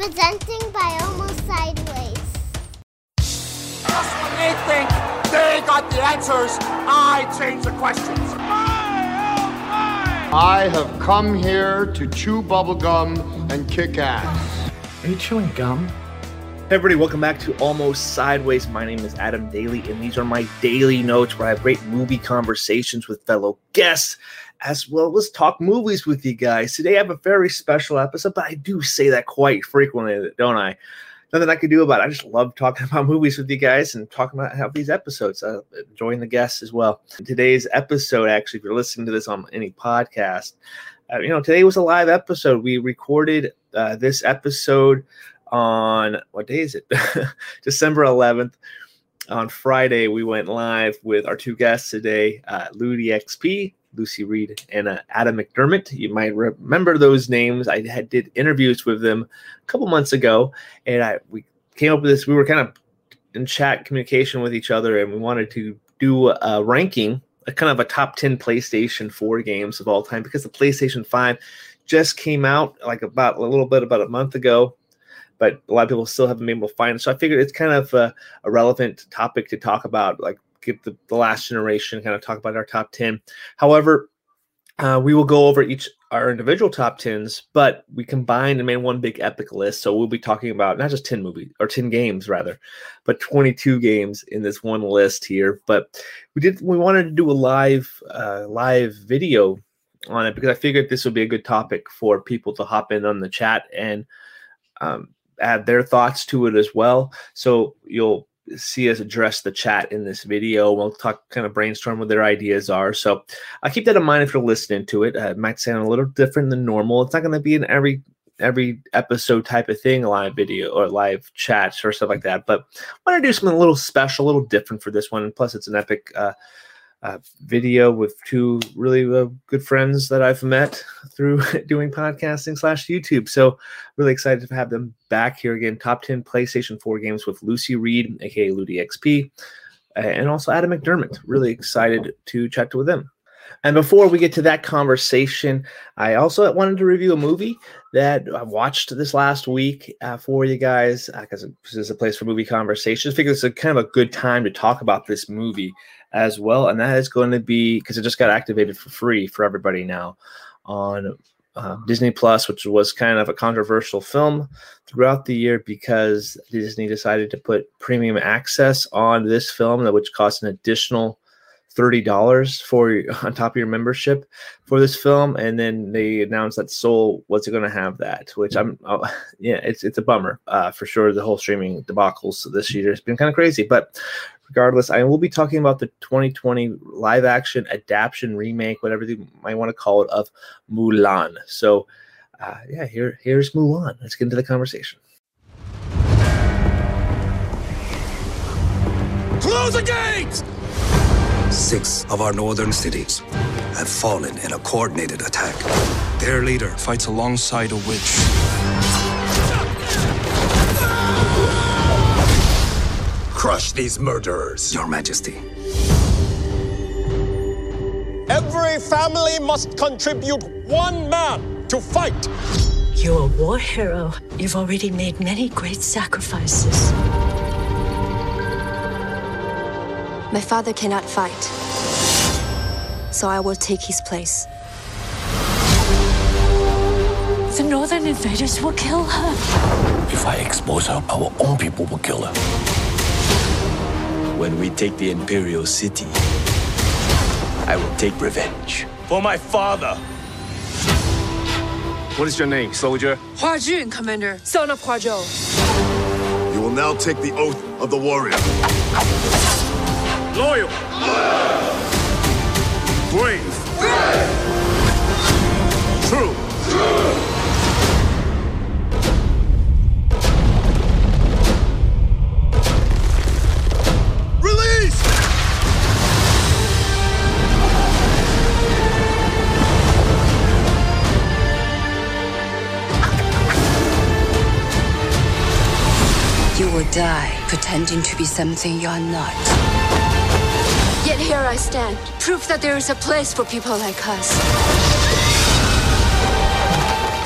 Presenting by Almost Sideways. Just when they think they got the answers, I change the questions. I have come here to chew bubblegum and kick ass. Are you chewing gum? Hey everybody, welcome back to Almost Sideways. My name is Adam Daly, and these are my daily notes where I have great movie conversations with fellow guests, as well as talk movies with you guys. Today I have a very special episode, but I do say that quite frequently, don't I? Nothing I can do about it. I just love talking about movies with you guys and talking about how these episodes, uh, enjoying the guests as well. Today's episode, actually, if you're listening to this on any podcast, uh, you know, today was a live episode. We recorded uh, this episode on what day is it? December 11th. On Friday, we went live with our two guests today, uh, Ludi XP, Lucy Reed, and uh, Adam McDermott. You might remember those names. I had did interviews with them a couple months ago, and I we came up with this. We were kind of in chat communication with each other, and we wanted to do a ranking, a kind of a top 10 PlayStation 4 games of all time, because the PlayStation 5 just came out like about a little bit about a month ago but a lot of people still haven't been able to find it. So I figured it's kind of a, a relevant topic to talk about, like get the, the, last generation, kind of talk about our top 10. However, uh, we will go over each our individual top 10s, but we combined and made one big epic list. So we'll be talking about not just 10 movies or 10 games rather, but 22 games in this one list here. But we did we wanted to do a live uh, live video on it because I figured this would be a good topic for people to hop in on the chat and um, add their thoughts to it as well. So you'll see us address the chat in this video. We'll talk, kind of brainstorm what their ideas are. So I keep that in mind if you're listening to it. Uh, it might sound a little different than normal. It's not going to be in every every episode type of thing, live video or live chats or stuff like that. But I want to do something a little special, a little different for this one. Plus, it's an epic. Uh, video with two really uh, good friends that I've met through doing podcasting slash YouTube. So really excited to have them back here again. Top 10 PlayStation 4 games with Lucy Reed, aka Ludi XP, and also Adam McDermott. Really excited to chat with them. And before we get to that conversation, I also wanted to review a movie that I watched this last week uh, for you guys because uh, this is a place for movie conversations. I it's a kind of a good time to talk about this movie as well. And that is going to be because it just got activated for free for everybody now on uh, Disney Plus, which was kind of a controversial film throughout the year because Disney decided to put premium access on this film, which cost an additional thirty dollars for on top of your membership for this film, and then they announced that Soul wasn't going to have that, which I'm oh, yeah, it's it's a bummer uh, for sure. The whole streaming debacles this year has been kind of crazy, but regardless, I will be talking about the 2020 live action adaptation remake, whatever you might want to call it, of Mulan. So, uh, yeah, here here's Mulan. Let's get into the conversation. Close the gates! Six of our northern cities have fallen in a coordinated attack. Their leader fights alongside a witch Crush these murderers. Your Majesty. Every family must contribute one man to fight. You're a war hero. You've already made many great sacrifices. My father cannot fight, so I will take his place. The northern invaders will kill her. If I expose her, our own people will kill her. When we take the Imperial City, I will take revenge. For my father! What is your name, soldier? Hua Jun, Commander. Son of Hua Zhou. You will now take the oath of the warrior. Loyal! Brave! Brave! True! True! Release! You will die pretending to be something you're not. Yet here I stand, proof that there is a place for people like us.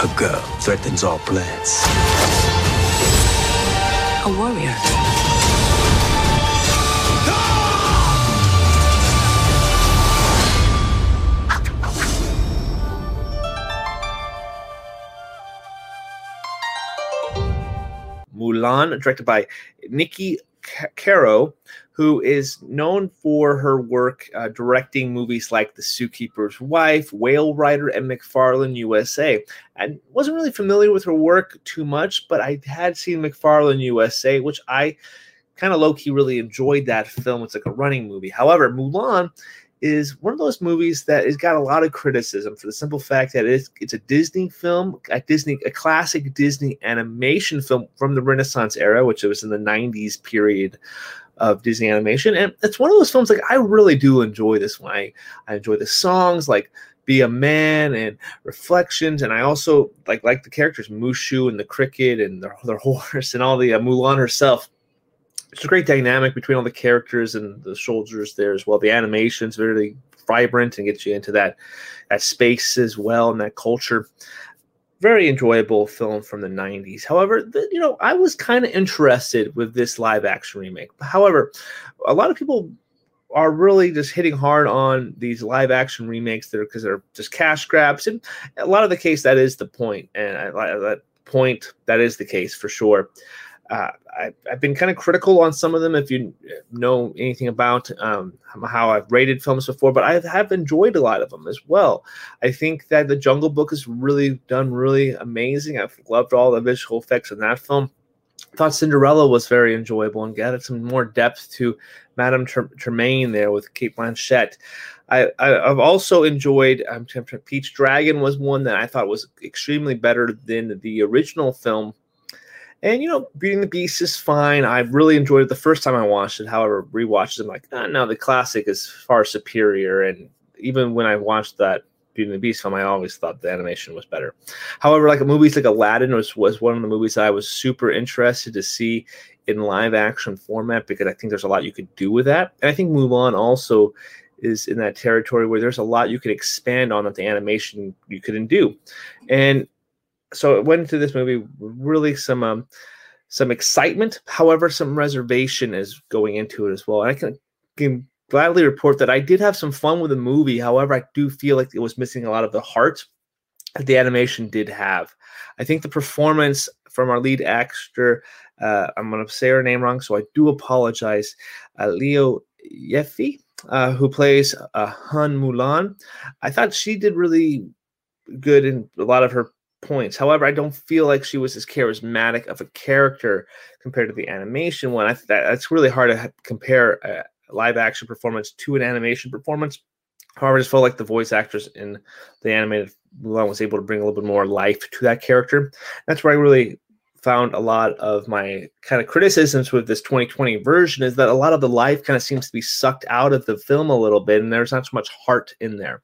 A girl threatens our plans. A warrior. Mulan, directed by Niki Caro, who is known for her work uh, directing movies like The Zookeeper's Wife, Whale Rider, and McFarland USA. I wasn't really familiar with her work too much, but I had seen McFarland USA, which I kind of low key really enjoyed that film. It's like a running movie. However, Mulan is one of those movies that has got a lot of criticism for the simple fact that it's, it's a Disney film, a Disney, a classic Disney animation film from the Renaissance era, which was in the 90s period of Disney animation. And it's one of those films like I really do enjoy this one. I, I enjoy the songs like Be a Man and Reflections. And I also like like the characters Mushu and the cricket and their, their horse and all the uh, Mulan herself it's a great dynamic between all the characters and the soldiers there as well. The animation's really vibrant and gets you into that that space as well and that culture. Very enjoyable film from the 90s. However, the, you know, I was kind of interested with this live action remake. However, a lot of people are really just hitting hard on these live action remakes that are because they're just cash grabs. And a lot of the case, that is the point. And I, that point, that is the case for sure. Uh, I, have been kind of critical on some of them. If you know anything about um, how I've rated films before, but I have enjoyed a lot of them as well. I think that the Jungle Book has really done really amazing. I've loved all the visual effects in that film. I thought Cinderella was very enjoyable and added some more depth to Madame Tremaine there with Cate Blanchett. I, have also enjoyed um, Pete's Dragon was one that I thought was extremely better than the original film and you know, Beauty and the Beast is fine. I really enjoyed it the first time I watched it. However, rewatches, I'm like, oh, no, the classic is far superior. And even when I watched that Beauty and the Beast film, I always thought the animation was better. However, like movies like Aladdin was was one of the movies I was super interested to see in live action format because I think there's a lot you could do with that. And I think Mulan also is in that territory where there's a lot you can expand on that the animation you couldn't do. And so it went into this movie really some um, some excitement. However, some reservation is going into it as well. And I can, can gladly report that I did have some fun with the movie. However, I do feel like it was missing a lot of the heart that the animation did have. I think the performance from our lead actor, uh, I'm going to say her name wrong, so I do apologize. Uh, Liu Yifei, uh, who plays uh, Hun Mulan, I thought she did really good in a lot of her points. However, I don't feel like she was as charismatic of a character compared to the animation one. I that, that's really hard to compare a live action performance to an animation performance. However, I just felt like the voice actress in the animated Mulan was able to bring a little bit more life to that character. That's where I really found a lot of my kind of criticisms with this 2020 version is that a lot of the life kind of seems to be sucked out of the film a little bit, and there's not so much heart in there.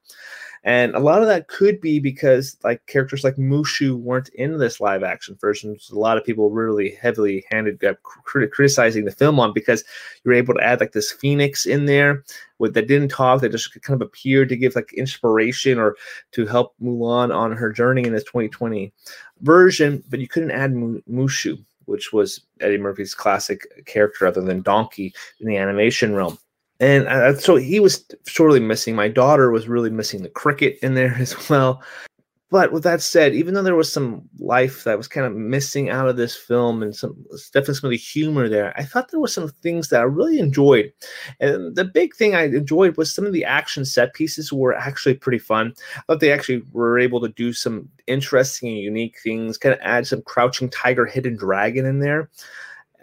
And a lot of that could be because like characters like Mushu weren't in this live action version. a lot of people really heavily handed uh, criticizing the film on because you're able to add like this phoenix in there with that didn't talk that just kind of appeared to give like inspiration or to help Mulan on her journey in this 2020 version, but you couldn't add Mushu, which was Eddie Murphy's classic character other than Donkey in the animation realm and uh, so he was sorely missing. My daughter was really missing the cricket in there as well. But with that said, even though there was some life that was kind of missing out of this film and some definitely some of the humor there, I thought there were some things that I really enjoyed. And the big thing I enjoyed was some of the action set pieces were actually pretty fun. I thought they actually were able to do some interesting and unique things, kind of add some crouching tiger, hidden dragon in there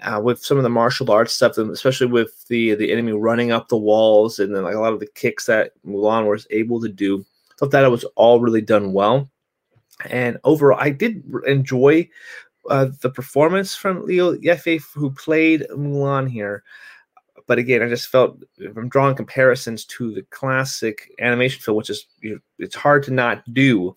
uh, with some of the martial arts stuff, especially with the the enemy running up the walls and then like a lot of the kicks that Mulan was able to do. I thought that it was all really done well, and overall, I did enjoy uh, the performance from Liu Yifei, who played Mulan here. But again, I just felt I'm drawing comparisons to the classic animation film, which is you know, it's hard to not do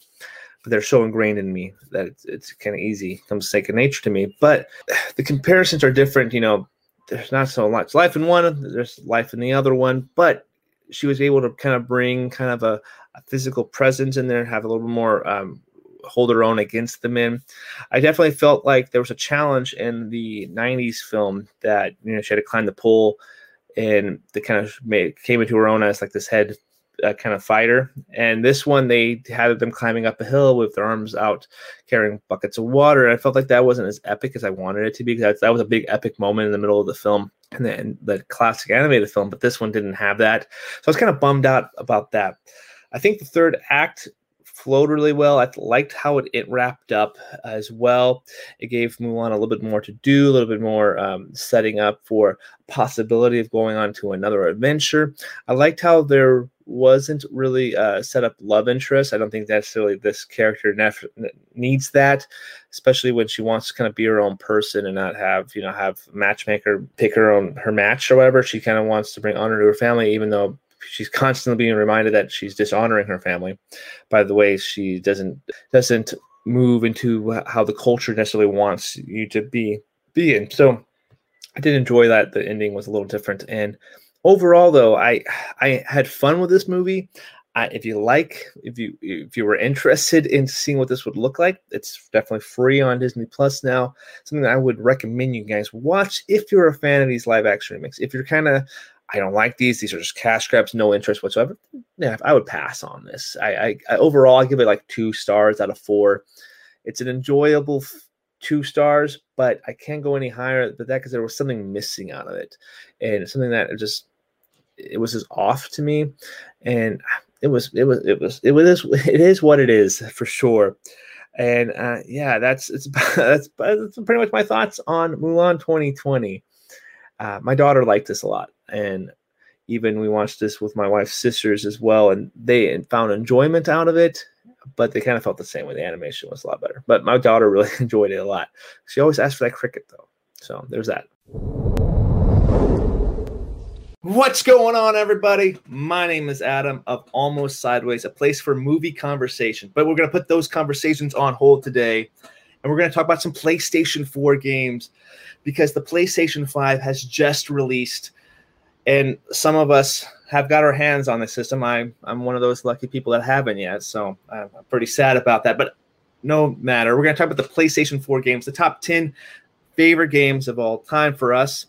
but they're so ingrained in me that it's, it's kind of easy, comes second nature to me. But the comparisons are different. You know, there's not so much life in one, there's life in the other one, but she was able to kind of bring kind of a, a physical presence in there, have a little bit more um, hold her own against the men I definitely felt like there was a challenge in the '90s film that you know she had to climb the pole, and they kind of made, came into her own as like this head uh, kind of fighter. And this one, they had them climbing up a hill with their arms out, carrying buckets of water. And I felt like that wasn't as epic as I wanted it to be. Because that was a big epic moment in the middle of the film and then the classic animated film. But this one didn't have that, so I was kind of bummed out about that. I think the third act flowed really well. I liked how it, it wrapped up as well. It gave Mulan a little bit more to do, a little bit more um, setting up for possibility of going on to another adventure. I liked how there wasn't really set up love interest. I don't think necessarily this character nef- needs that, especially when she wants to kind of be her own person and not have you know have matchmaker pick her own her match or whatever. She kind of wants to bring honor to her family, even though she's constantly being reminded that she's dishonoring her family by the way she doesn't doesn't move into how the culture necessarily wants you to be be in. So I did enjoy that the ending was a little different and overall though I I had fun with this movie. If you like, if you if you were interested in seeing what this would look like, it's definitely free on Disney Plus now. Something that I would recommend you guys watch if you're a fan of these live action remakes. If you're kind of I don't like these. These are just cash grabs, no interest whatsoever. Yeah, I would pass on this. I, I, I overall I give it like two stars out of four. It's an enjoyable f- two stars, but I can't go any higher than that because there was something missing out of it, and something that just it was just off to me, and it was it was it was it was it is what it is for sure. And uh, yeah, that's it's that's that's pretty much my thoughts on Mulan 2020. Uh, my daughter liked this a lot and even we watched this with my wife's sisters as well and they found enjoyment out of it but they kind of felt the same way the animation was a lot better but my daughter really enjoyed it a lot she always asked for that cricket though so there's that What's going on, everybody? My name is Adam of Almost Sideways, a place for movie conversation. But we're going to put those conversations on hold today. And we're going to talk about some PlayStation 4 games because the PlayStation 5 has just released and some of us have got our hands on the system. I, I'm one of those lucky people that haven't yet, so I'm pretty sad about that. But no matter, we're going to talk about the PlayStation 4 games, the top 10 favorite games of all time for us.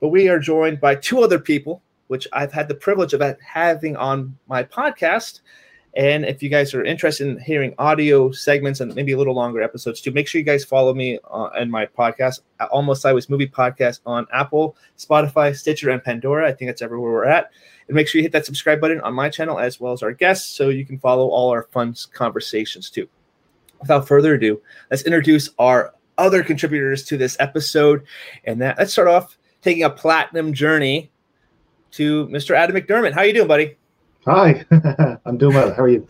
But we are joined by two other people, which I've had the privilege of having on my podcast. And if you guys are interested in hearing audio segments and maybe a little longer episodes too, make sure you guys follow me uh, and my podcast, Almost Sideways Movie Podcast on Apple, Spotify, Stitcher, and Pandora. I think that's everywhere we're at. And make sure you hit that subscribe button on my channel as well as our guests so you can follow all our fun conversations too. Without further ado, let's introduce our other contributors to this episode. And that let's start off taking a platinum journey to Mr. Adam McDermott. How you doing, buddy? Hi, I'm doing well. How are you?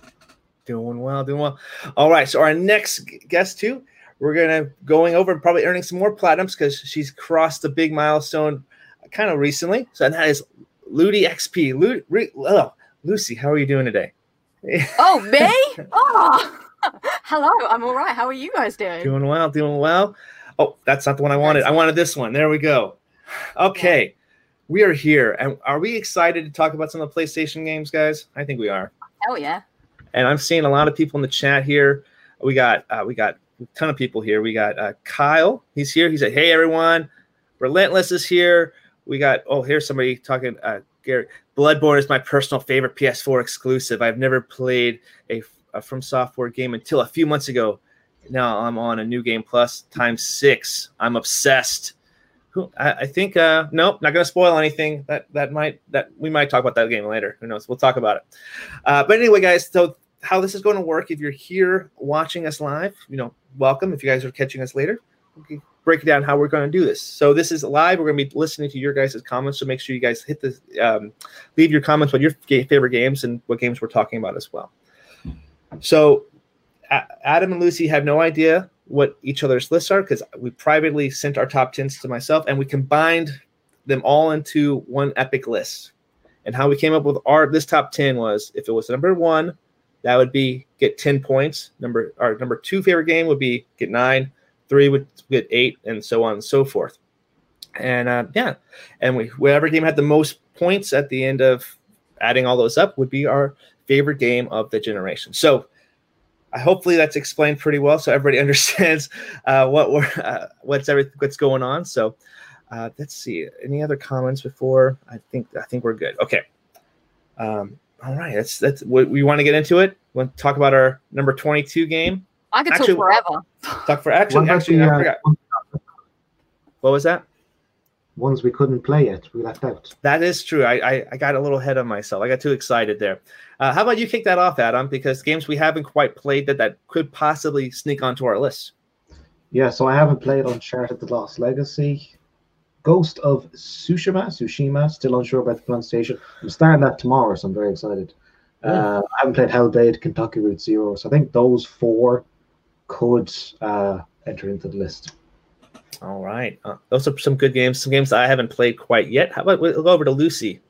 Doing well, doing well. All right. So our next guest too, we're gonna going over and probably earning some more platinums because she's crossed the big milestone kind of recently. So that is Ludi XP. Ludi, Re- oh, Lucy, how are you doing today? oh, me? Oh, hello. I'm all right. How are you guys doing? Doing well, doing well. Oh, that's not the one I wanted. I wanted this one. There we go. Okay. We are here and are we excited to talk about some of the PlayStation games, guys? I think we are. Oh yeah. And I'm seeing a lot of people in the chat here. We got uh, we got a ton of people here. We got uh, Kyle. He's here. He said, "Hey everyone, Relentless is here." We got oh here's somebody talking. Uh, Gary Bloodborne is my personal favorite PS4 exclusive. I've never played a, a From Software game until a few months ago. Now I'm on a new game plus times six. I'm obsessed I, I think uh nope, not gonna spoil anything. That that might that we might talk about that game later. Who knows? We'll talk about it. Uh, but anyway, guys, so how this is going to work if you're here watching us live, you know, welcome. If you guys are catching us later, okay, break down how we're going to do this. So this is live. We're going to be listening to your guys' comments. So make sure you guys hit the um, leave your comments on your favorite games and what games we're talking about as well. So Adam and Lucy have no idea what each other's lists are because we privately sent our top 10s to myself and we combined them all into one epic list. And how we came up with our this top 10 was if it was number one, that would be get 10 points. Number our number two favorite game would be get nine, three would get eight, and so on and so forth. And uh, yeah, and we whatever game had the most points at the end of adding all those up would be our favorite game of the generation. So hopefully that's explained pretty well, so everybody understands uh, what we're uh, what's everything what's going on. So uh, let's see. Any other comments before? I think I think we're good. Okay. Um, all right. That's that's we, we want to get into it. We want to talk about our number twenty-two game. I could Actually- talk forever. Talk for actually. Actually, the, I uh, forgot. What was that? Ones we couldn't play yet, we left out. That is true. I, I, I got a little ahead of myself. I got too excited there. Uh, how about you kick that off, Adam? Because games we haven't quite played that that could possibly sneak onto our list. Yeah, so I haven't played Uncharted: The Lost Legacy, Ghost of Tsushima, Tsushima. Still unsure about the pronunciation. I'm starting that tomorrow, so I'm very excited. Uh, I haven't played Hellblade, Kentucky Route Zero, so I think those four could uh, enter into the list. All right. Uh, those are some good games. Some games I haven't played quite yet. How about we'll go over to Lucy?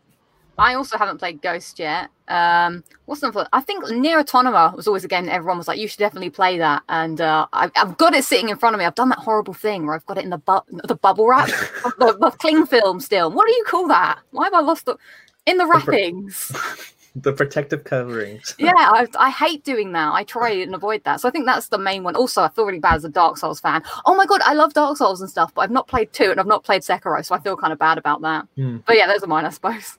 I also haven't played Ghost yet. Um, what's the? I think NieR: Automata was always a game that everyone was like, "You should definitely play that." And uh, I, I've got it sitting in front of me. I've done that horrible thing where I've got it in the bu- the bubble wrap, the, the cling film. Still, what do you call that? Why have I lost the in the wrappings? The protective coverings. yeah, I, I hate doing that. I try and avoid that. So I think that's the main one. Also, I feel really bad as a Dark Souls fan. Oh my god, I love Dark Souls and stuff, but I've not played two and I've not played Sekiro, so I feel kind of bad about that. Hmm. But yeah, those are mine, I suppose.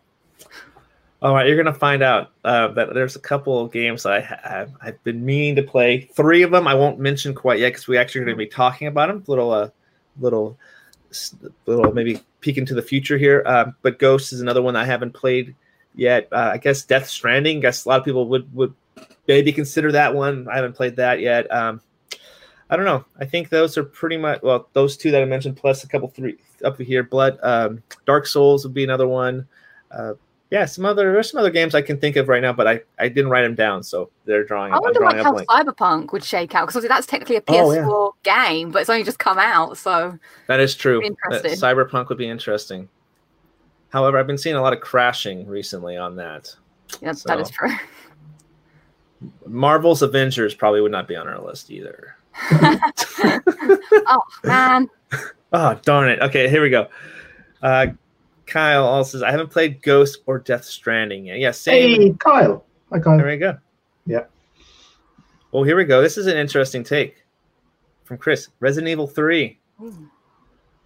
All right, you're gonna find out uh, that there's a couple of games I have I've been meaning to play. Three of them I won't mention quite yet because we actually are going to be talking about them. Little, uh, little, little maybe peek into the future here. Um, but Ghost is another one I haven't played yet. Uh, I guess Death Stranding. I guess a lot of people would would maybe consider that one. I haven't played that yet. Um, I don't know. I think those are pretty much well those two that I mentioned plus a couple three up here. Blood, um, Dark Souls would be another one. Uh, yeah, some other there's some other games I can think of right now, but I, I didn't write them down, so they're drawing. I I'm wonder drawing like how. Cyberpunk would shake out because that's technically a Oh, yeah. PS4 game, but it's only just come out. So That is true. That. Cyberpunk would be interesting. However, I've been seeing a lot of crashing recently on that. yeah, that is true. Marvel's Avengers probably would not be on our list either. oh man, Oh darn it! Okay, here we go. Uh, Kyle also says I haven't played Ghost or Death Stranding yet. Yeah, same. Hey, Kyle. Hi, Kyle. There we go. Yeah. Well, here we go. This is an interesting take from Chris. Resident Evil 3.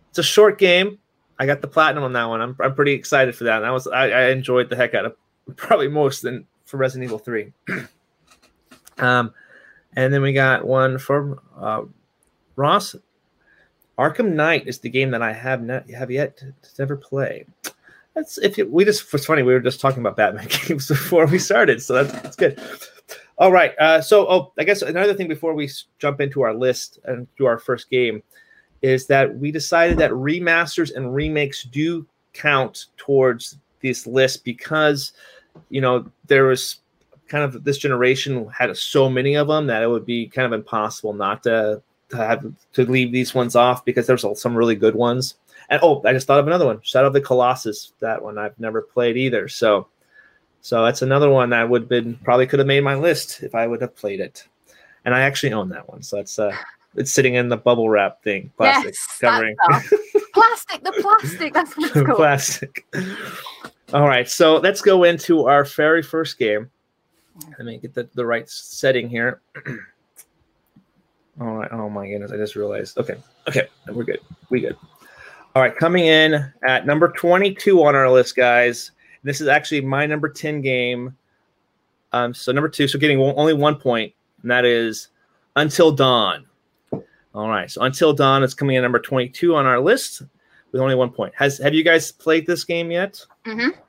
It's a short game. I got the platinum on that one. I'm, I'm pretty excited for that. And I was I, I enjoyed the heck out of probably most than for Resident Evil 3. um, and then we got one from uh, Ross. Arkham Knight is the game that I have not have yet to, to never play. That's if you, we just it's funny we were just talking about Batman games before we started, so that's, that's good. All right, uh, so oh, I guess another thing before we jump into our list and do our first game is that we decided that remasters and remakes do count towards this list because you know there was kind of this generation had so many of them that it would be kind of impossible not to to have to leave these ones off because there's some really good ones. And oh, I just thought of another one, Shadow of the Colossus. That one I've never played either. So, so that's another one that would have been probably could have made my list if I would have played it. And I actually own that one, so that's uh, it's sitting in the bubble wrap thing, plastic yes, covering. plastic, the plastic. That's what it's called. plastic. All right, so let's go into our very first game. Let me get the, the right setting here. All right. Oh my goodness, I just realized. Okay. Okay, we're good. We good. All right, coming in at number 22 on our list, guys. This is actually my number 10 game. Um, so number two, so getting only one point, and that is Until Dawn. All right, so Until Dawn is coming in number 22 on our list with only one point. Has have you guys played this game yet? Mm-hmm.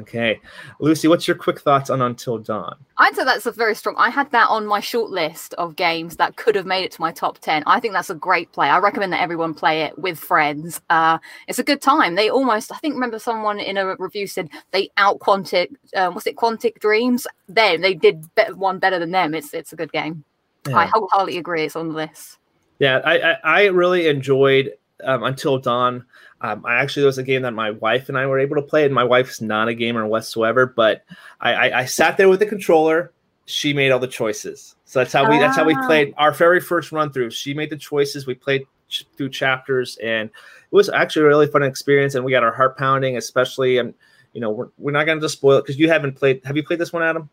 Okay, Lucy, what's your quick thoughts on Until Dawn? I'd say that's a very strong. I had that on my short list of games that could have made it to my top ten. I think that's a great play. I recommend that everyone play it with friends. Uh, it's a good time. They almost, I think, remember someone in a review said they out Quantic. Um, was it Quantic Dreams? Them, they did one better than them. It's it's a good game. Yeah. I wholeheartedly agree. It's on the list. Yeah, I I, I really enjoyed um, Until Dawn. Um, I actually there was a game that my wife and I were able to play, and my wife's not a gamer whatsoever. But I, I, I sat there with the controller. She made all the choices, so that's how we that's how we Ah. played our very first run through. She made the choices. We played ch- through chapters, and it was actually a really fun experience. And we got our heart pounding, especially. And you know, we're, we're not going to spoil it because you haven't played. Have you played this one, Adam?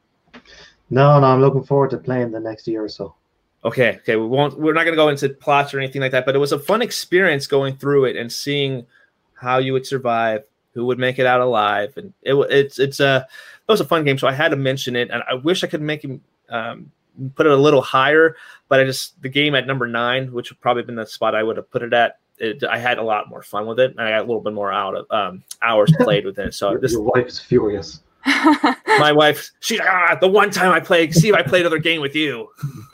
No, no, I'm looking forward to playing the next year or so. Okay, okay, we won't. We're not going to go into plots or anything like that, but it was a fun experience going through it and seeing how you would survive, who would make it out alive, and it it's it's a it was a fun game. So I had to mention it, and I wish I could make him um, put it a little higher, but I just the game at number nine, which would probably been the spot I would have put it at. It, I had a lot more fun with it, and I got a little bit more out of um, hours played with it. So Your, this your wife is furious. My wife, she's like, ah, the one time I played, see if I played another game with you.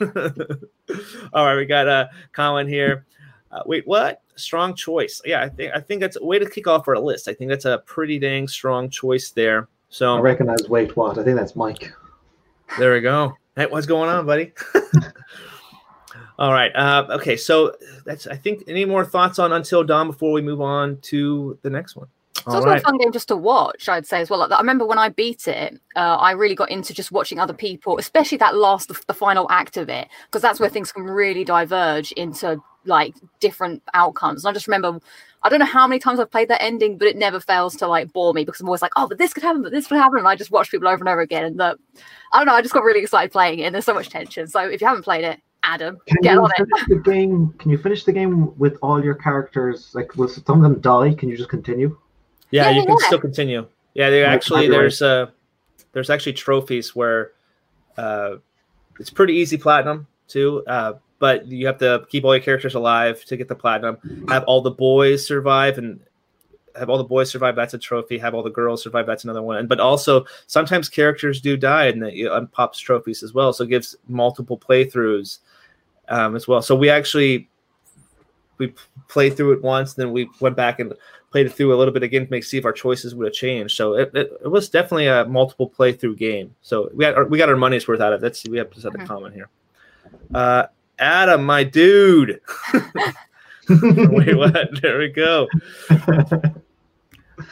All right, we got uh, Colin here. Uh, wait, what? Strong choice. Yeah, I think I think that's a way to kick off our list. I think that's a pretty dang strong choice there. So I recognize wait what? I think that's Mike. there we go. Hey, what's going on, buddy? All right. Uh, okay, so that's. I think. Any more thoughts on Until Dawn before we move on to the next one? It's also right. a fun game just to watch, I'd say as well. Like, I remember when I beat it, uh, I really got into just watching other people, especially that last, the, the final act of it, because that's where things can really diverge into like different outcomes. And I just remember, I don't know how many times I've played that ending, but it never fails to like bore me because I'm always like, oh, but this could happen, but this could happen, and I just watch people over and over again. And the, I don't know, I just got really excited playing it, and there's so much tension. So if you haven't played it, Adam, Can get you on it. finish the game? Can you finish the game with all your characters? Like, will some of them die? Can you just continue? Yeah, Yeah, you can yeah. still continue. Yeah, they actually right, right. there's uh there's actually trophies where uh it's pretty easy platinum too. Uh but you have to keep all your characters alive to get the platinum. Have all the boys survive and have all the boys survive. That's a trophy. Have all the girls survive. That's another one. But also sometimes characters do die and it uh, pops trophies as well. So it gives multiple playthroughs um, as well. So we actually we played through it once, then we went back and played it through a little bit again to make see if our choices would have changed. So it, it, it was definitely a multiple playthrough game. So we got our, we got our money's worth out of it. Let's we have to set a comment here. Uh, Adam, my dude. Wait, what? There we go.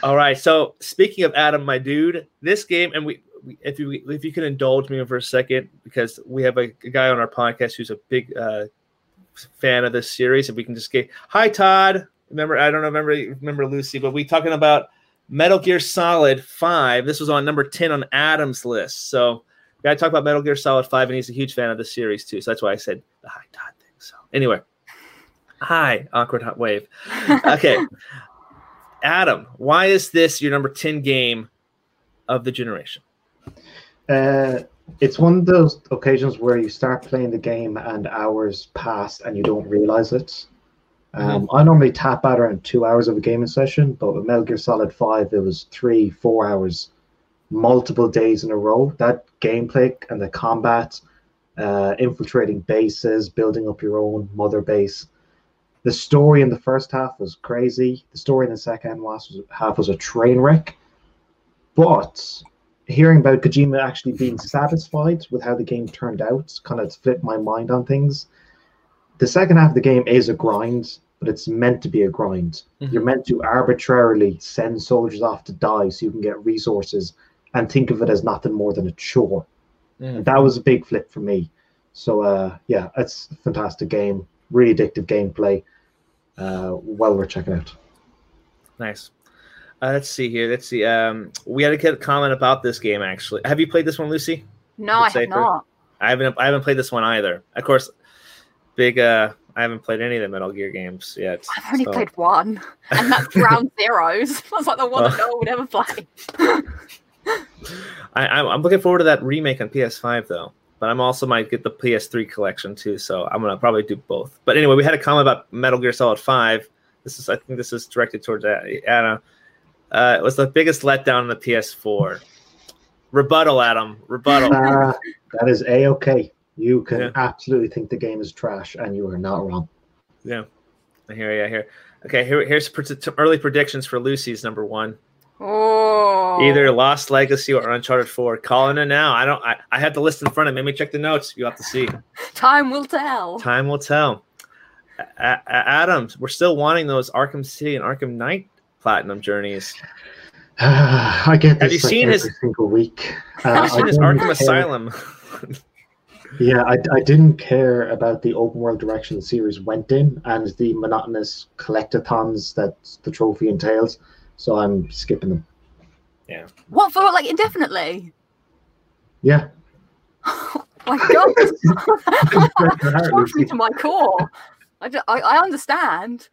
All right. So speaking of Adam, my dude, this game, and we, we if you if you can indulge me for a second, because we have a, a guy on our podcast who's a big uh, fan of this series, if we can just get hi Todd. Remember, I don't remember remember Lucy, but we talking about Metal Gear Solid Five. This was on number ten on Adam's list. So we got to talk about Metal Gear Solid Five, and he's a huge fan of the series too. So that's why I said the hi Todd thing. So anyway, hi awkward hot wave. Okay. Adam, why is this your number 10 game of the generation? Uh, it's one of those occasions where you start playing the game and hours pass and you don't realize it. Um, I normally tap out around two hours of a gaming session, but with Metal Gear Solid 5, it was three, four hours, multiple days in a row. That gameplay and the combat, uh, infiltrating bases, building up your own mother base. The story in the first half was crazy. The story in the second was, half was a train wreck. But hearing about Kojima actually being satisfied with how the game turned out kind of flipped my mind on things. The second half of the game is a grind, but it's meant to be a grind. Mhm. You're meant to arbitrarily send soldiers off to die so you can get resources and think of it as nothing more than a chore. Mm. And that was a big flip for me. So uh, yeah, it's a fantastic game, really addictive gameplay. Uh, well worth checking out. Nice. Uh, let's see here. Let's see. Um, we had a comment about this game. Actually, have you played this one, Lucy? No, I have not. I haven't. I haven't played this one either. Of course, big. Uh, I haven't played any of the Metal Gear games yet. I've only so- played one, and that's Ground Zeroes. That's like the one that no one would ever play. I, I'm I'm looking forward to that remake on PS5 though. But I'm also might get the PS3 collection too, so I'm gonna probably do both. But anyway, we had a comment about Metal Gear Solid Five. This is I think this is directed towards Anna. Uh, it was the biggest letdown in the PS4. Rebuttal, Adam. Rebuttal. Uh, that is a okay. You can Yeah. absolutely think the game is trash, and you are not wrong. Yeah, I hear. you. Yeah, here. Okay, here, here's pred- some early predictions for Lucy's number one. Oh, Either Lost Legacy or Uncharted Four. Calling it now. I don't. I, I have the list in front of me. Let me check the notes. You have to see. time will tell. Time will tell. A- A- Adams, we're still wanting those Arkham City and Arkham Knight platinum journeys. I get this Have you like, seen every his- single week. Uh, Have you seen this didn't Arkham care- Asylum? Yeah, I, I didn't care about the open world direction the series went in and the monotonous collectathons that the trophy entails. So I'm skipping them. Yeah. What for? Like indefinitely? Yeah. my god, that shocks me to my core. I, ju- I, I understand,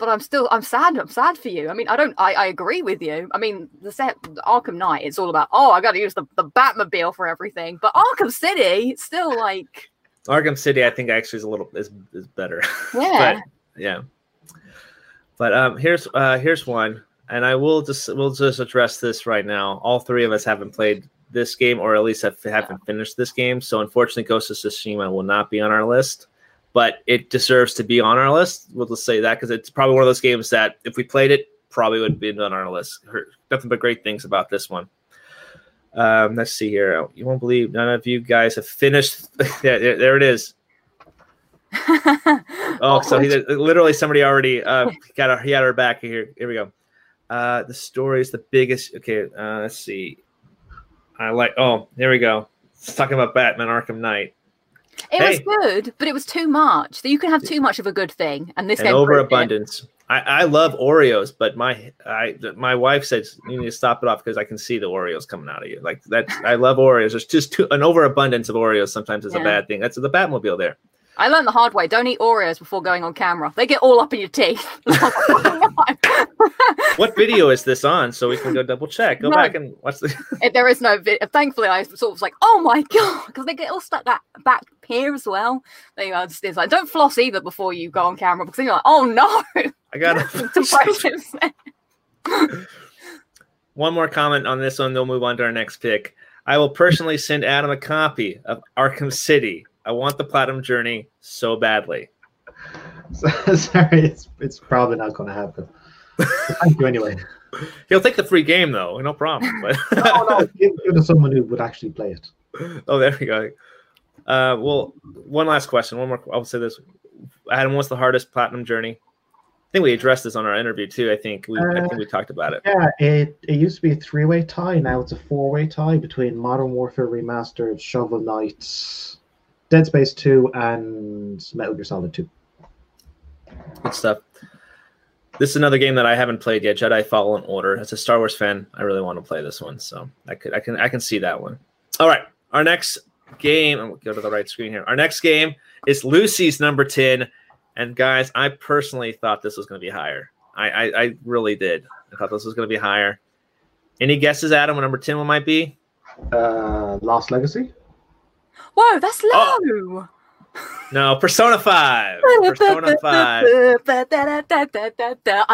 but I'm still I'm sad. I'm sad for you. I mean, I don't. I, I agree with you. I mean, the set Arkham Knight. It's all about. Oh, I got to use the the Batmobile for everything. But Arkham City, it's still like. Arkham City, I think actually is a little is, is better. Yeah. but, yeah. But um, here's uh, here's one, and I will just we'll just address this right now. All three of us haven't played this game, or at least have, haven't finished this game. So unfortunately, Ghost of Tsushima will not be on our list, but it deserves to be on our list. We'll just say that because it's probably one of those games that if we played it, probably would be on our list. Heard nothing but great things about this one. Um, let's see here. You won't believe none of you guys have finished. yeah, there, there it is. oh, so he literally somebody already uh, got our, he had our back here. Here we go. Uh, the story is the biggest. Okay, uh, let's see. I like. Oh, here we go. It's talking about Batman Arkham Knight. It Hey. was good, but it was too much. You can have too much of a good thing, and this and game overabundance. I, I love Oreos, but my I my wife says you need to stop it off because I can see the Oreos coming out of you. Like that, I love Oreos. There's just too, an overabundance of Oreos sometimes is a bad thing. That's the Batmobile there. I learned the hard way. Don't eat Oreos before going on camera. They get all up in your teeth. What video is this on? So we can go double check. Go No. back and watch the. There is no video. Thankfully, I sort of was like, oh my god, because they get all stuck that back here as well. They are just it's like, don't floss either before you go on camera because then you're like, oh no, I got it's impressive. one more comment on this one. Then we'll move on to our next pick. I will personally send Adam a copy of Arkham City. I want the Platinum Journey so badly. So, Sorry, it's it's probably not going to happen. Thank you anyway. He'll take the free game though, no problem. But No, no, give, give it to someone who would actually play it. oh, there we go. Uh, well, one last question. One more. I'll say this: Adam, what's the hardest platinum journey? I think we addressed this on our interview too. I think we, I think we talked about it. Yeah, it, it used to be a three way tie. Now it's a four way tie between Modern Warfare Remastered, Shovel Knight, Dead Space 2, and Metal Gear Solid 2. Good stuff. This is another game that I haven't played yet. Jedi Fallen Order. As a Star Wars fan, I really want to play this one. So I could, I can, I can see that one. All right, our next game. and we'll go to the right screen here. Our next game is Lucy's number ten. And guys, I personally thought this was going to be higher. I, I, I really did. I thought this was going to be higher. Any guesses, Adam? What number ten one might be? Uh, Lost Legacy? Whoa, that's low. Oh. No, Persona Five. Persona Five. I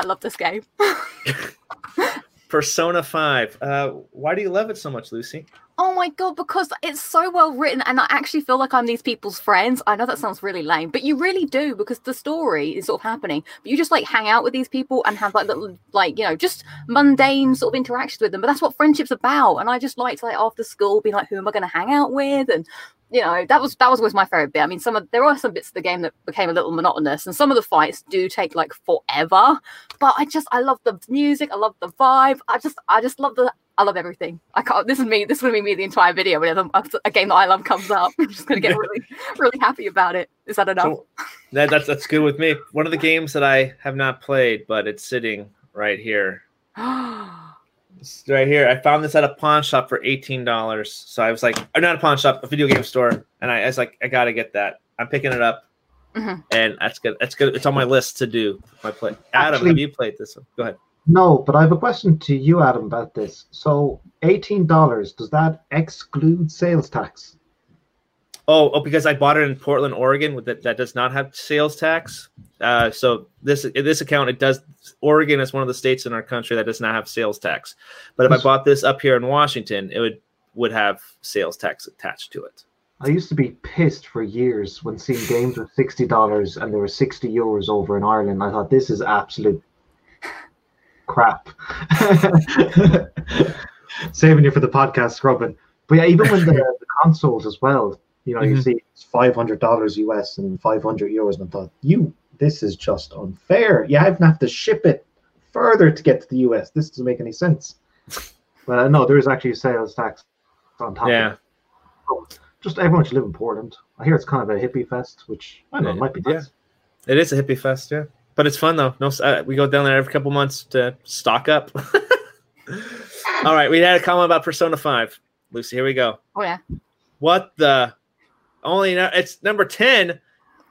love this game. Persona Five. Uh, why do you love it so much, Lucy? Oh my god, because it's so well written, and I actually feel like I'm these people's friends. I know that sounds really lame, but you really do because the story is sort of happening. But you just like hang out with these people and have like little, like you know, just mundane sort of interactions with them. But that's what friendship's about. And I just like to like after school be like, who am I going to hang out with? And you know, that was that was always my favorite bit. I mean, some of there are some bits of the game that became a little monotonous, and some of the fights do take like forever. But I just I love the music, I love the vibe. I just I just love the I love everything. I can't. This is me. This is gonna be me the entire video. Whenever a, a game that I love comes up, I'm just gonna get really, really happy about it. Is that enough? So, that, that's that's good with me. One of the games that I have not played, but it's sitting right here. It's right here. I found this at a pawn shop for eighteen dollars. So I was like, or not a pawn shop, a video game store, and I, I was like, I gotta get that. I'm picking it up, Mhm. and that's good. That's good. It's on my list to do. My play. Adam, Actually- have you played this one? Go ahead. No, but I have a question to you, Adam, about this. So, $18, does that exclude sales tax? Oh, oh, because I bought it in Portland, Oregon, with that that does not have sales tax. Uh, so this this account, it does. Oregon is one of the states in our country that does not have sales tax. But if I bought this up here in Washington, it would would have sales tax attached to it. I used to be pissed for years when seeing games with $60 and there were 60 euros over in Ireland. I thought, this is absolute crap. Saving you for the podcast scrubbing. But yeah, even with the, the consoles as well, you know, you Mhm. see it's $500 US and 500 euros. And I thought, you, this is just unfair. You even have to ship it further to get to the US. This doesn't make any sense. Well, no, there is actually a sales tax on top. Yeah. Of it. So, just everyone should live in Portland. I hear it's kind of a hippie fest, which I don't know, it might be Yeah. It is a hippie fest, yeah. But it's fun though. No, uh, we go down there every couple months to stock up. All right, we had a comment about Persona Five. Lucy, here we go. Oh yeah. What the? only no- it's number ten.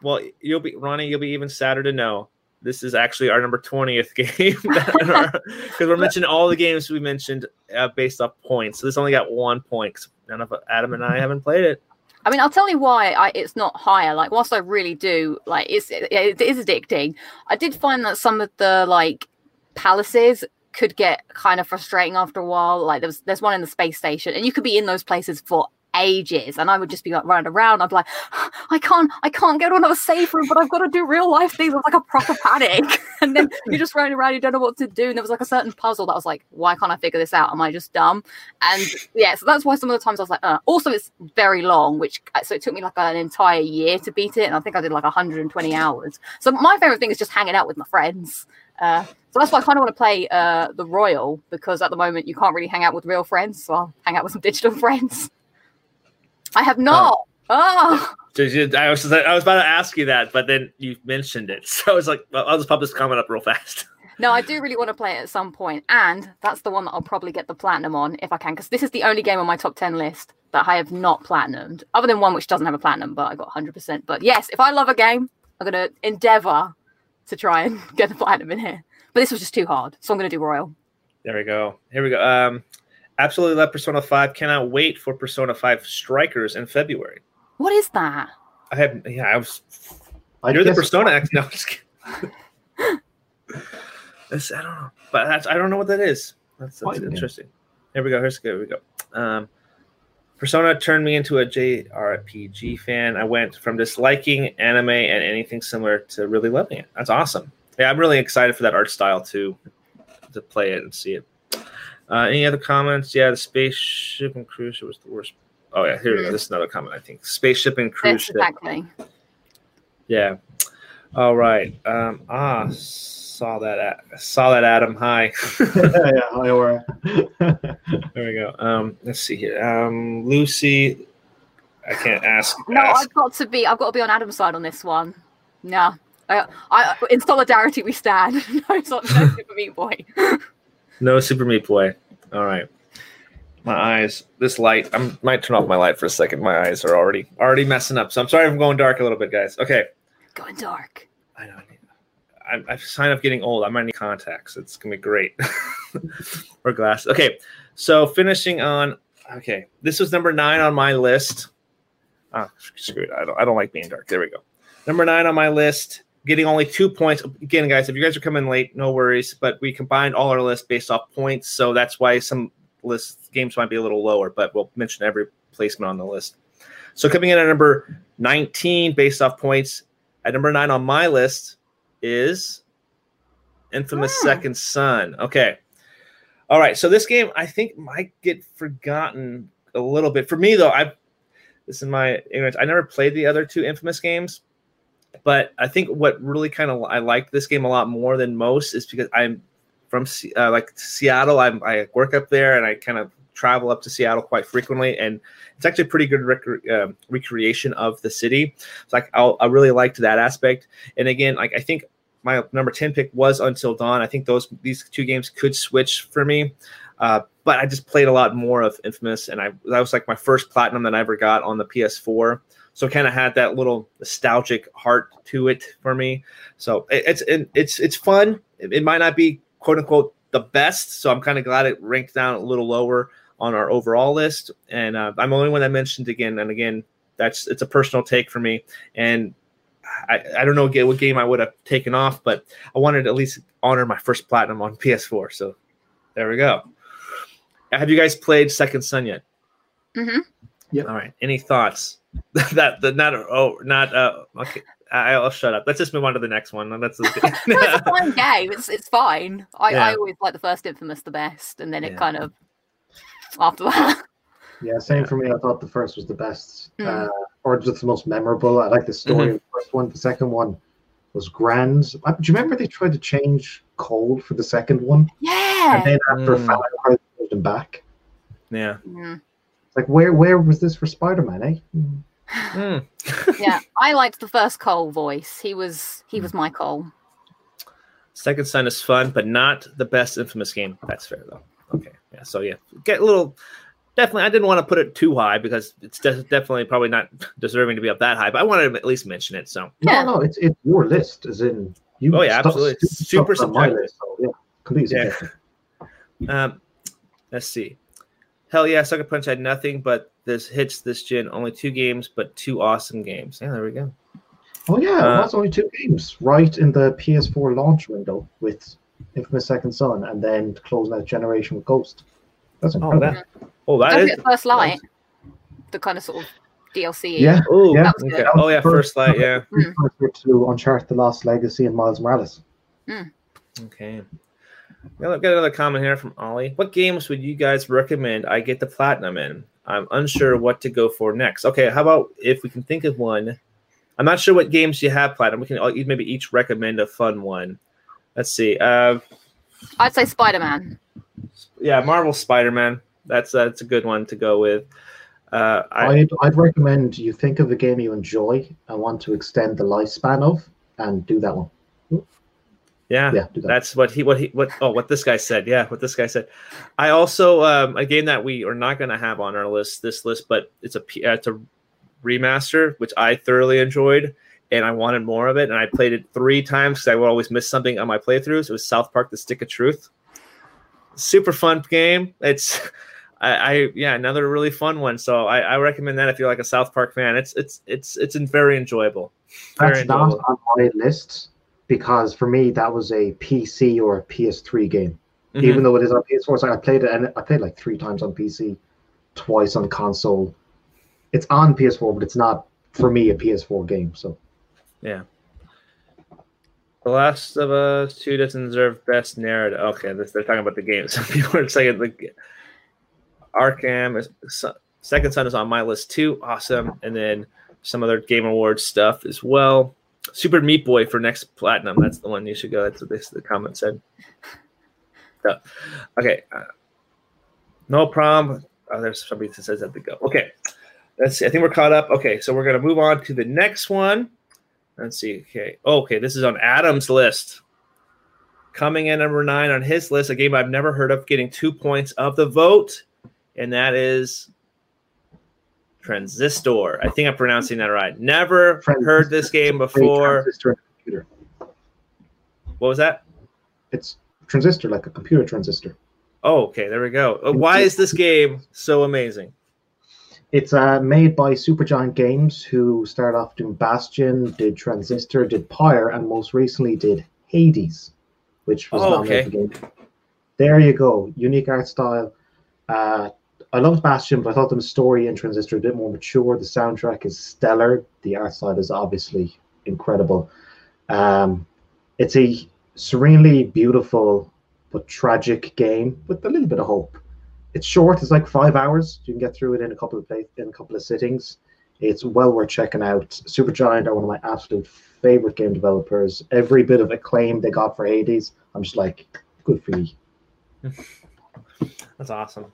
Well, you'll be Ronnie. You'll be even sadder to know. This is actually our number twentieth game because we're mentioning all the games we mentioned uh, based off points. So this only got one point. None of Adam and I haven't played it. I mean, I'll tell you why I, it's not higher. Like, whilst I really do like, it's it, it is addicting. I did find that some of the like palaces could get kind of frustrating after a while. Like, there's there's one in the space station, and you could be in those places for ages, and I would just be like running around. I'd be like, I can't, I can't get to another safe room, but I've got to do real life things. It like a proper panic, and then you're just running around, you don't know what to do. And there was like a certain puzzle that I was like, why can't I figure this out? Am I just dumb? And yeah, so that's why some of the times I was like, uh. also it's very long, which uh, so it took me like an entire year to beat it, and I think I did like 120 hours. So my favorite thing is just hanging out with my friends. Uh, so that's why I kind of want to play uh, the Royal because at the moment you can't really hang out with real friends, so I'll hang out with some digital friends. I have not. Oh, So I was I was about to ask you that, but then you mentioned it, so I was like, well, I'll just pop this comment up real fast. no, I do really want to play it at some point, and that's the one that I'll probably get the platinum on if I can, because this is the only game on my top ten list that I have not platinumed, other than one which doesn't have a platinum, but I got 100%. But yes, if I love a game, I'm gonna endeavor to try and get the platinum in here. But this was just too hard, so I'm gonna do Royal. There we go. Here we go. Um, absolutely love Persona Five. Cannot wait for Persona Five Strikers in February. What is that? I have yeah. I was. I you're the Persona X. No, I'm just kidding. That's, I don't know, but that's, I don't know what that is. That's, that's interesting. Here we go. Here's here we go. Um, Persona turned me into a JRPG fan. I went from disliking anime and anything similar to really loving it. That's awesome. Yeah, I'm really excited for that art style too, to play it and see it. Uh, any other comments? Yeah, the spaceship and cruise ship was the worst. Oh yeah, here Mhm. this is another comment. I think spaceship and cruise Yes, ship. exactly. Yeah. All right. Um. Ah, saw that. a- Saw that. Adam. Hi. yeah, I were. There we go. Um. Let's see here. Um. Lucy. I can't ask. No, ask. I've got to be. I've got to be on Adam's side on this one. No, I, I in solidarity we stand. no, it's not no for me, Boy. No Super Meat Boy. All right. My eyes. This light. I might turn off my light for a second. My eyes are already already messing up. So I'm sorry if I'm going dark a little bit, guys. Okay. Going dark. I know. I need. I, I've signed up getting old. I might need contacts. It's gonna be great. or glasses. Okay. So finishing on. Okay. This was number nine on my list. Ah, screw it. I don't. I don't like being dark. There we go. Number nine on my list. Getting only two points. Again, guys, if you guys are coming late, no worries. But we combined all our lists based off points, so that's why some list games might be a little lower. But we'll mention every placement on the list. So coming in at number 19 based off points, at number nine on my list is Infamous ah. Second Son. Okay. All right. So this game I think might get forgotten a little bit. For me though, I this is my ignorance. I never played the other two Infamous games, but I think what really kind of I like this game a lot more than most is because I'm from uh, like Seattle. I'm, I work up there and I kind of travel up to Seattle quite frequently, and it's actually a pretty good rec- uh, recreation of the city. It's like I'll, I really liked that aspect. And again, like I think my number ten pick was Until Dawn. I think those these two games could switch for me. Uh, but I just played a lot more of Infamous, and I that was like my first platinum that I ever got on the PS4. So kind of had that little nostalgic heart to it for me. So it, it's it, it's it's fun. It, it might not be quote unquote the best, so I'm kind of glad it ranked down a little lower on our overall list. And uh, I'm the only one that mentioned again and again. That's it's a personal take for me, and I, I don't know what game I would have taken off, but I wanted to at least honor my first platinum on PS4. So there we go. Have you guys played Second Son yet? Mm-hmm. Yep. All right. Any thoughts? that the not oh not uh okay. I, I'll shut up. Let's just move on to the next one. That's No, it's a fine game. It's it's fine. I, Yeah. I always like the first Infamous the best, and then it Yeah. kind of after that. Yeah, same for me. I thought the first was the best, Mm. uh, or just the most memorable. I like the story Mhm. of the first one. The second one was grand. Uh, Do you remember they tried to change Cole for the second one? Yeah. And then after Mm. Far Cry, they changed them back. yeah. Mm. Like, where where was this for Spider Man, eh? Hmm. yeah, I liked the first Cole voice. He was he was my Cole. Second Son is fun, but not the best Infamous game. That's fair though. Okay. Yeah. So yeah, get a little definitely I didn't want to put it too high because it's de- definitely probably not deserving to be up that high, but I wanted to at least mention it. So Yeah. No, no, it's it's your list, as in you. Oh, yeah, stuck- absolutely. stuck Super on my subjective. list, so, yeah, completely Yeah. Um, let's see. Hell yeah, Sucker Punch had nothing but this hits this gen. Only two games, but two awesome games. Yeah, there we go. Oh yeah, Uh, that's only two games, right in the PS4 launch window with Infamous Second Son, and then closing that generation with Ghost. That's Oh, incredible. Oh, that Don't is. forget First Light, the kind of sort of DLC. Yeah. Oh, yeah. That was okay. Oh yeah, first light. Yeah. Precursor to Uncharted: The Lost Legacy and Miles Morales. Okay. Now, I've got another comment here from Ollie. What games would you guys recommend I get the platinum in? I'm unsure what to go for next. Okay, how about if we can think of one? I'm not sure what games you have platinum. We can all- maybe each recommend a fun one. Let's see. Uh, I'd say Spider Man. yeah, Marvel Spider-Man. That's that's a good one to go with. Uh, I, I'd, I'd recommend you think of a game you enjoy and want to extend the lifespan of, and do that one. Yeah, Yeah, that. that's what he what he what oh what this guy said. Yeah, what this guy said. I also um, a game that we are not going to have on our list this list, but it's a P- uh, it's a remaster which I thoroughly enjoyed and I wanted more of it, and I played it three times because I would always miss something on my playthroughs. It was South Park: The Stick of Truth. Super fun game. It's I, I yeah another really fun one. So I, I recommend that if you're like a South Park fan. It's it's it's it's very enjoyable. Very That's not on my list because for me that was a PC or a PS3 game. Mhm. Even though it is on PS4, so I played it and I played like three times on PC, twice on console. It's on PS4, but it's not for me a PS4 game. So Yeah. The Last of Us 2 doesn't deserve best narrative. Okay, this, they're talking about the game. Some people are saying like Arkham is Second Son is on my list too. Awesome. And then some other Game Awards stuff as well. Super Meat Boy for next platinum. That's the one you should go. That's what this the comment said. So, okay. Uh, no problem. Oh, there's somebody that says that to go. Okay. Let's see. I think we're caught up. Okay, so we're gonna move on to the next one. Let's see. Okay. Oh, okay. This is on Adam's list. Coming in number nine on his list, a game I've never heard of, getting two points of the vote, and that is Transistor. I think I'm pronouncing that right. Never heard this game before. transistor. What was that? It's transistor like a computer transistor. Oh, okay. There we go. Uh, Why is this game so amazing? It's uh, made by Supergiant Games, who started off doing Bastion, did Transistor, did Pyre, and most recently did Hades, which was Oh, nominated okay. for game. There you go. Unique art style. Uh, I loved Bastion, but I thought the story in Transistor a bit more mature. The soundtrack is stellar. The art side is obviously incredible. Um, it's a serenely beautiful but tragic game with a little bit of hope. It's short. It's like five hours. You can get through it in a couple of play, in a couple of sittings. It's well worth checking out. Supergiant are one of my absolute favorite game developers. Every bit of acclaim they got for Hades, I'm just like, good for you. That's awesome.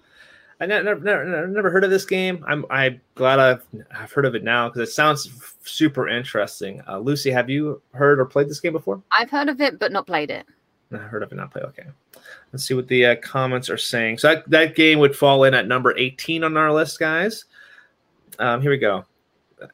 I ne- never, never, never, never heard of this game. I'm I'm glad I've I've heard of it now because it sounds f- super interesting. Uh, Lucy, have you heard or played this game before? I've heard of it, but not played it. I heard of it, not played. Okay, let's see what the uh, comments are saying. So that, that game would fall in at number 18 on our list, guys. Um, here we go.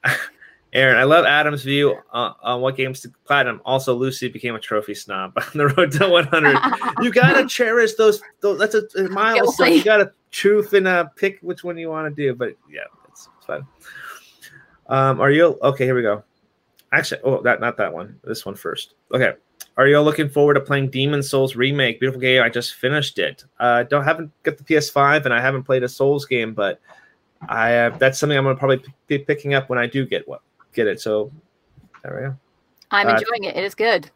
Aaron, I love Adam's view uh, on what games to platinum. Also, Lucy became a trophy snob on the road to 100. you gotta cherish those. those that's a, a milestone. You gotta truth and uh, pick which one you want to do. But yeah, it's, it's fun. Um, are you okay? Here we go. Actually, oh, that not that one. This one first. Okay. Are you all looking forward to playing Demon Souls remake? Beautiful game. I just finished it. Uh, don't haven't got the PS5 and I haven't played a Souls game, but I uh, that's something I'm gonna probably p- be picking up when I do get what get it. So there we go. I'm Uh, enjoying it. It is good.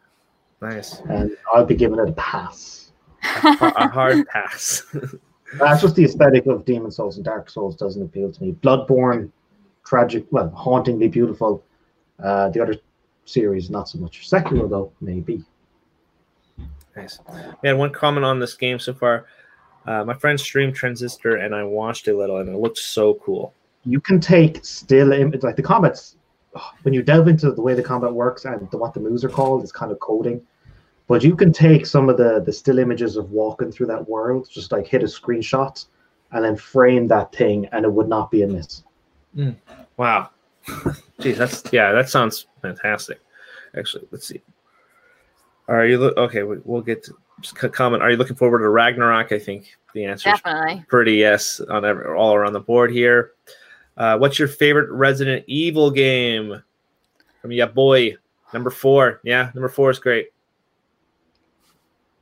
Nice. And I'll be giving it a pass. a hard pass. That's just the aesthetic of Demon Souls and Dark Souls doesn't appeal to me. Bloodborne, tragic, well, hauntingly beautiful. Uh, the other series, not so much. Sekiro, though, maybe. Nice. We had one comment on this game so far. Uh, my friend streamed Transistor and I watched a little and it looked so cool. You can take still images, like the combats, when you delve into the way the combat works and the, what the moves are called, it's kind of coding. But you can take some of the, the still images of walking through that world, just like hit a screenshot and then frame that thing, and it would not be a miss. Mm. Wow. Geez, that's yeah, that sounds fantastic. Actually, let's see. Are you look okay? we- We'll get to just comment. Are you looking forward to Ragnarok? I think the answer is pretty yes on every, all around the board here. Uh, what's your favorite Resident Evil game? From yeah, boy, number four. Yeah, number four is great.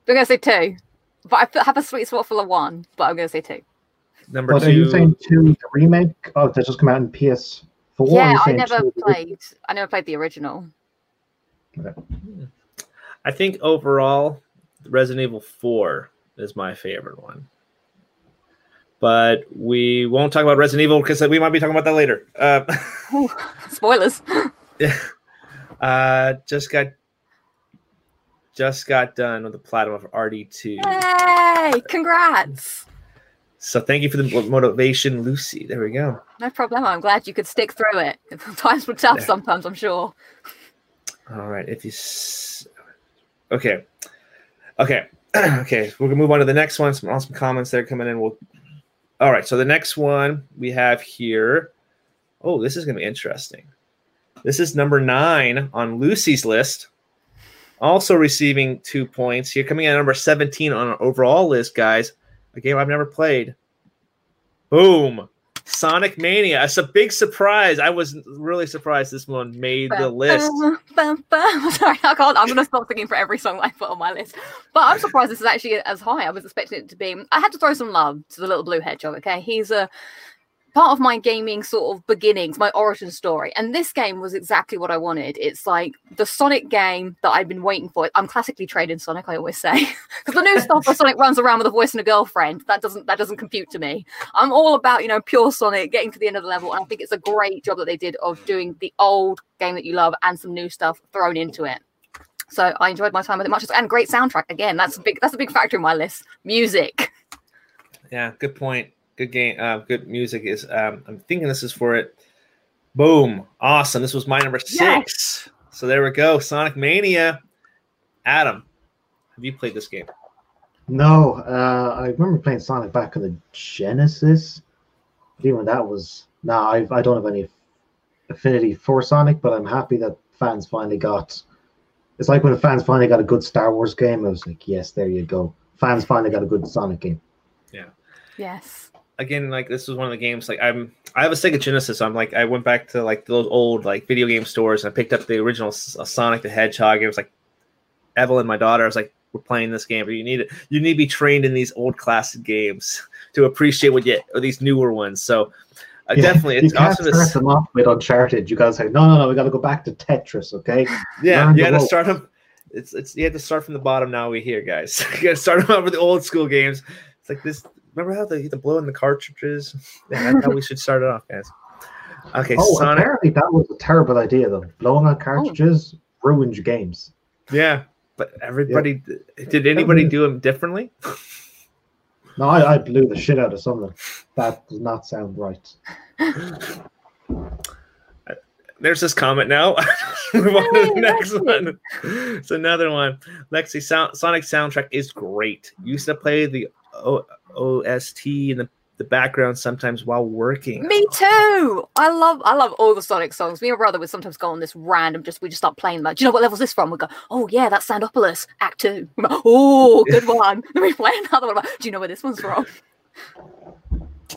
I'm gonna say two, but I have a sweet spot for the one. But I'm gonna say two. Number But two. are you saying two the remake? Oh, that just come out in PS4. yeah, I never two- played. I never played the original. I think overall, Resident Evil 4 is my favorite one. But we won't talk about Resident Evil because we might be talking about that later. Uh, Ooh, spoilers. uh, just got just got done with the platinum of RD2. Yay! Congrats. So thank you for the motivation, Lucy. There we go. No problem. I'm glad you could stick through it. Times were tough Yeah. sometimes. I'm sure. All right. If you s- okay, okay, okay, we're gonna move on to the next one. Some awesome comments there coming in. We'll. All right. So the next one we have here. Oh, this is gonna be interesting. This is number nine on Lucy's list. Also receiving two points here, coming in at number seventeen on our overall list, guys. A game I've never played. Boom. Sonic Mania. It's a big surprise. I was really surprised this one made the list. Sorry, I can't. I'm going to stop singing for every song I put on my list. But I'm surprised this is actually as high. I was expecting it to be. I had to throw some love to the little blue hedgehog. Okay, he's a part of my gaming sort of beginnings, my origin story. And this game was exactly what I wanted. It's like the Sonic game that I've been waiting for. I'm classically trained in Sonic, I always say, because the new stuff where Sonic runs around with a voice and a girlfriend that doesn't that doesn't compute to me. I'm all about you know pure Sonic, getting to the end of the level, and I think it's a great job that they did of doing the old game that you love and some new stuff thrown into it. So I enjoyed my time with it much, and great soundtrack. Again, that's a big that's a big factor in my list. Music. Yeah, good point. Good game. Uh, good music is. Um, I'm thinking this is for it. Boom! Awesome. This was my number six. So there we go. Sonic Mania. Adam, have you played this game? No, uh, I remember playing Sonic back on the Genesis. Even that was no, I I don't have any affinity for Sonic, but I'm happy that fans finally got. It's like when the fans finally got a good Star Wars game. I was like, yes, there you go. Fans finally got a good Sonic game. Yeah. Yes. Again, like this was one of the games. Like I'm, I have a Sega Genesis. So I'm like, I went back to like those old like video game stores and I picked up the original uh, Sonic the Hedgehog. It was like Evelyn, my daughter. I was like, we're playing this game, but you need it. You need to be trained in these old classic games to appreciate what you or these newer ones. So uh, Yeah, definitely, you it's can't awesome. to start them off with Uncharted. You gotta say, no, no, no, we gotta go back to Tetris, okay? Yeah, Learn you the had to ropes. start them. It's it's you had to start from the bottom. Now we here, guys. you got to start them out with the old school games. It's like this. Remember how they used to blow in the cartridges? Yeah, that's how we should start it off, guys. Okay, oh, Sonic. apparently that was a terrible idea though. Blowing on oh. cartridges ruined your games. Yeah, but everybody did. Anybody do them differently? No, I, I blew the shit out of some of them. That does not sound right. There's this comment now. Move on to the next one. It's another one. Lexi, sound, Sonic soundtrack is great. Used to play the o- OST in the, the background sometimes while working. Me too. I love I love all the Sonic songs. Me and my brother would sometimes go on this random just we just start playing like, do you know what level's this from? We go, oh yeah, that's Sandopolis, Act Two. Oh, good one. Then we play another one. Like, do you know where this one's from?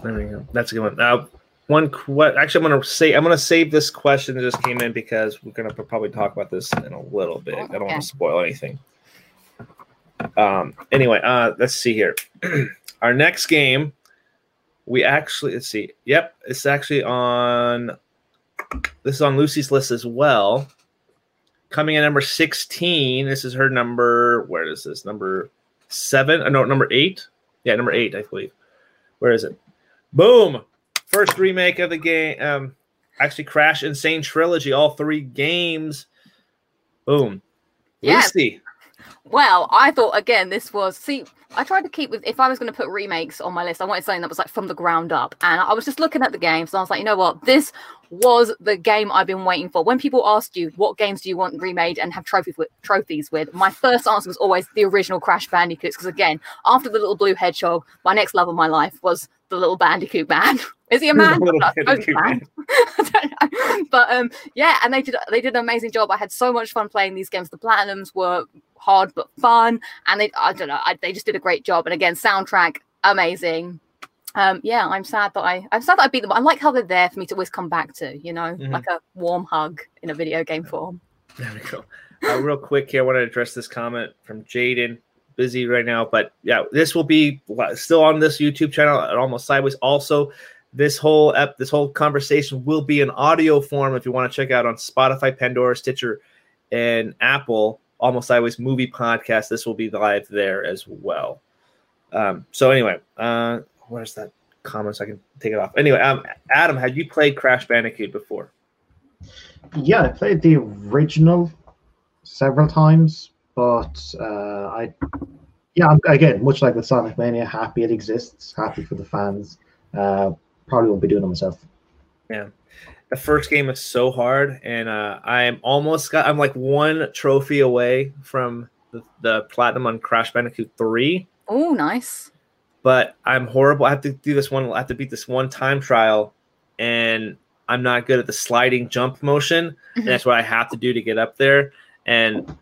There we go. That's a good one. Now, one que- actually, I'm gonna say I'm gonna save this question that just came in because we're gonna probably talk about this in a little bit. I don't want to spoil anything. Um. Anyway, uh, let's see here. Our next game, we actually let's see. Yep, it's actually on. This is on Lucy's list as well. Coming in number 16. This is her number. Where is this? Number seven? Uh, no, number eight. Yeah, number eight, I believe. Where is it? Boom! First remake of the game. Um, actually, Crash N. Sane Trilogy. All three games. Boom. Yes. Lucy. Well, I thought again this was see. I tried to keep with if I was going to put remakes on my list, I wanted something that was like from the ground up. And I was just looking at the games, and I was like, you know what, this was the game I've been waiting for. When people asked you what games do you want remade and have trophies with, trophies with, my first answer was always the original Crash Bandicoots. Because again, after the little blue hedgehog, my next love of my life was the little Bandicoot man. Is he a man? Little I suppose he's a Bandicoot man. I don't know. But um, yeah, and they did they did an amazing job. I had so much fun playing these games. The platinums were hard but fun, and they I don't know I, they just did a great job. And again, soundtrack amazing. Um, yeah, I'm sad that I I'm sad that I beat them. I like how they're there for me to always come back to. You know, Mhm. like a warm hug in a video game form. There we go. Uh, real quick here, I want to address this comment from Jaden. Busy right now, but yeah, this will be still on this YouTube channel at Almost Sideways. Also, this whole ep- this whole conversation will be in audio form if you want to check out on Spotify, Pandora, Stitcher, and Apple. Almost Sideways movie podcast. This will be live there as well. Um, so anyway, uh, where's that comment? So I can take it off. Anyway, um, Adam, had you played Crash Bandicoot before? Yeah, I played the original several times, but uh, I, yeah, I'm, again, much like with Sonic Mania, happy it exists, happy for the fans. Uh, probably won't be doing it myself. Yeah. The first game is so hard, and uh, I'm almost got. I'm like one trophy away from the, the platinum on Crash Bandicoot Three. Oh, nice. but I'm horrible. I have to do this one. I have to beat this one time trial, and I'm not good at the sliding jump motion, and that's what I have to do to get up there. And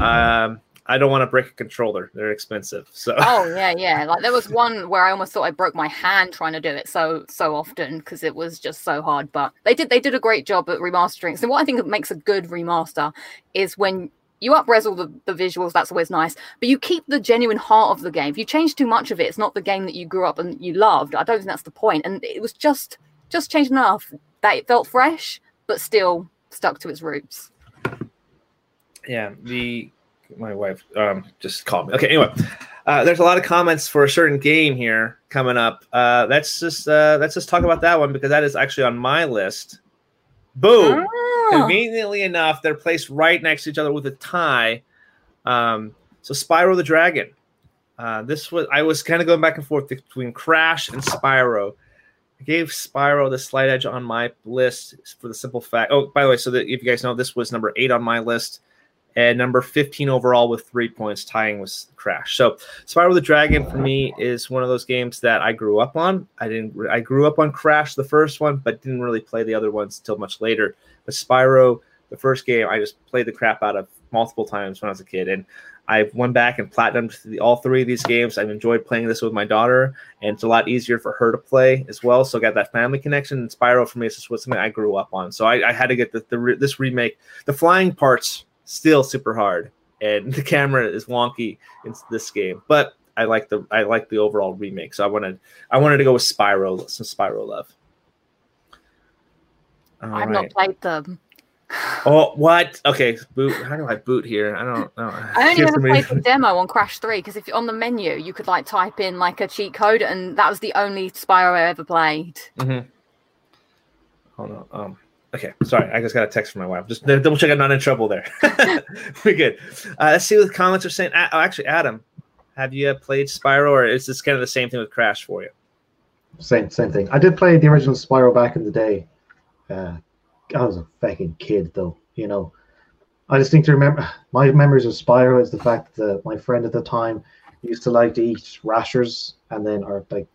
um, I don't want to break a controller; they're expensive. So oh yeah, yeah. Like there was one where I almost thought I broke my hand trying to do it so so often because it was just so hard. But they did they did a great job at remastering. So what I think makes a good remaster is when you upres all the, the visuals, that's always nice, but you keep the genuine heart of the game. If you change too much of it, it's not the game that you grew up and you loved. I don't think that's the point. And it was just just changed enough that it felt fresh, but still stuck to its roots. Yeah the my wife um just called me. Okay anyway uh there's a lot of comments for a certain game here coming up. Uh let's just uh let's just talk about that one because that is actually on my list. Boom! Conveniently enough they're placed right next to each other with a tie. Um so spyro the dragon. Uh this was i was kind of going back and forth between crash and spyro. I gave Spyro the slight edge on my list for the simple fact. Oh, by the way, so that if you guys know, this was number eight on my list and number 15 overall with three points, tying with Crash. So Spyro the Dragon for me is one of those games that I grew up on. I didn't. I grew up on Crash, the first one, but didn't really play the other ones until much later. But Spyro, the first game, I just played the crap out of multiple times when I was a kid, and I went back and platinumed the, all three of these games. I've enjoyed playing this with my daughter, and it's a lot easier for her to play as well. So I got that family connection. And Spyro for me is just something I grew up on. So I, I had to get the, the re- this remake. The flying parts still super hard, and the camera is wonky in this game, but I like the I like the overall remake. So I wanted I wanted to go with Spyro, some Spyro love. All I've right. not played them. Oh, what? Okay, boot. How do I boot here? I don't know. I only ever played the demo on Crash 3 because if you're on the menu, you could like type in like a cheat code, and that was the only Spyro I ever played. Mm-hmm. Hold on. Um. Okay. Sorry, I just got a text from my wife. Just double check I'm not in trouble there. We're good. Uh, let's see what the comments are saying. Uh, oh, actually, Adam, have you uh, played Spyro, or is this kind of the same thing with Crash for you? Same same thing. I did play the original Spyro back in the day. Uh, I was a fucking kid though, you know. I distinctly remember my memories of Spyro is the fact that my friend at the time used to like to eat rashers and then or like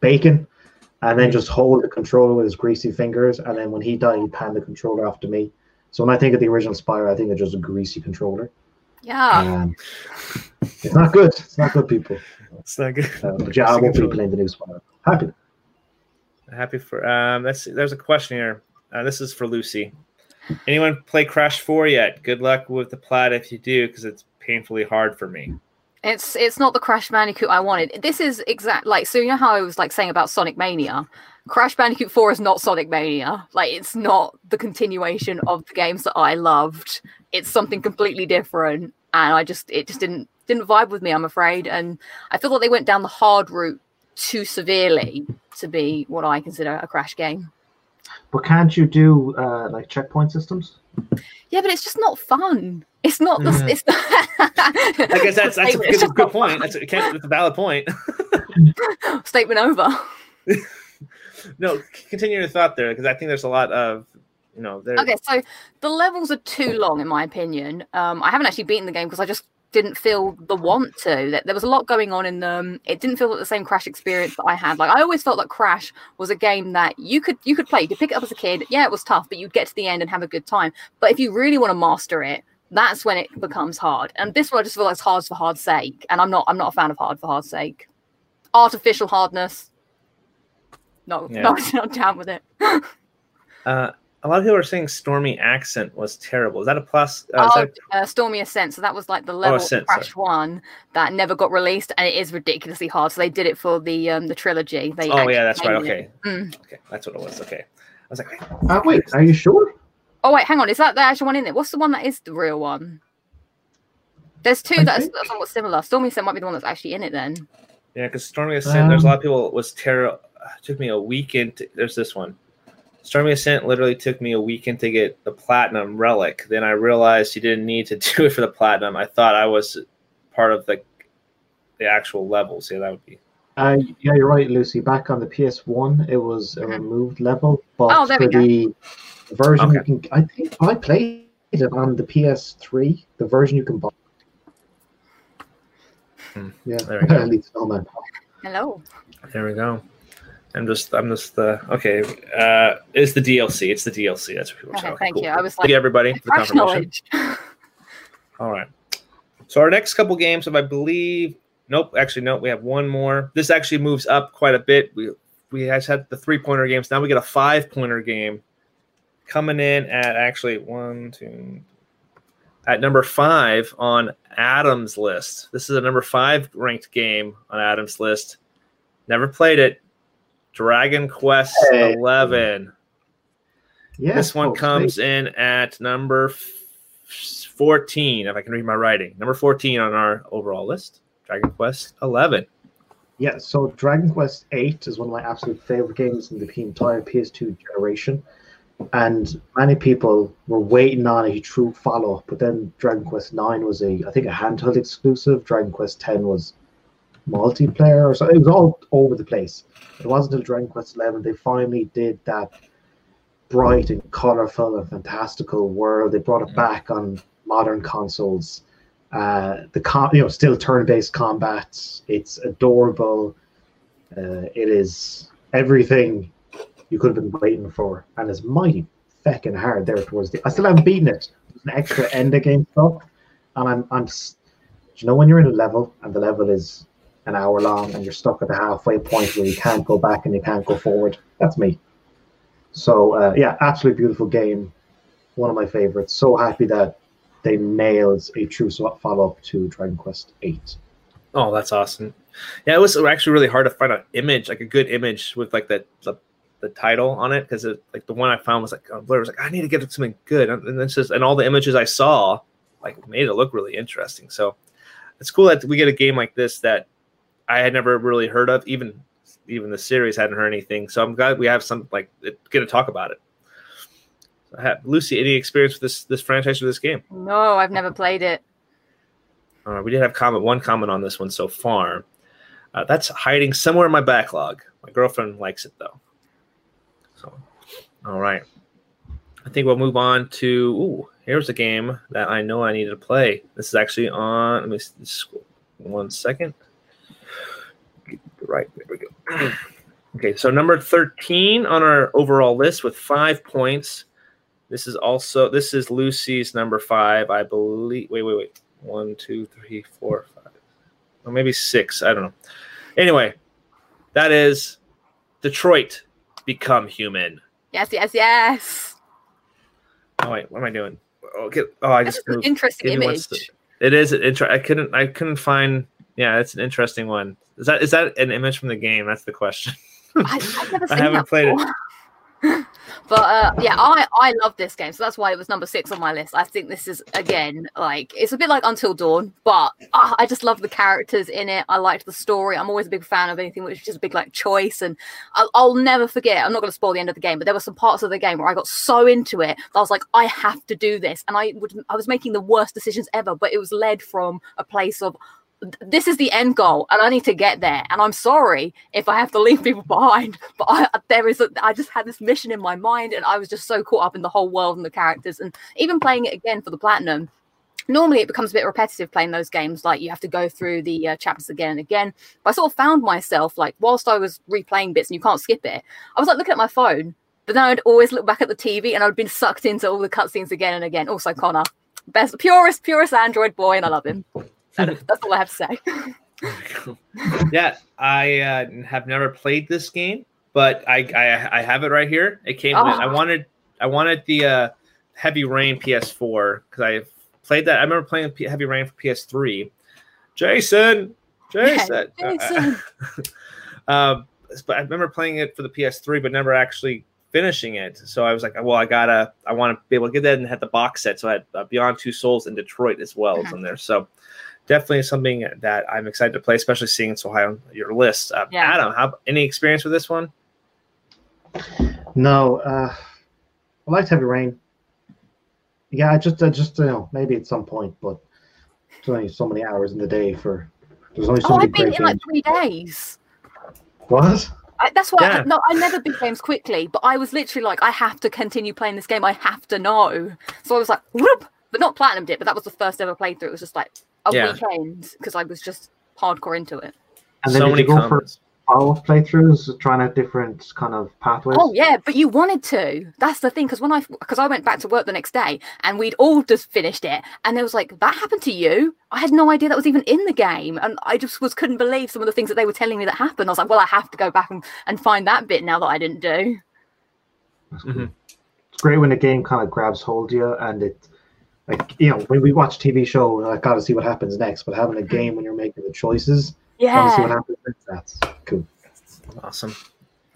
bacon and then just hold the controller with his greasy fingers and then when he died he'd hand the controller off to me. So when I think of the original Spyro, I think of just a greasy controller. Yeah. Um, it's not good. It's not good, people. It's not good. Uh, but yeah, I won't be playing the new Spyro. Happy. Happy for um. That's there's a question here. Uh, this is for Lucy. Anyone play Crash 4 yet? Good luck with the plat if you do, because it's painfully hard for me. It's it's not the Crash Bandicoot I wanted. This is exact like so you know how I was like saying about Sonic Mania. Crash Bandicoot 4 is not Sonic Mania. Like it's not the continuation of the games that I loved. It's something completely different and I just it just didn't didn't vibe with me, I'm afraid. And I feel like they went down the hard route too severely to be what I consider a Crash game. But can't you do uh, like checkpoint systems? Yeah, but it's just not fun. It's not the. It's I guess that's that's a, It's good, good point. That's a, that's a valid point. statement over. no, continue your thought there, because I think there's a lot of you know there. Okay, so the levels are too long, in my opinion. Um, I haven't actually beaten the game because I just didn't feel the want to. That there was a lot going on in them. It didn't feel like the same Crash experience that I had. Like I always felt like Crash was a game that you could you could play. You could pick it up as a kid. Yeah, it was tough, but you'd get to the end and have a good time. But if you really want to master it, that's when it becomes hard. And this one I just feel like it's hard for hard's sake. And I'm not I'm not a fan of hard for hard's sake. Artificial hardness. No, Yeah. no, not down with it. Uh, a lot of people are saying Stormy Ascent was terrible. Is that a plus? Uh, is oh, that- uh, Stormy Ascent. So that was like the level of Ascent, Crash One that never got released, and it is ridiculously hard. So they did it for the um the trilogy. They oh yeah, that's right. made Okay. Mm. okay, that's what it was. Okay, I was like, Uh, wait, are you sure? Oh wait, hang on. Is that the actual one in there? What's the one that is the real one? There's two I that are think- somewhat similar. Stormy Ascent might be the one that's actually in it then. yeah, because Stormy Ascent. there's a Um, lot of people was terrible. Took me a weekend. To, there's this one. Stormy Ascent literally took me a weekend to get the platinum relic. Then I realized you didn't need to do it for the platinum. I thought I was part of the the actual levels. Yeah, that would be. Uh, yeah, you're right, Lucy. Back on the PS1, it was a removed level, but Oh, there for we go. the version Okay. you can, I think I played it on the PS3. The version you can buy. Hmm. Yeah, There we go. at least oh man. Hello. There we go. I'm just, I'm just the okay. Uh, it's the DLC. It's the DLC. That's what people are Okay, saying. thank cool, you. I was Thank you, everybody, for the confirmation. knowledge. All right. So our next couple games, if I believe, nope, actually, nope, we have one more. This actually moves up quite a bit. We we just had the three pointer games. Now we get a five pointer game coming in at actually one, two, at number five on Adam's list. This is a number five ranked game on Adam's list. Never played it. Dragon Quest Hey. Eleven. Yeah, this one folks, comes in at number 14, if I can read my writing. Number 14 on our overall list. Dragon Quest 11. Yeah, so Dragon Quest Eight is one of my absolute favorite games in the entire PS2 generation. And many people were waiting on a true follow up, but then Dragon Quest IX was a, I think, a handheld exclusive. Dragon Quest X was multiplayer, or so it was all over the place. It wasn't until Dragon Quest Eleven they finally did that bright and colorful and fantastical world. They brought it back on modern consoles. Uh, the com- you know still turn-based combat. It's adorable. Uh, it is everything you could have been waiting for, and it's mighty feckin' hard there towards the. I still haven't beaten it. An extra end of game stuff, and I'm I'm. You know when you're in a level and the level is an hour long and you're stuck at the halfway point where you can't go back and you can't go forward. That's me. So uh, yeah, absolutely beautiful game. One of my favorites. So happy that they nailed a true follow up to Dragon Quest VIII. Oh, that's awesome. Yeah, it was actually really hard to find an image, like a good image with like the the, the title on it, because it's like the one I found was like Blur was like I need to get something good, and then just and all the images I saw like made it look really interesting. So it's cool that we get a game like this that I had never really heard of, even even the series hadn't heard anything. So I'm glad we have some like get to talk about it. So, ha- Lucy, any experience with this this franchise or this game? No, I've never played it. Uh, we did have comment one comment on this one so far. Uh, that's hiding somewhere in my backlog. My girlfriend likes it though. So, all right. I think we'll move on to. Ooh, here's a game that I know I need to play. This is actually on. Let me just one second. Right there we go. okay, so number thirteen on our overall list with five points. This is also this is Lucy's number five, I believe. Wait, wait, wait. One, two, three, four, five, or maybe six. I don't know. Anyway, that is Detroit Become Human. Yes, yes, yes. Oh wait, what am I doing? Oh, get, oh I That's just an interesting Give me one image. sec. It is an inter- I couldn't. I couldn't find. Yeah, it's an interesting one. Is that is that an image from the game? That's the question. I, I've never I seen haven't played it. But uh, yeah, I I love this game, so that's why it was number six on my list. I think this is again like it's a bit like Until Dawn, but uh, I just love the characters in it. I liked the story. I'm always a big fan of anything which is just a big like choice, and I'll, I'll never forget. I'm not going to spoil the end of the game, but there were some parts of the game where I got so into it that I was like, I have to do this, and I would I was making the worst decisions ever, but it was led from a place of this is the end goal and I need to get there. And I'm sorry if I have to leave people behind, but I, there is, a, I just had this mission in my mind and I was just so caught up in the whole world and the characters. And even playing it again for the platinum, normally it becomes a bit repetitive playing those games like you have to go through the uh, chapters again and again but i sort of found myself like whilst i was replaying bits and you can't skip it i was like looking at my phone but then i'd always look back at the tv and i'd been sucked into all the cutscenes again and again also connor best purest purest android boy and i love him that's all i have to say yeah i uh, have never played this game but I, I i have it right here it came Oh. with i wanted i wanted the uh heavy rain ps4 because i played that i remember playing P- heavy rain for ps3 jason jason Jason. um, but I remember playing it for the PS3, but never actually finishing it. So I was like, well, I gotta, I want to be able to get that and had the box set. So I had uh, Beyond Two Souls in Detroit as well as on there. So definitely something that I'm excited to play, especially seeing it so high on your list. Uh, Yeah. Adam, how any experience with this one? No, uh, I liked Heavy Rain. Yeah, I just, I just, you know, maybe at some point, but there's only so many hours in the day for. There's only so oh many i've been in like three days What? I, that's why Yeah. I, no, I never beat games quickly, but I was literally like, I have to continue playing this game. I have to know. So I was like, whoop, but not platinum it. But that was the first ever playthrough. It was just like a Yeah. weekend because I was just hardcore into it. And then So did many you go comments. for follow-up playthroughs, trying out different kind of pathways? Oh yeah, but you wanted to. That's the thing because when I because I went back to work the next day and we'd all just finished it, and there was like that happened to you. I had no idea that was even in the game, and I just was couldn't believe some of the things that they were telling me that happened. I was like, well, I have to go back and, and find that bit now that I didn't do. Mm-hmm. It's great when a game kind of grabs hold of you and it, like you know, when we watch TV show, and I gotta see what happens next. But having a game when you're making the choices, gotta see what happens next. That's cool. Awesome.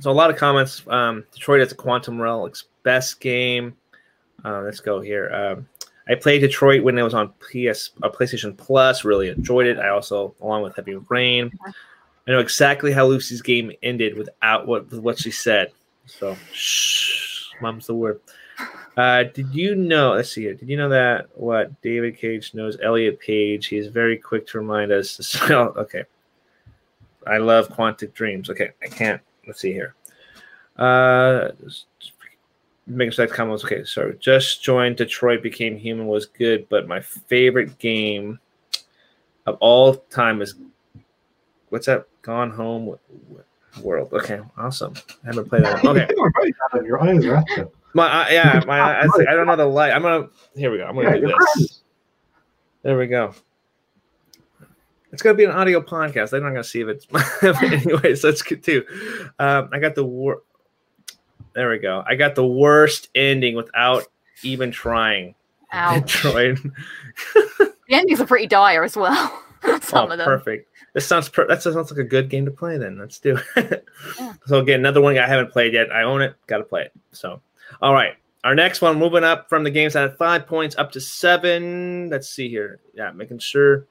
So a lot of comments. Um, Detroit as a Quantum Relics best game. Uh, let's go here. Um, I played Detroit when it was on PS, uh, PlayStation Plus. Really enjoyed it. I also, along with Heavy Rain, I know exactly how Lucy's game ended without what what she said. So, shh, mom's the word. Uh, did you know? Let's see here. Did you know that what David Cage knows Elliot Page? He is very quick to remind us. To. Okay, I love Quantic Dreams. Okay, I can't. Let's see here. Uh, making sex comments. Okay, so just joined Detroit, became human was good, but my favorite game of all time is what's that? Gone Home World. Okay, awesome. I haven't played that. Okay, You're right, Adam, Your eyes are at you. my uh, yeah, my I, I don't know the light. I'm gonna here we go. I'm gonna Yeah, do this. There we go. It's gonna be an audio podcast. They're not gonna see if it's. anyways, let's get to. Um, I got the wor- There we go. I got the worst ending without even trying. Ouch. Detroit. The endings are pretty dire as well. Some oh, of them. perfect. This sounds per- that sounds like a good game to play. Then let's do it. So again, another one I haven't played yet. I own it. Got to play it. So, all right. Our next one, moving up from the games that had five points up to seven. Let's see here. Yeah, making sure.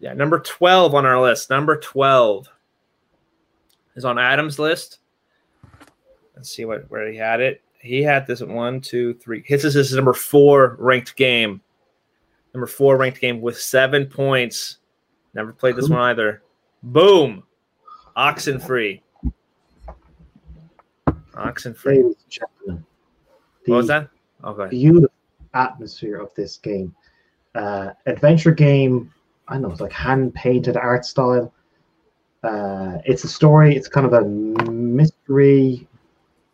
Yeah, number twelve on our list. Number twelve is on Adam's list. Let's see what where he had it. He had this one, two, three. His is his number four ranked game. Number four ranked game with seven points. Never played this one either. Boom. Oxenfree. Oxenfree. Ladies and gentlemen, What was the that? Okay. Beautiful atmosphere of this game. Uh, adventure game. I know it's like hand painted art style. Uh, it's a story. It's kind of a mystery.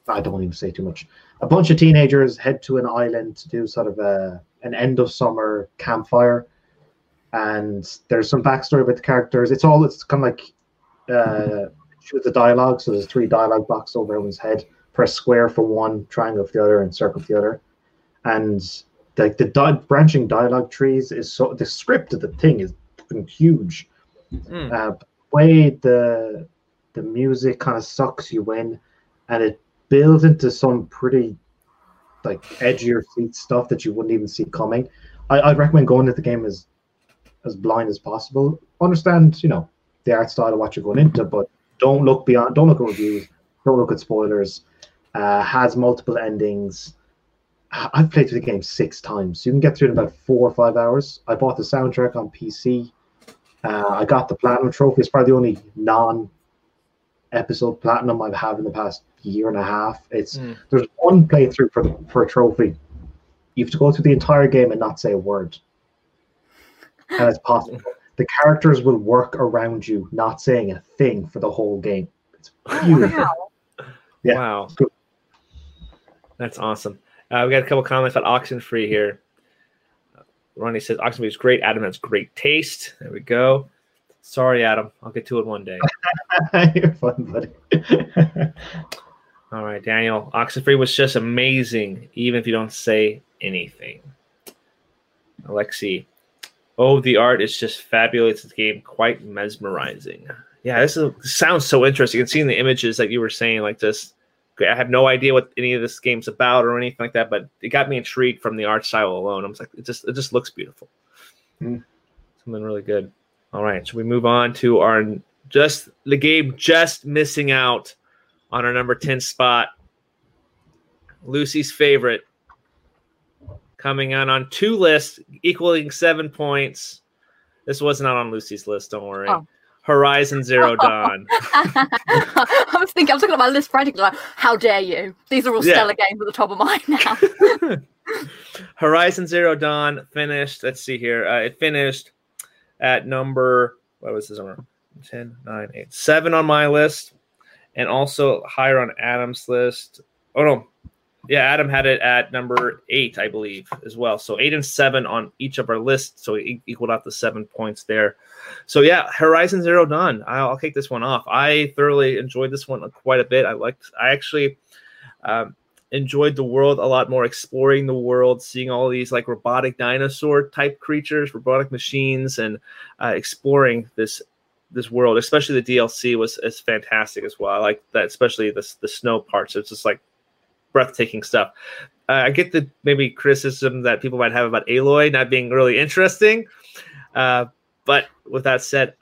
I don't even say too much. A bunch of teenagers head to an island to do sort of a an end of summer campfire, and there's some backstory about the characters. It's all it's kind of like uh, shoot the dialogue. So there's three dialogue boxes over everyone's head. Press square for one, triangle for the other, and circle for the other. And like the di- branching dialogue trees is so the script of the thing is huge. Hmm. Uh, way the the music kind of sucks you in, and it builds into some pretty like edgier seat stuff that you wouldn't even see coming. I, I'd recommend going into the game as as blind as possible. Understand, you know, the art style of what you're going into, but don't look beyond. Don't look at reviews. Don't look at spoilers. Uh, has multiple endings. I've played through the game six times. You can get through it in about four or five hours. I bought the soundtrack on PC. Uh, I got the platinum trophy. It's probably the only non episode platinum I've had in the past year and a half. It's Mm. there's one playthrough for the, for a trophy, You have to go through the entire game and not say a word, and it's possible. The characters will work around you, not saying a thing for the whole game. It's beautiful. Yeah, Wow. it's. That's awesome. Uh, we got a couple comments about Oxenfree here. Ronnie says Oxenfree is great. Adam has great taste. There we go. Sorry, Adam. I'll get to it one day. You're fun, buddy. All right, Daniel. Oxenfree was just amazing, even if you don't say anything. Alexi. Oh, the art is just fabulous. The game quite mesmerizing. Yeah, this, is, sounds so interesting. And seeing the images that you were saying, like this, I have no idea what any of this game's about or anything like that, but it got me intrigued from the art style alone. I was like, it just it just looks beautiful. Mm. Something really good. All right, so we move on to our just the game just missing out on our number 10 spot. Lucy's favorite coming on on two lists, equaling seven points. This was not on Lucy's list, don't worry. Oh. Horizon Zero Dawn. I was thinking, I was looking at my list frantically, like, how dare you? These are all Yeah. stellar games at the top of mine now. Horizon Zero Dawn finished. Let's see here. Uh, it finished at number, what was this number? 10, 9, 8, 7 on my list, and also higher on Adam's list. Oh, no. Yeah, Adam had it at number 8, I believe, as well. So 8 and 7 on each of our lists. So it equaled out the seven points there. So yeah, Horizon Zero Dawn. I'll, I'll kick this one off. I thoroughly enjoyed this one quite a bit. I liked, I actually. Um, enjoyed the world a lot more exploring the world seeing all these like robotic dinosaur type creatures robotic machines and uh, exploring this this world especially the dlc was is fantastic as well i like that especially the, the snow parts it's just like breathtaking stuff uh, i get the maybe criticism that people might have about aloy not being really interesting uh, but with that said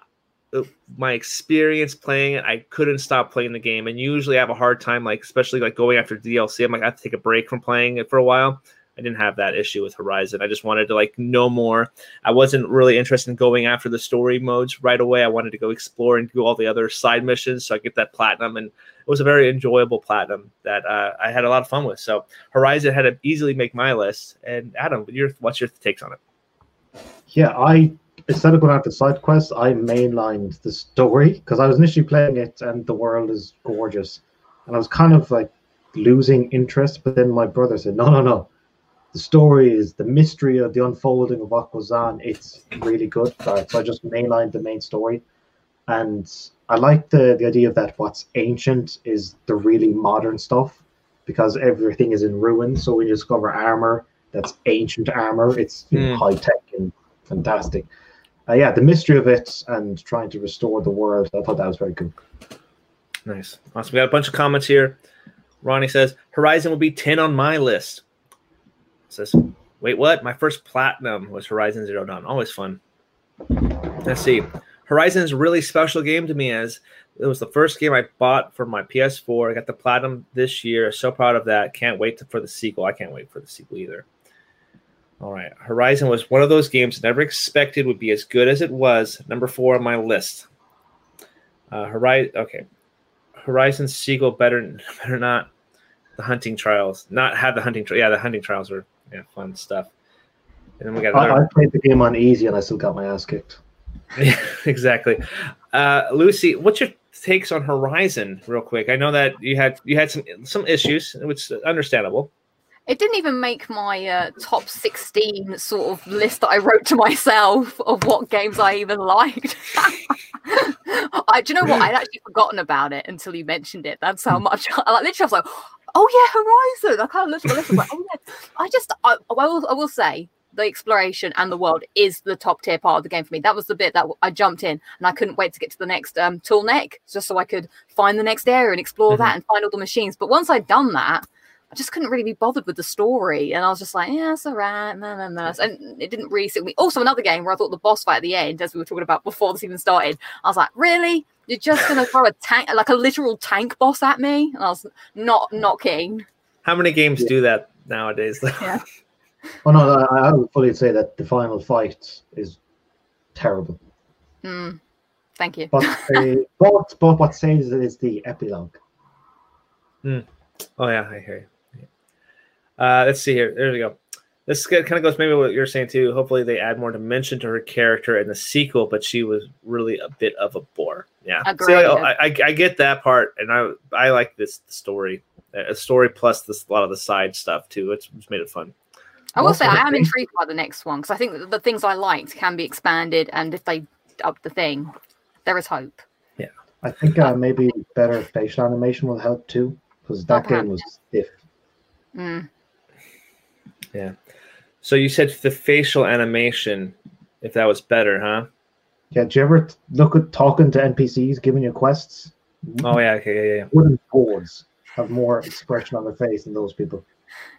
uh, my experience playing it, I couldn't stop playing the game. And usually I have a hard time, like especially like going after DLC. I'm like, I have to take a break from playing it for a while. I didn't have that issue with Horizon. I just wanted to like know more. I wasn't really interested in going after the story modes right away. I wanted to go explore and do all the other side missions so I get that platinum. And it was a very enjoyable platinum that uh, I had a lot of fun with. So Horizon had to easily make my list. And Adam, your what's your takes on it? Yeah, I instead of going after side quests, I mainlined the story because I was initially playing it and the world is gorgeous, and I was kind of like losing interest. But then my brother said, "No, no, no, the story is the mystery of the unfolding of what goes on. It's really good." Right, so I just mainlined the main story, and I like the the idea of that what's ancient is the really modern stuff because everything is in ruin. So we discover armor that's ancient armor, it's Mm. high tech and fantastic. Uh, yeah, the mystery of it and trying to restore the world. I thought that was very cool. Nice. Awesome. We got a bunch of comments here. Ronnie says Horizon will be 10 on my list. Says, wait, what? My first platinum was Horizon Zero Dawn. Always fun. Let's see. Horizon is a really special game to me as it was the first game I bought for my PS4. I got the platinum this year. So proud of that. Can't wait to, for the sequel. I can't wait for the sequel either. All right. Horizon was one of those games never expected would be as good as it was. Number four on my list. Uh, Horizon. Okay. Horizon sequel better better not the hunting trials not have the hunting yeah the hunting trials are yeah fun stuff and then we got I, I played the game on easy and I still got my ass kicked. yeah, exactly uh lucy what's your takes on horizon real quick i know that you had you had some some issues which is understandable It didn't even make my uh, top 16 sort of list that I wrote to myself of what games I even liked. I, do you know what? I'd actually forgotten about it until you mentioned it. That's how much I like. Literally, I was like, "Oh yeah, Horizon." I kind of looked at my list. I was like, "Oh yeah." I just, I, I will, I will say, the exploration and the world is the top tier part of the game for me. That was the bit that I jumped in, and I couldn't wait to get to the next um, Tallneck, just so I could find the next area and explore that and find all the machines. But once I'd done that, I just couldn't really be bothered with the story, and I was just like, "Yeah, it's alright." Nah, nah, nah. And it didn't really suit me. Also, another game where I thought the boss fight at the end, as we were talking about before this even started, I was like, "Really? You're just gonna throw a tank, like a literal tank boss at me?" And I was not not keen. how many games do that nowadays Yeah. Oh no, I, I would fully say that the final fight is terrible. Hmm. Thank you. But, uh, but, but what saves it is the epilogue. Hmm. Oh yeah, I hear you. Uh, let's see here. There we go. This kind of goes maybe what you're saying too. Hopefully, they add more dimension to her character in the sequel, but she was really a bit of a bore. Yeah, Agreed. See, I, I, I get that part, and I I like this story, a story plus this a lot of the side stuff too. It's, it's made it fun. I will say Also, I I am intrigued by the next one because I think that the things I liked can be expanded, and if they up the thing, there is hope. Yeah, I think uh, maybe better facial animation will help too, because that perhaps, game was stiff. Mm. Yeah. So you said the facial animation, if that was better, huh? Yeah, do you ever look at talking to NPCs, giving you quests? Oh yeah, okay, yeah, yeah. Wooden boards have more expression on their face than those people.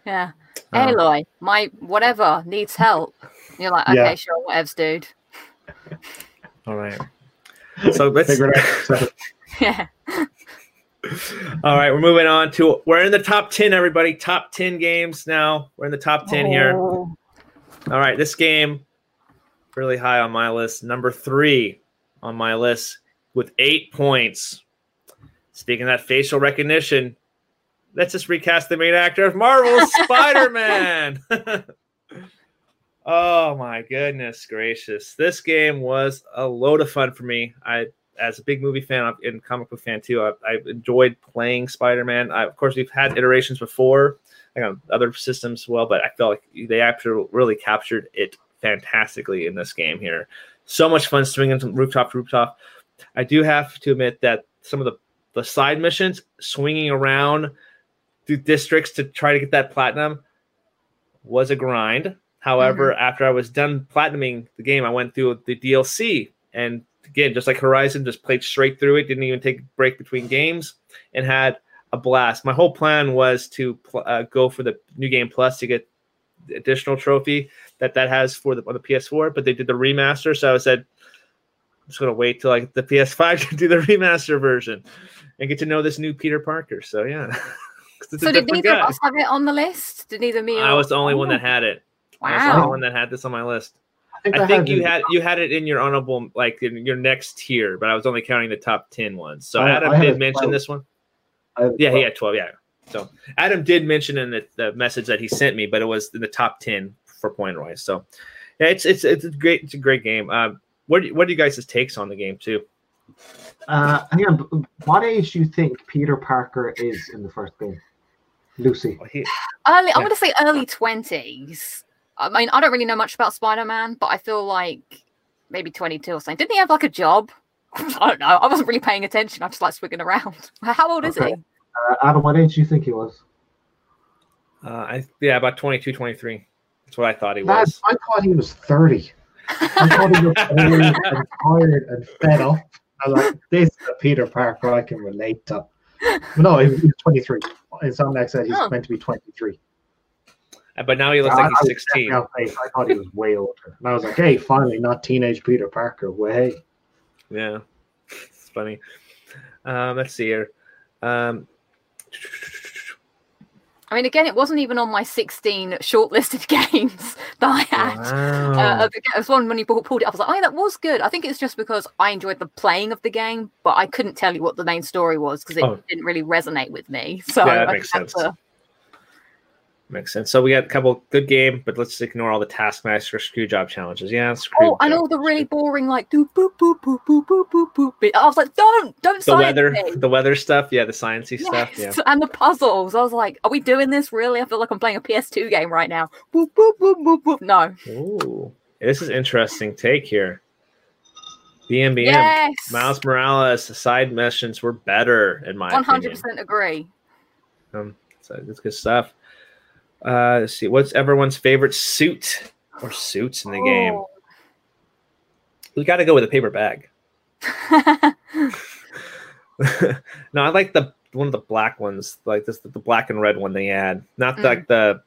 Yeah. Oh. Aloy, my whatever needs help. You're like, okay, Yeah. sure, whatevs, dude. All right. So let's. Figure it out. So, Yeah. All right, we're moving on to we're in the top 10 everybody. Top 10 games now. We're in the top 10 here. Oh. All right, this game really high on my list. Number 3 on my list with 8 points. Speaking of that facial recognition, let's just recast the main actor of Marvel's Spider-Man. oh my goodness gracious. This game was a load of fun for me. I as a big movie fan and comic book fan too, I, I enjoyed playing Spider-Man. Of course, we've had iterations before, like on other systems as well, but I felt like they actually really captured it fantastically in this game here. So much fun swinging from rooftop to rooftop. I do have to admit that some of the, the side missions, swinging around through districts to try to get that platinum, was a grind. However, mm-hmm. after I was done platinuming the game, I went through the DLC and again, just like Horizon, just played straight through it. Didn't even take a break between games and had a blast. My whole plan was to pl- uh, go for the new game plus to get the additional trophy that that has for the on the PS4, but they did the remaster, so I said I'm just gonna wait till like the PS5 to do the remaster version and get to know this new Peter Parker. So yeah. So did neither guy. of us have it on the list? Did neither me or I was the only one that had it. I was the only one that had this on my list. I think, I think you it- had you had it in your honorable like in your next tier, but I was only counting the top ten ones. So I- Adam I did mention 12. this one. I had Yeah, he had twelve. Yeah. So Adam did mention in the, the message that he sent me, but it was in the top ten for point wise. So yeah, it's it's it's a great it's a great game. Um, what do you, what do you guys' takes on the game too? Uh, hang on, b- what age do you think Peter Parker is in the first game? Lucy. Well, he, Early, I'm going to say early 20s. I mean, I don't really know much about Spider Man, but I feel like maybe 22 or something. Didn't he have like a job? I don't know. I wasn't really paying attention. I just like swigging around. How old is Okay. he? Uh, Adam, what age do you think he was? uh, I yeah, about 22, 23. That's what I thought he Lad, was. I thought he was 30. I thought he was old and tired and fed up. I was like, this is a Peter Parker I can relate to. But no, he was he was 23. Insomniac said he's Oh. meant to be 23. Uh, But now he looks I- like I he's was sixteen. definitely. I thought he was way older. And I was like, hey, finally, not teenage Peter Parker. Way. Yeah, it's funny. Um, let's see here. Um, I mean, again, it wasn't even on my 16 shortlisted games that I had. wow. Uh, it was one when you pulled it up. I was like, oh, that was good. I think it's just because I enjoyed the playing of the game, but I couldn't tell you what the main story was because it Oh. didn't really resonate with me. So Yeah, that I makes had sense. to- Makes sense. So we got a couple good game, but let's ignore all the Taskmaster screw job challenges. Yeah, screw Oh, and all the really boring like do boop boop boop boop boop boop boop. I was like, don't, don't the weather, me. the weather stuff. Yeah, the sciencey stuff. Yeah. Yes, and the puzzles. I was like, are we doing this really? I feel like I'm playing a PS2 game right now. Boop boop boop boop boop. No. Ooh, this is interesting take here. BMBM. Yes. Miles Morales side missions were better in my One hundred opinion. percent agree. Um, so that's good stuff. Uh, let's see. What's everyone's favorite suit or suits in the game? Oh. We got to go with a paper bag. no, I like the one of the black ones, like this the black and red one they had. Not Mm. like the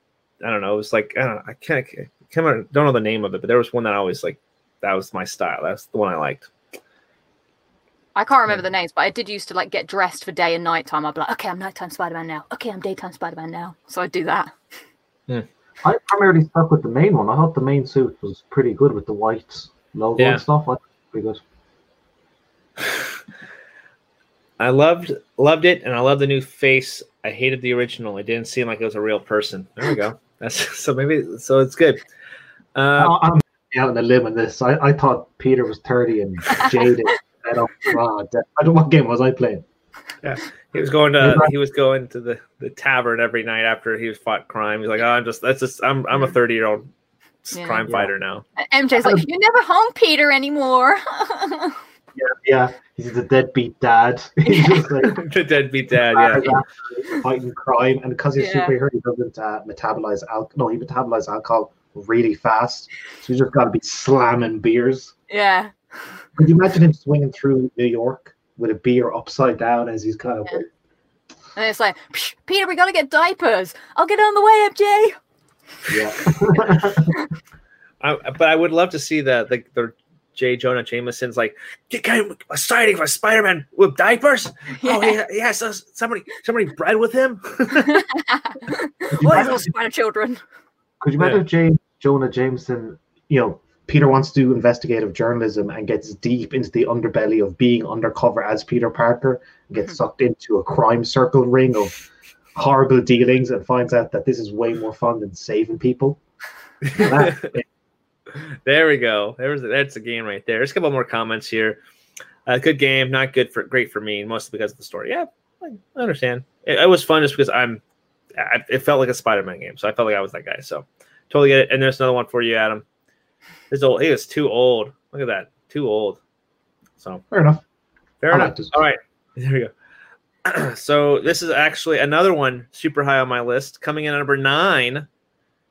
I don't know. It was like I don't know. I can't, I can't remember- don't know the name of it, but there was one that I always like. That was my style. That's the one I liked. I can't remember the names, but I did used to like get dressed for day and night time. I'd be like, okay, I'm nighttime Spider Man now. Okay, I'm daytime Spider Man now. So I'd do that. I primarily stuck with the main one. I thought the main suit was pretty good with the white logo Yeah. and stuff. I thought it was pretty good. I loved loved it, and I love the new face. I hated the original. It didn't seem like it was a real person. There we go. That's so maybe so it's good. Uh, Oh, I'm out on a limb on this. I, I thought Peter was 30 and jaded. I don't, God, I don't what game was I playing? Yeah, he was going to he was going to the, the tavern every night after he was fought crime. He's like, oh, I'm just that's just I'm I'm a thirty year old Yeah. crime Yeah. fighter now. MJ's like, you're never home, Peter, anymore. Yeah, yeah. He's a deadbeat dad. He's just like the deadbeat dad. Yeah, fighting crime, and because he's Yeah. superhero, he doesn't uh, metabolize alcohol. No, he metabolizes alcohol really fast. So he's just got to be slamming beers. yeah. Could you imagine him swinging through New York with a beer upside down as he's kind of And it's like, Peter, we gotta get diapers. I'll get on the way, MJ. yeah. I, but I would love to see the the, the J. Jonah Jameson's like get kind of a sighting of a Spider Man with diapers. Oh, he, he has uh, somebody somebody bred with him. All these little spider children. Could you imagine Yeah. if James Jonah Jameson, you know, Peter wants to do investigative journalism and gets deep into the underbelly of being undercover as Peter Parker and gets sucked into a crime circle ring of horrible dealings and finds out that this is way more fun than saving people. There we go. There's that's a game right there. There's a couple more comments here. Uh, good game, not good for great for me, mostly because of the story. Yeah, I I understand. It, it was fun just because I'm. I, it felt like a Spider-Man game, so I felt like I was that guy. So totally get it. And there's another one for you, Adam. This old. He was too old. Look at that, too old. So Fair enough. fair I enough. like. All right, there we go. so this is actually another one super high on my list, coming in at number nine.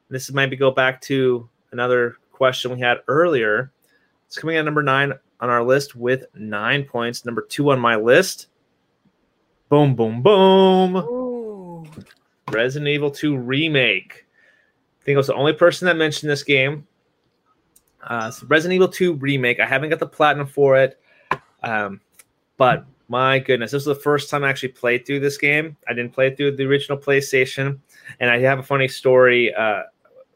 This might be go back to another question we had earlier. It's coming in at number nine on our list with nine points. Number two on my list. Boom, boom, boom. Resident Evil 2 remake. I think I was the only person that mentioned this game. Uh, so Resident Evil 2 remake. I haven't got the platinum for it, um, but my goodness, this was the first time I actually played through this game. I didn't play it through the original PlayStation, and I have a funny story uh,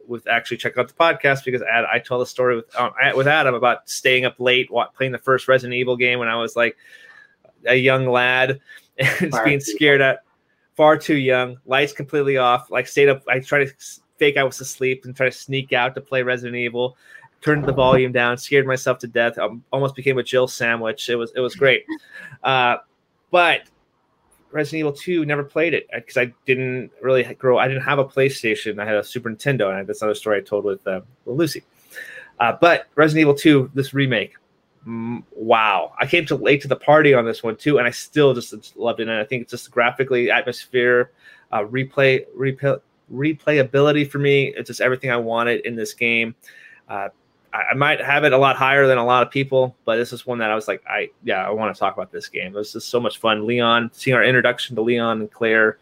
with actually check out the podcast because Ad, I told a story with um, with Adam about staying up late playing the first Resident Evil game when I was like a young lad and being scared at far too young, lights completely off. Like stayed up. I tried to fake I was asleep and try to sneak out to play Resident Evil. Turned the volume down, scared myself to death. Um, almost became a Jill sandwich. It was it was great, uh, but Resident Evil Two never played it because I didn't really grow. I didn't have a PlayStation. I had a Super Nintendo, and that's another story I told with, uh, with Lucy. Uh, but Resident Evil Two, this remake, mm, wow! I came to late to the party on this one too, and I still just loved it. And I think it's just graphically, atmosphere, uh, replay, replay, replayability for me. It's just everything I wanted in this game. Uh, I, I might have it a lot higher than a lot of people, but this is one that I was like, I yeah, I want to talk about this game. It was just so much fun. Leon, seeing our introduction to Leon and Claire,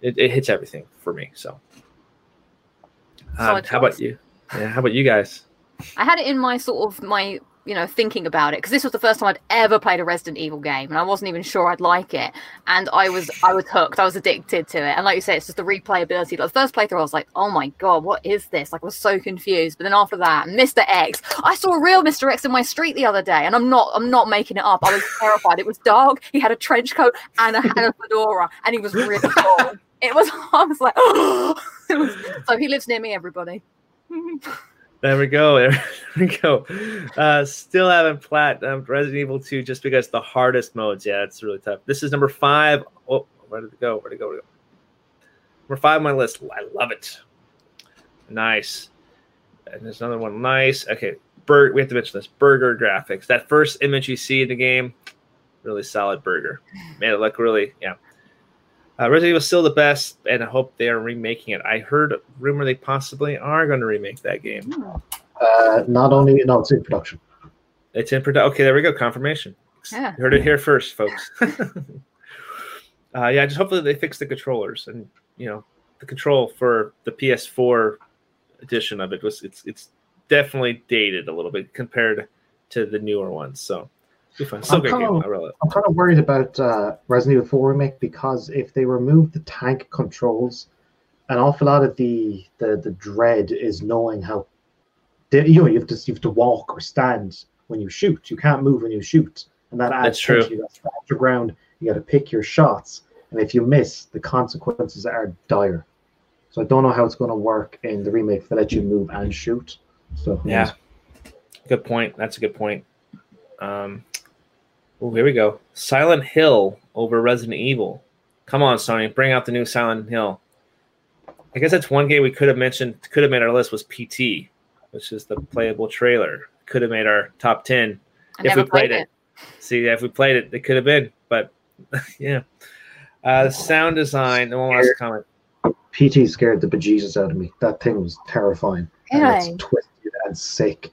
it, it hits everything for me. So, um, how about you? Yeah, how about you guys? I had it in my sort of my you know thinking about it because this was the first time I'd ever played a Resident Evil game and I wasn't even sure I'd like it. And I was I was hooked. I was addicted to it. And like you say it's just the replayability. Like the first playthrough I was like oh my god what is this? Like I was so confused. But then after that Mr X I saw a real Mr X in my street the other day and I'm not I'm not making it up. I was terrified. It was dark. He had a trench coat and a, and a fedora and he was really cool it was I was like it was, so he lives near me everybody. There we go. There we go. Uh, still haven't plat um, Resident Evil 2 just because the hardest modes. Yeah, it's really tough. This is number five. Oh, where did it go? Where did it go? Where did it go? Number five on my list. I love it. Nice. And there's another one. Nice. Okay. Bur- we have to mention this. Burger graphics. That first image you see in the game, really solid burger. Made it look really, yeah. Uh, Resident Evil is still the best, and I hope they are remaking it. I heard rumor they possibly are going to remake that game. Uh, not only no, it's in production. It's in production. Okay, there we go. Confirmation. Yeah. You heard it here first, folks. uh, yeah, just hopefully they fix the controllers and you know the control for the PS4 edition of it was it's it's definitely dated a little bit compared to the newer ones. So be fun. Still I'm great kinda- I really love it. I'm kind of worried about uh, Resident Evil 4 remake because if they remove the tank controls, an awful lot of the the, the dread is knowing how the- you know you have to you have to walk or stand when you shoot. You can't move when you shoot, and that adds That's true. You got to ground. You got to pick your shots, and if you miss, the consequences are dire. So I don't know how it's going to work in the remake they let you move and shoot. So Yeah. Good point. That's a good point. Um, oh, here we go. Silent Hill over Resident Evil. Come on, Sony, bring out the new Silent Hill. I guess that's one game we could have mentioned, could have made our list was PT, which is the playable trailer. Could have made our top ten I if never we played, played it. See, if we played it, it could have been, but yeah. Uh, sound design. The one last comment. PT scared the bejesus out of me. That thing was terrifying. And it's twisted and sick.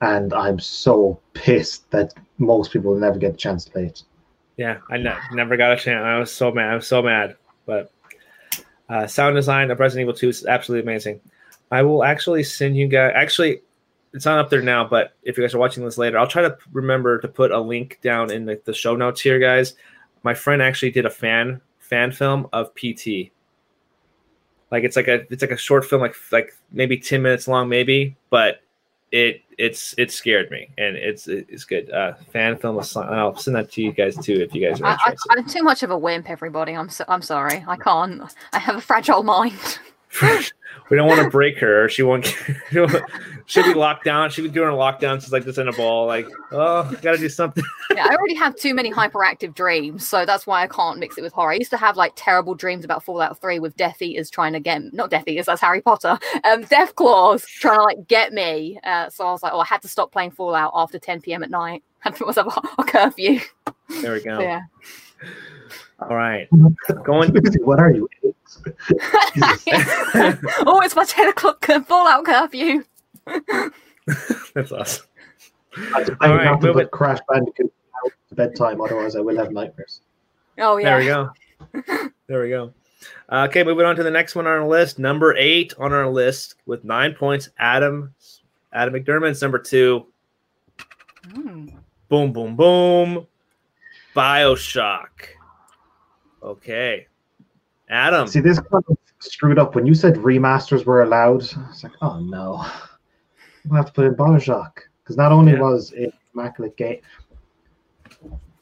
And I'm so pissed that most people never get the chance to play it. Yeah, I ne- never got a chance. I was so mad. I was so mad. But uh, sound design of Resident Evil 2 is absolutely amazing. I will actually send you guys. Actually, it's not up there now, but if you guys are watching this later, I'll try to remember to put a link down in the, the show notes here, guys. My friend actually did a fan fan film of PT. Like it's like a it's like a short film, like like maybe ten minutes long, maybe, but it it's it scared me and it's it's good. Uh, fan film. I'll send that to you guys too if you guys are I, I, interested. I'm too much of a wimp, everybody. I'm so, I'm sorry. I can't. I have a fragile mind. we don't want to break her. She won't. She'll be locked down. She'll be doing a lockdown. She's like this in a ball. Like, oh, gotta do something. yeah, I already have too many hyperactive dreams, so that's why I can't mix it with horror. I used to have like terrible dreams about Fallout 3 with Death Eaters trying to get not Death Eaters, that's Harry Potter. Um, Death Claws trying to like get me. Uh, so I was like, oh, I had to stop playing Fallout after 10 p.m. at night. Had to put myself a, a curfew. There we go. So, yeah. All right, going. what are you? oh, it's my 10 o'clock cur- Fallout curfew. That's awesome. I All All right, have to move put it. Crash Bandicoot out to bedtime, otherwise I will have nightmares. Oh yeah. There we go. There we go. Uh, okay, moving on to the next one on our list. Number eight on our list with nine points. Adam Adam McDermott's number two. Hmm. Boom, boom, boom. Bioshock. Okay. Adam. See, this kind of screwed up. When you said remasters were allowed, it's like, oh no. We'll have to put in Bioshock. Because not only Yeah. was it immaculate game,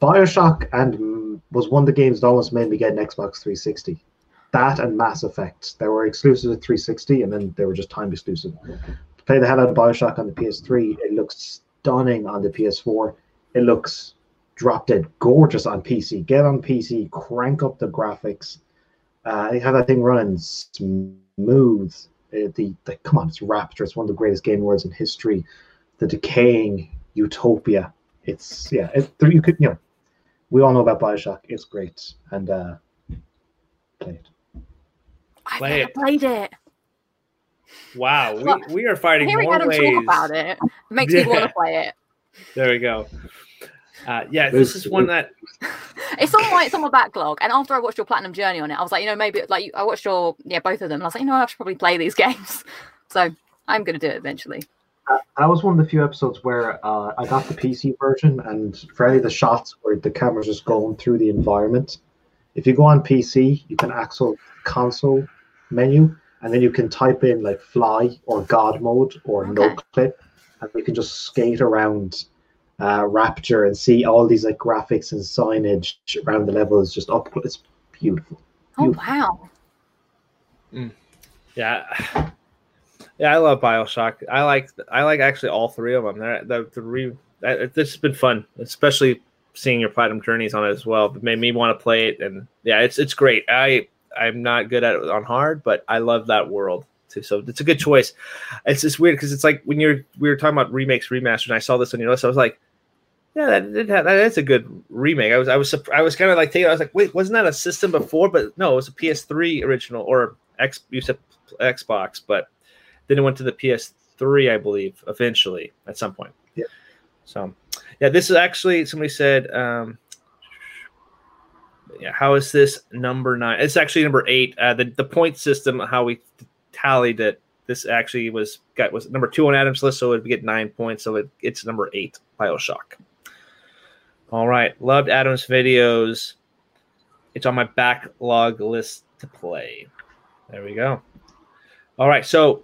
Bioshock and was one of the games that almost made me get an Xbox 360. That and Mass Effect. They were exclusive to 360 and then they were just time exclusive. To play the hell out of Bioshock on the PS3, it looks stunning on the PS4. It looks drop dead gorgeous on PC. Get on PC, crank up the graphics. Uh, have that thing running smooth. Uh, the, the come on, it's Rapture. It's one of the greatest game worlds in history. The decaying utopia. It's yeah. It, you could you know, we all know about Bioshock. It's great and uh, play it. I've Play never it. played it. Wow, we, we are fighting Hearing more Adam ways. talk about it makes me want to play it. There we go. Uh, yeah, this is one that It's on my it's on my backlog. And after I watched your Platinum Journey on it, I was like, you know, maybe like you- I watched your yeah both of them, and I was like, you know, I should probably play these games. So I'm going to do it eventually. That was one of the few episodes where uh, I got the PC version, and for any of the shots where the camera's just going through the environment, if you go on PC, you can access console menu, and then you can type in like fly or God mode or no clip, and you can just skate around uh, Rapture and see all these like graphics and signage around the levels just up. It's beautiful. Oh wow! Yeah, yeah, I love Bioshock. I like I like actually all three of them. They're, the the re, that- this has been fun, especially seeing your platinum journeys on it as well. It made me want to play it, and yeah, it's it's great. I I'm not good at it on hard, but I love that world too. So it's a good choice. It's just weird because it's like when you're we were talking about remakes, remasters, and I saw this on your list, I was like. Yeah, that, did have, that is a good remake. I was, I was, I was kind of like taking. I was like, wait, wasn't that a system before? But no, it was a PS3 original or X. You said Xbox, but then it went to the PS3, I believe, eventually at some point. Yeah. So, yeah, this is actually somebody said, um, yeah, how is this number nine? It's actually number eight. Uh, the the point system, how we tallied it. This actually was got was number two on Adam's list, so it would get nine points. So it, it's number eight, Bioshock. All right, loved Adam's videos. It's on my backlog list to play. There we go. All right, so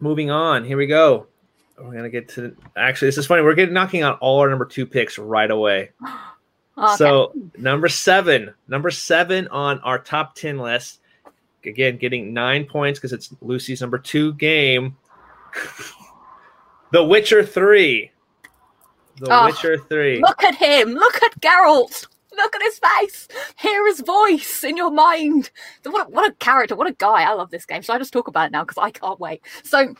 moving on. Here we go. We're gonna get to actually. This is funny. We're getting knocking out all our number two picks right away. Okay. So number seven, number seven on our top ten list again getting nine points because it's Lucy's number two game. the Witcher Three. The Oh, Witcher Three. Look at him. Look at Geralt. Look at his face. Hear his voice in your mind. What a, what a character. What a guy. I love this game. So I just talk about it now because I can't wait. So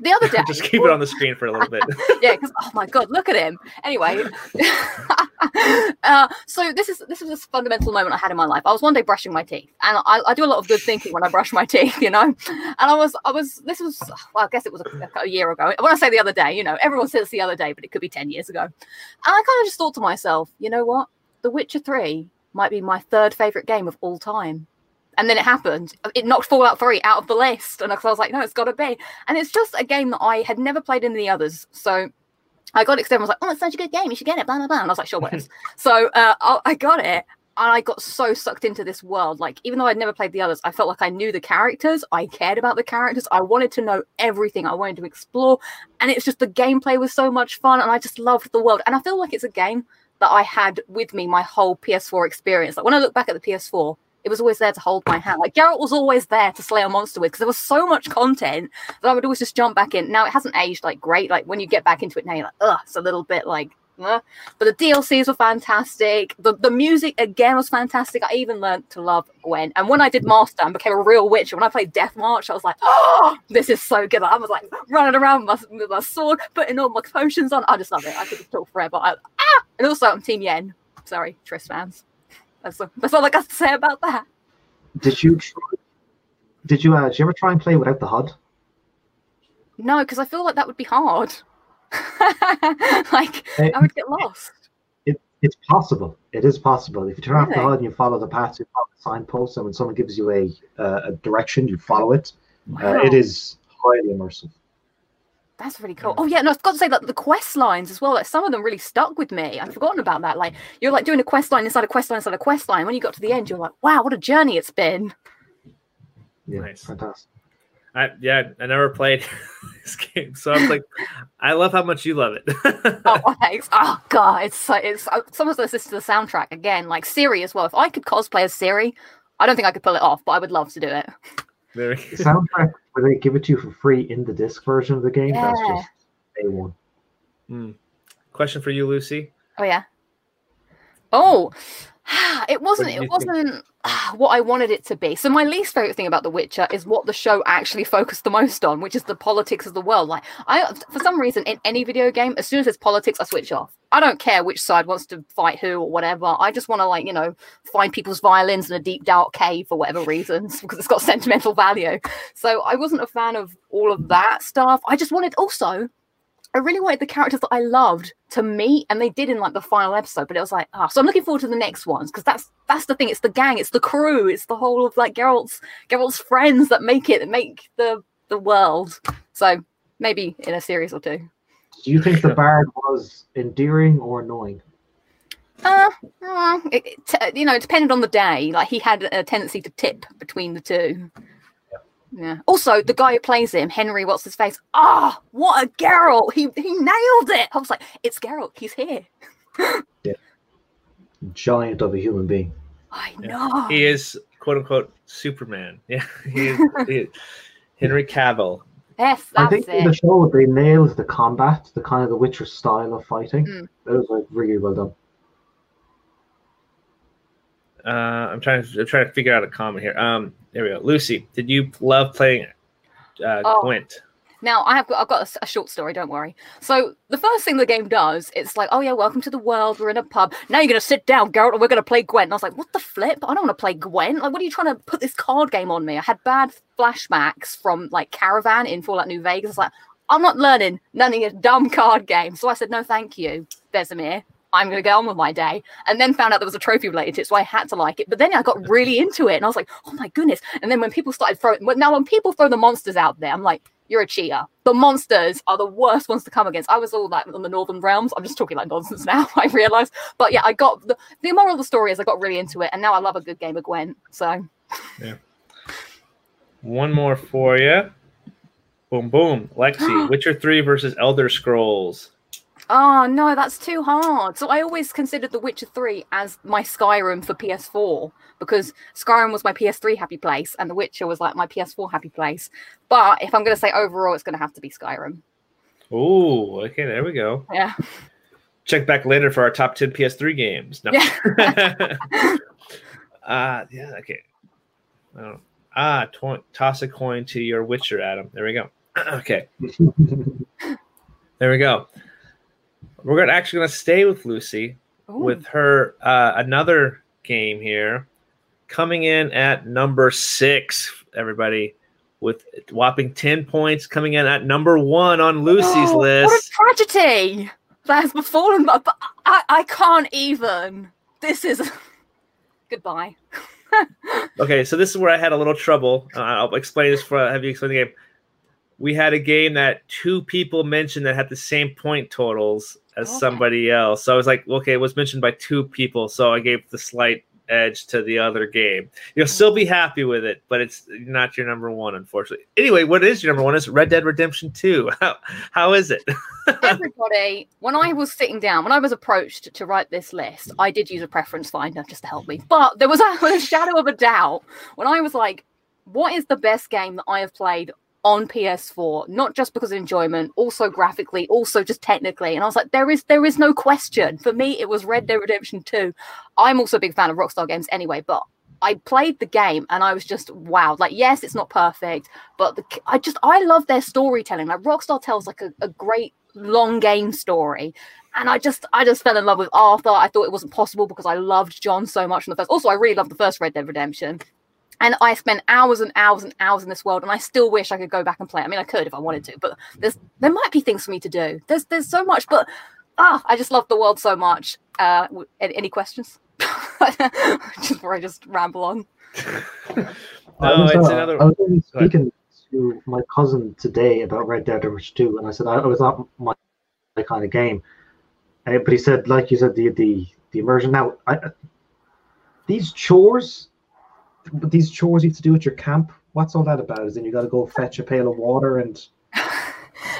the other day, Just keep it on the screen for a little bit. yeah, because oh my god, look at him. Anyway, uh, so this is this is a fundamental moment I had in my life. I was one day brushing my teeth, and I, I do a lot of good thinking when I brush my teeth, you know. And I was I was this was well, I guess it was a, a year ago. When I say the other day, you know, everyone says the other day, but it could be ten years ago. And I kind of just thought to myself, you know what, The Witcher Three might be my third favorite game of all time. And then it happened. It knocked Fallout 3 out of the list. And I was like, no, it's got to be. And it's just a game that I had never played in the others. So I got it extended. I was like, oh, it's such a good game. You should get it. Blah, blah, blah. And I was like, sure, what is? so uh, I got it. And I got so sucked into this world. Like, even though I'd never played the others, I felt like I knew the characters. I cared about the characters. I wanted to know everything. I wanted to explore. And it's just the gameplay was so much fun. And I just loved the world. And I feel like it's a game that I had with me my whole PS4 experience. Like, when I look back at the PS4, it was always there to hold my hand. Like Geralt was always there to slay a monster with because there was so much content that I would always just jump back in. Now it hasn't aged like great. Like when you get back into it now, you're like, ugh, it's a little bit like. But the DLCs were fantastic. The the music again was fantastic. I even learned to love Gwent. And when I did Master and became a real witcher, when I played Death March, I was like, oh, this is so good. I was like running around with my, with my sword, putting all my potions on. I just love it. I could talk forever. I, ah! And also, I'm Team Yen. Sorry, Triss fans. That's, that's all I got to say about that. Did you try, did you uh, did you ever try and play without the HUD? No, because I feel like that would be hard. like Eh, I would get lost. It, it's possible. It is possible. If you turn off the HUD and you follow the path, you follow the signposts, and when someone gives you a uh, a direction, you follow it. Uh, it Wow. is highly immersive. That's really cool. Oh yeah, no, I've got to say that the quest lines as well. Like some of them really stuck with me. I'd forgotten about that. Like you're like doing a quest line inside a quest line inside a quest line. When you got to the end, you're like, wow, what a journey it's been. Yeah, Nice. fantastic. I yeah, I never played this game, so I'm like, I love how much you love it. oh, thanks. Oh god, it's so it's uh, someone's listening to the soundtrack again. Like Ciri as well. If I could cosplay as Ciri, I don't think I could pull it off, but I would love to do it. Very The soundtrack where they give it to you for free in the disc version of the game, that's just a one. Hmm. Question for you, Lucy. Oh yeah. Oh, it wasn't. It wasn't ah, what I wanted it to be. So my least favorite thing about The Witcher is what the show actually focused the most on, which is the politics of the world. Like I, for some reason, in any video game, as soon as there's politics, I switch off. I don't care which side wants to fight who or whatever. I just want to like you know find people's violins in a deep dark cave for whatever reasons because it's got sentimental value. So I wasn't a fan of all of that stuff. I just wanted also I really wanted the characters that I loved to meet, and they did in like the final episode. But it was like, ah, so I'm looking forward to the next ones because that's that's the thing. It's the gang, it's the crew, it's the whole of like Geralt's Geralt's friends that make it, that make the the world. So maybe in a series or two. Do you think the bard was endearing or annoying? Uh, uh, it, you know, it depended on the day. Like he had a tendency to tip between the two. Yeah. Also, the guy who plays him, Henry, what's his face? Ah, what a Geralt! He he nailed it. I was like, it's Geralt. He's here. yeah. Giant of a human being. I know. He is quote unquote Superman. Yeah, he is, he is. Henry Cavill. Yes, I that's think in the show they nailed the combat, the kind of the Witcher style of fighting. Mm. That was like really well done. Uh, I'm trying to I'm trying to figure out a comment here. Um, there we go. Lucy, did you love playing uh, Oh. Gwent? Now I have got, I've got a a, short story. Don't worry. So the first thing the game does, it's like, oh yeah, welcome to the world. We're in a pub. Now you're gonna sit down, Geralt, and we're gonna play Gwent. And I was like, what the flip? I don't want to play Gwent. Like, what are you trying to put this card game on me? I had bad flashbacks from like Caravan in Fallout New Vegas. It's like, I'm not learning none of your dumb card games. So I said, no, thank you, Vesemir. I'm going to get on with my day. And then found out there was a trophy related to it, so I had to like it. But then I got really into it, and I was like, oh my goodness. And then when people started throwing, now when people throw the monsters out there, I'm like, you're a cheater. The monsters are the worst ones to come against. I was all like on the Northern Realms. I'm just talking like nonsense now, I realize. But yeah, I got the, the moral of the story is I got really into it, and now I love a good game of Gwent. So yeah. One more for you. Boom, boom. Lexi, Witcher 3 versus Elder Scrolls. Oh no, that's too hard. So I always considered The Witcher 3 as my Skyrim for PS4 because Skyrim was my PS3 happy place and The Witcher was like my PS4 happy place. But if I'm going to say overall, it's going to have to be Skyrim. Oh, okay, there we go. Yeah. Check back later for our top 10 PS3 games. No. Yeah. uh, yeah, okay. Oh. Ah, to- toss a coin to your Witcher, Adam. There we go. okay. there we go. We're gonna actually gonna stay with Lucy with her uh, another game here, coming in at number six. Everybody with whopping ten points, coming in at number one on Lucy's Oh, list. What a tragedy that has befallen. But I, I can't even. This is goodbye. Okay, so this is where I had a little trouble. Uh, I'll explain this for have you explain the game. We had a game that two people mentioned that had the same point totals as somebody else. So I was like, okay, it was mentioned by two people, so I gave the slight edge to the other game. You'll still be mm-hmm. happy with it, but it's not your number one, unfortunately. Anyway, what is your number one? Is Red Dead Redemption Two? How how is it? Everybody, when I was sitting down, when I was approached to write this list, I did use a preference finder just to help me. But there was a, a shadow of a doubt when I was like, what is the best game that I have played on PS4? Not just because of enjoyment, also graphically, also just technically. And I was like, there is there is no question. For me, it was Red Dead Redemption 2. I'm also a big fan of Rockstar games anyway, but I played the game and I was just wow. Like, yes, it's not perfect, but the, I just I love their storytelling. Like Rockstar tells like a, a great long game story. And I just I just fell in love with Arthur. I thought it wasn't possible because I loved John so much in the first. Also, I really loved the first Red Dead Redemption. And I spent hours and hours and hours in this world, and I still wish I could go back and play. I mean, I could if I wanted to, but there's there might be things for me to do. There's there's so much, but ah, I just love the world so much. Uh, any, any questions? just where I just ramble on. I No, was, it's uh, another- I was only Go speaking to my cousin today about Red Dead Redemption 2, and I said I, it was not my, my kind of game. Uh, but he said, like you said, the the, the immersion. Now, I, these chores, these chores you have to do at your camp. What's all that about? Is then you got to go fetch a pail of water and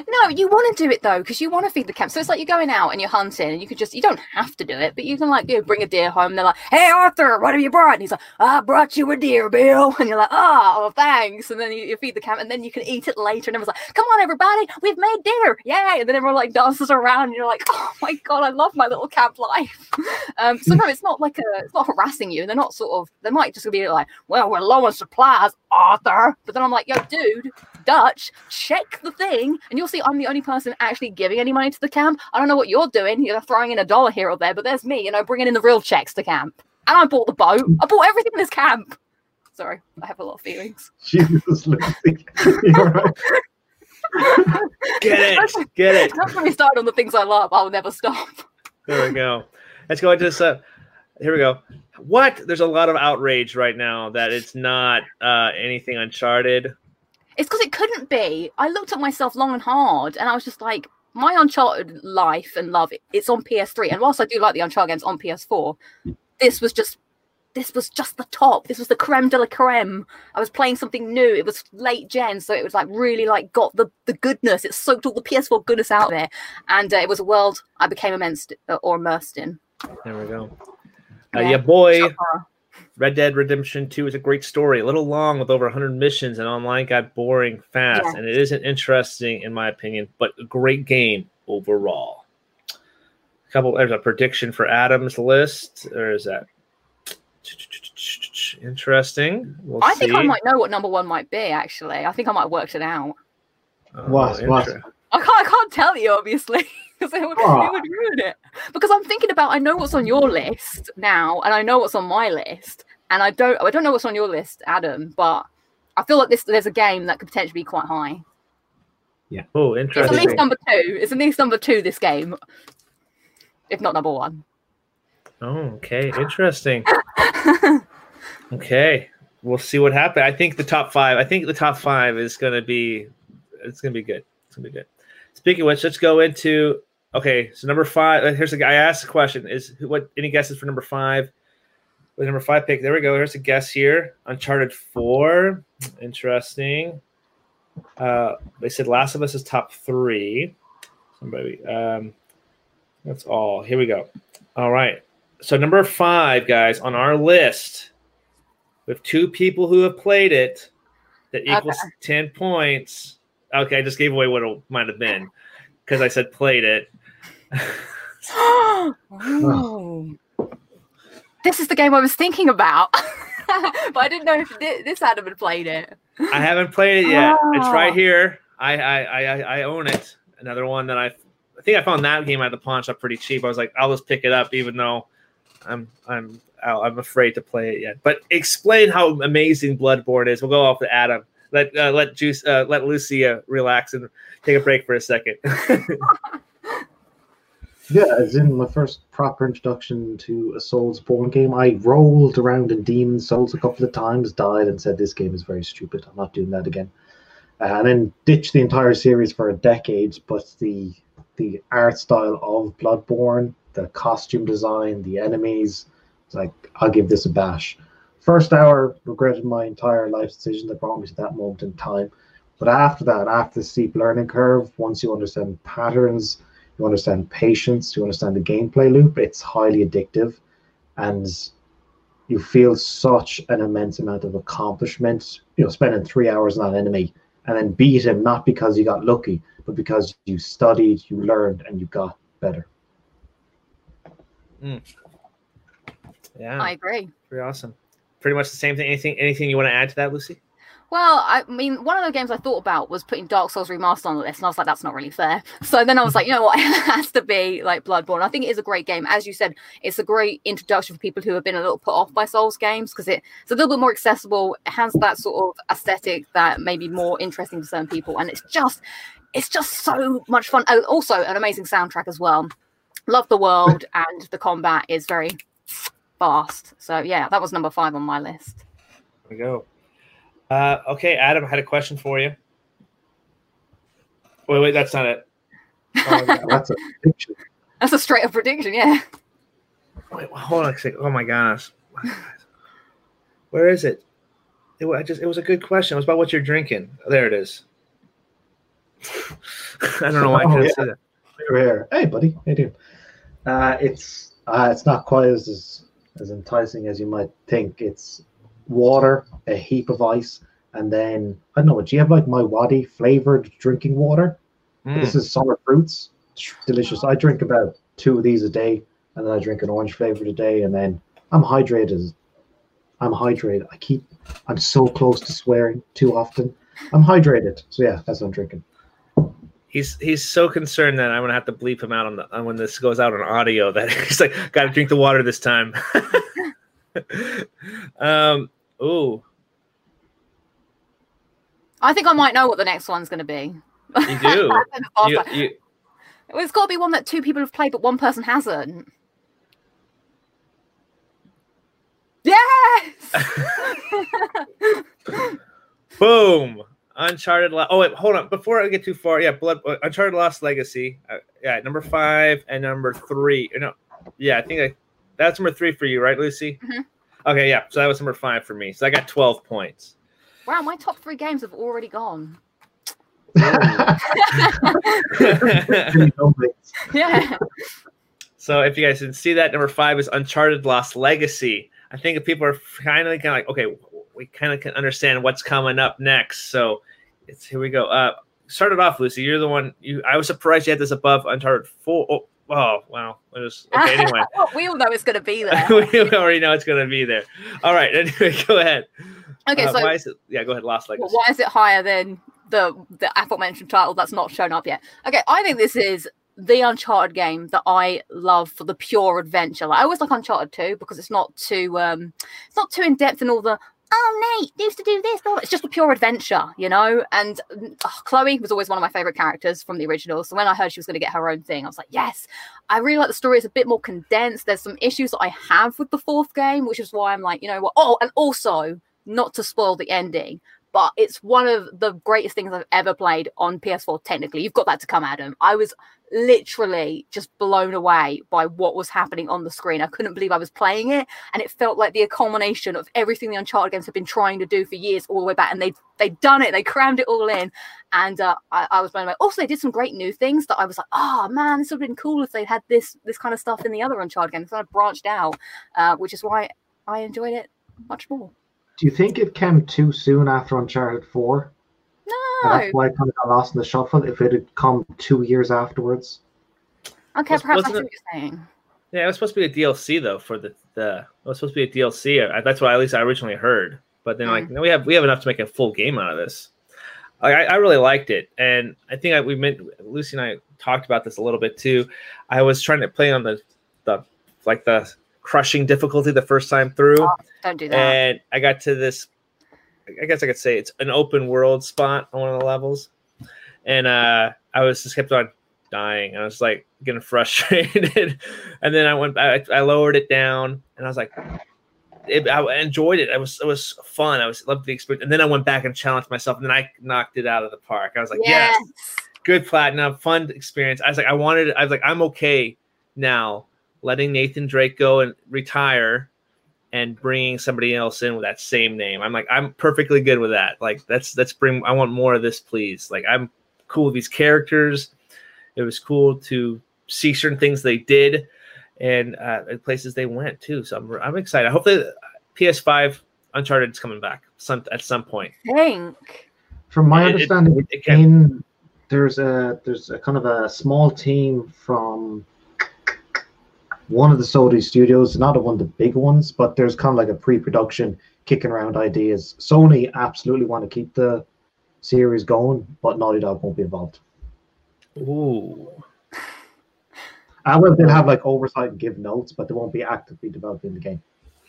No, you want to do it though because you want to feed the camp. So it's like you're going out and you're hunting, and you could just you don't have to do it, but you can like you know, bring a deer home. They're like, "Hey Arthur, what have you brought?" And he's like, "I brought you a deer, Bill." And you're like, "Oh, thanks." And then you, you feed the camp, and then you can eat it later. And everyone's like, "Come on, everybody, we've made dinner, yay!" And then everyone like dances around, and you're like, "Oh my god, I love my little camp life." um, so no, it's not like a it's not harassing you. They're not sort of they might just be like, "Well, we're low on supplies, Arthur." But then I'm like, "Yo, dude." Dutch, check the thing, and you'll see I'm the only person actually giving any money to the camp. I don't know what you're doing. You're throwing in a dollar here or there, but there's me, you know, bringing in the real checks to camp. And I bought the boat. I bought everything in this camp. Sorry, I have a lot of feelings. Jesus, Lucy, you're right. Get it, get it. Don't get me started on the things I love. I'll never stop. There we go. Let's go into this. Uh, here we go. What? There's a lot of outrage right now that it's not uh, anything Uncharted. It's because it couldn't be. I looked at myself long and hard, and I was just like, my Uncharted life and love, it's on PS3. And whilst I do like the Uncharted games on PS4, this was just this was just the top. This was the creme de la creme. I was playing something new. It was late gen, so it was like really like got the the goodness. It soaked all the PS4 goodness out there, and uh, it was a world I became immersed uh, or immersed in. There we go. Uh, Yeah. yeah, boy. Red Dead Redemption 2 is a great story. A little long with over 100 missions, and online got boring fast. Yeah. And it isn't interesting, in my opinion, but a great game overall. A couple. There's a prediction for Adam's list. Or is that interesting? We'll I think I might know what number one might be. Actually, I think I might have worked it out. Oh, What? What? I can't, I can't tell you, obviously, because it, would- Ah. it would ruin it. Because I'm thinking about, I know what's on your list now, and I know what's on my list, and I don't, I don't know what's on your list, Adam. But I feel like this, there's a game that could potentially be quite high. Yeah. Oh, interesting. It's at least number two. It's at least number two. This game, if not number one. Oh, okay. Interesting. okay. We'll see what happens. I think the top five, I think the top five is going to be, it's going to be good. It's going to be good. Speaking of which, let's go into, okay. So number five, uh, here's the guy. I asked the question is what, any guesses for number five? With number five pick, there we go. Here's a guess here. Uncharted 4. Interesting. Uh, they said Last of Us is top three. Somebody, um, That's all. Here we go. All right. So number five, guys, on our list, we have two people who have played it that equals Okay. ten points. Okay, I just gave away what it might have been because I said played it. This is the game I was thinking about, but I didn't know if this Adam had played it. I haven't played it yet. It's right here. I I, I I I own it. Another one that I I think I found that game at the pawn shop pretty cheap. I was like, I'll just pick it up, even though I'm I'm I'm afraid to play it yet. But explain how amazing Bloodborne is. We'll go off to Adam. Let uh, let Juice uh, let Lucia relax and take a break for a second. Yeah, as in my first proper introduction to a Soulsborne game, I rolled around in Demon's Souls a couple of times, died, and said this game is very stupid. I'm not doing that again. Uh, and then ditched the entire series for a decade. But the the art style of Bloodborne, the costume design, the enemies, it's like I'll give this a bash. First hour, regretted my entire life decision that brought me to that moment in time. But after that, after the steep learning curve, once you understand patterns, you understand patience, you understand the gameplay loop, it's highly addictive. And you feel such an immense amount of accomplishment, you know, spending three hours on that enemy and then beat him not because you got lucky, but because you studied, you learned, and you got better. Mm. Yeah, I agree. pretty awesome. Pretty much the same thing. Anything anything you want to add to that, Lucy? Well, I mean, one of the games I thought about was putting Dark Souls Remastered on the list, and I was like, that's not really fair. So then I was like, you know what, it has to be like Bloodborne. I think it is a great game. As you said, it's a great introduction for people who have been a little put off by Souls games because it's a little bit more accessible. It has that sort of aesthetic that may be more interesting to certain people, and it's just, it's just so much fun. Also, an amazing soundtrack as well. Love the world, and the combat is very fast. So yeah, that was number five on my list. There we go. Uh, okay, Adam, I had a question for you. Wait, wait, that's not it. That's a picture. That's a straight up prediction, yeah. Wait, hold on a second. Oh my gosh, where is it? It was just it was a good question. It was about what you're drinking. There it is. I don't know why I Oh, couldn't yeah. see that. Here. Hey, buddy. Hey, you doing? Uh, it's uh, it's not quite as, as as enticing as you might think. It's water, a heap of ice, and then I don't know. What do you have like MiWadi flavored drinking water? Mm. This is summer fruits. Delicious. I drink about two of these a day, and then I drink an orange flavored a day, and then I'm hydrated. I'm hydrated. I keep. I'm so close to swearing too often. I'm hydrated. So yeah, that's what I'm drinking. He's he's so concerned that I'm gonna have to bleep him out on the on when this goes out on audio that he's like, gotta drink the water this time. um. Ooh, I think I might know what the next one's going to be. You do. you, you... It's got to be one that two people have played, but one person hasn't. Yes! Boom! Uncharted. Lo- oh wait, hold on. Before I get too far, yeah, Blood. uh, Uncharted Lost Legacy. Uh, yeah, number five and number three. No, yeah, I think I, that's number three for you, right, Lucy? Mhm. Okay, yeah. So that was number five for me. So I got twelve points. wow, my top three games have already gone. Yeah. So if you guys didn't see that, number five is Uncharted Lost Legacy. I think if people are finally kind of like, okay, we kind of can understand what's coming up next. So it's here we go. Uh, started off, Lucy. You're the one. You, I was surprised you had this above Uncharted Four. Oh, oh wow. It was, okay, anyway, Well, we all know it's going to be there. we already know it's going to be there. All right. Anyway, go ahead. Okay, Uh, so why is it? Yeah, go ahead. Lost Legacy. Why is it higher than the the aforementioned title that's not shown up yet? Okay, I think this is the Uncharted game that I love for the pure adventure. Like, I always like Uncharted 2 because it's not too um it's not too in depth in all the oh Nate used to do this. that." It's just a pure adventure, you know. And oh, Chloe was always one of my favorite characters from the original. So when I heard she was going to get her own thing, I was like, yes. I really like the story. It's a bit more condensed. There's some issues that I have with the fourth game, which is why I'm like, you know what? Oh, and also not to spoil the ending, but it's one of the greatest things I've ever played on PS4. Technically, you've got that to come, Adam. I was literally just blown away by what was happening on the screen. I couldn't believe I was playing it, and it felt like the culmination of everything the Uncharted games have been trying to do for years, all the way back. And they they'd done it. They crammed it all in, and uh, I, I was blown away. Also, they did some great new things that I was like, oh man, this would have been cool if they'd had this this kind of stuff in the other Uncharted games. Kind of branched out, uh, which is why I enjoyed it much more. Do you think it came too soon after Uncharted 4? No. And that's why it kind of got lost in the shuffle if it had come two years afterwards. Okay, Was- perhaps I wasn't what you're saying. Yeah, it was supposed to be a DLC though for the the. It was supposed to be a DLC. That's what at least I originally heard. But then like, no, we have we have enough to make a full game out of this. I, I I really liked it, and I think I, we meant Lucy and I talked about this a little bit too. I was trying to play on the the like the crushing difficulty the first time through, Don't do that. and I got to this. I guess I could say it's an open world spot on one of the levels, and uh, I was just kept on dying. I was like getting frustrated, and then I went. I, I lowered it down, and I was like, it, I enjoyed it. It was it was fun. I was loved the experience, and then I went back and challenged myself, and then I knocked it out of the park. I was like, yes, good platinum, fun experience. I was like, I wanted. I was like, I'm okay now letting Nathan Drake go and retire and bringing somebody else in with that same name. I'm like, I'm perfectly good with that. Like, that's let's bring. I want more of this, please. Like, I'm cool with these characters. It was cool to see certain things they did and uh, and places they went too. So I'm I'm excited. I hope that PS5 Uncharted is coming back some at some point. Think. From my It- it- understanding, it can- in there's a there's a kind of a small team from one of the Sony studios, not one of the big ones, but there's kind of like a pre-production kicking around ideas. Sony absolutely want to keep the series going, but Naughty Dog won't be involved. Ooh. I well, they'll have like oversight and give notes, but they won't be actively developing the game.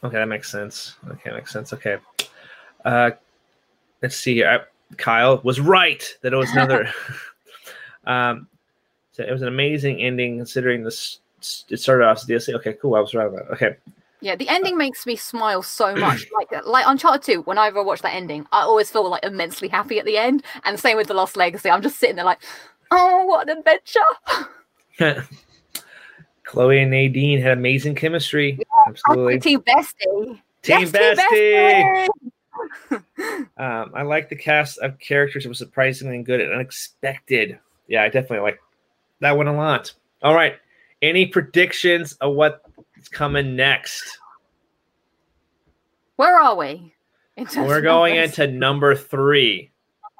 Okay, that makes sense. Okay, makes sense. Okay. Uh, let's see here. I, Kyle was right that it was another. um, so it was an amazing ending considering this. It started off as DLC. Okay, cool. I was right about. It. Okay. Yeah, the ending makes me smile so much. Like like Uncharted 2, whenever I watch that ending, I always feel like immensely happy at the end. And the same with The Lost Legacy. I'm just sitting there like, oh, what an adventure. Chloe and Nadine had amazing chemistry. Absolutely. Team Bestie. Team Yes, Bestie. Bestie! Um, I like the cast of characters. It was surprisingly good and unexpected. Yeah, I definitely like that one a lot. All right. Any predictions of what's coming next? Where are we? We're going numbers? into number three.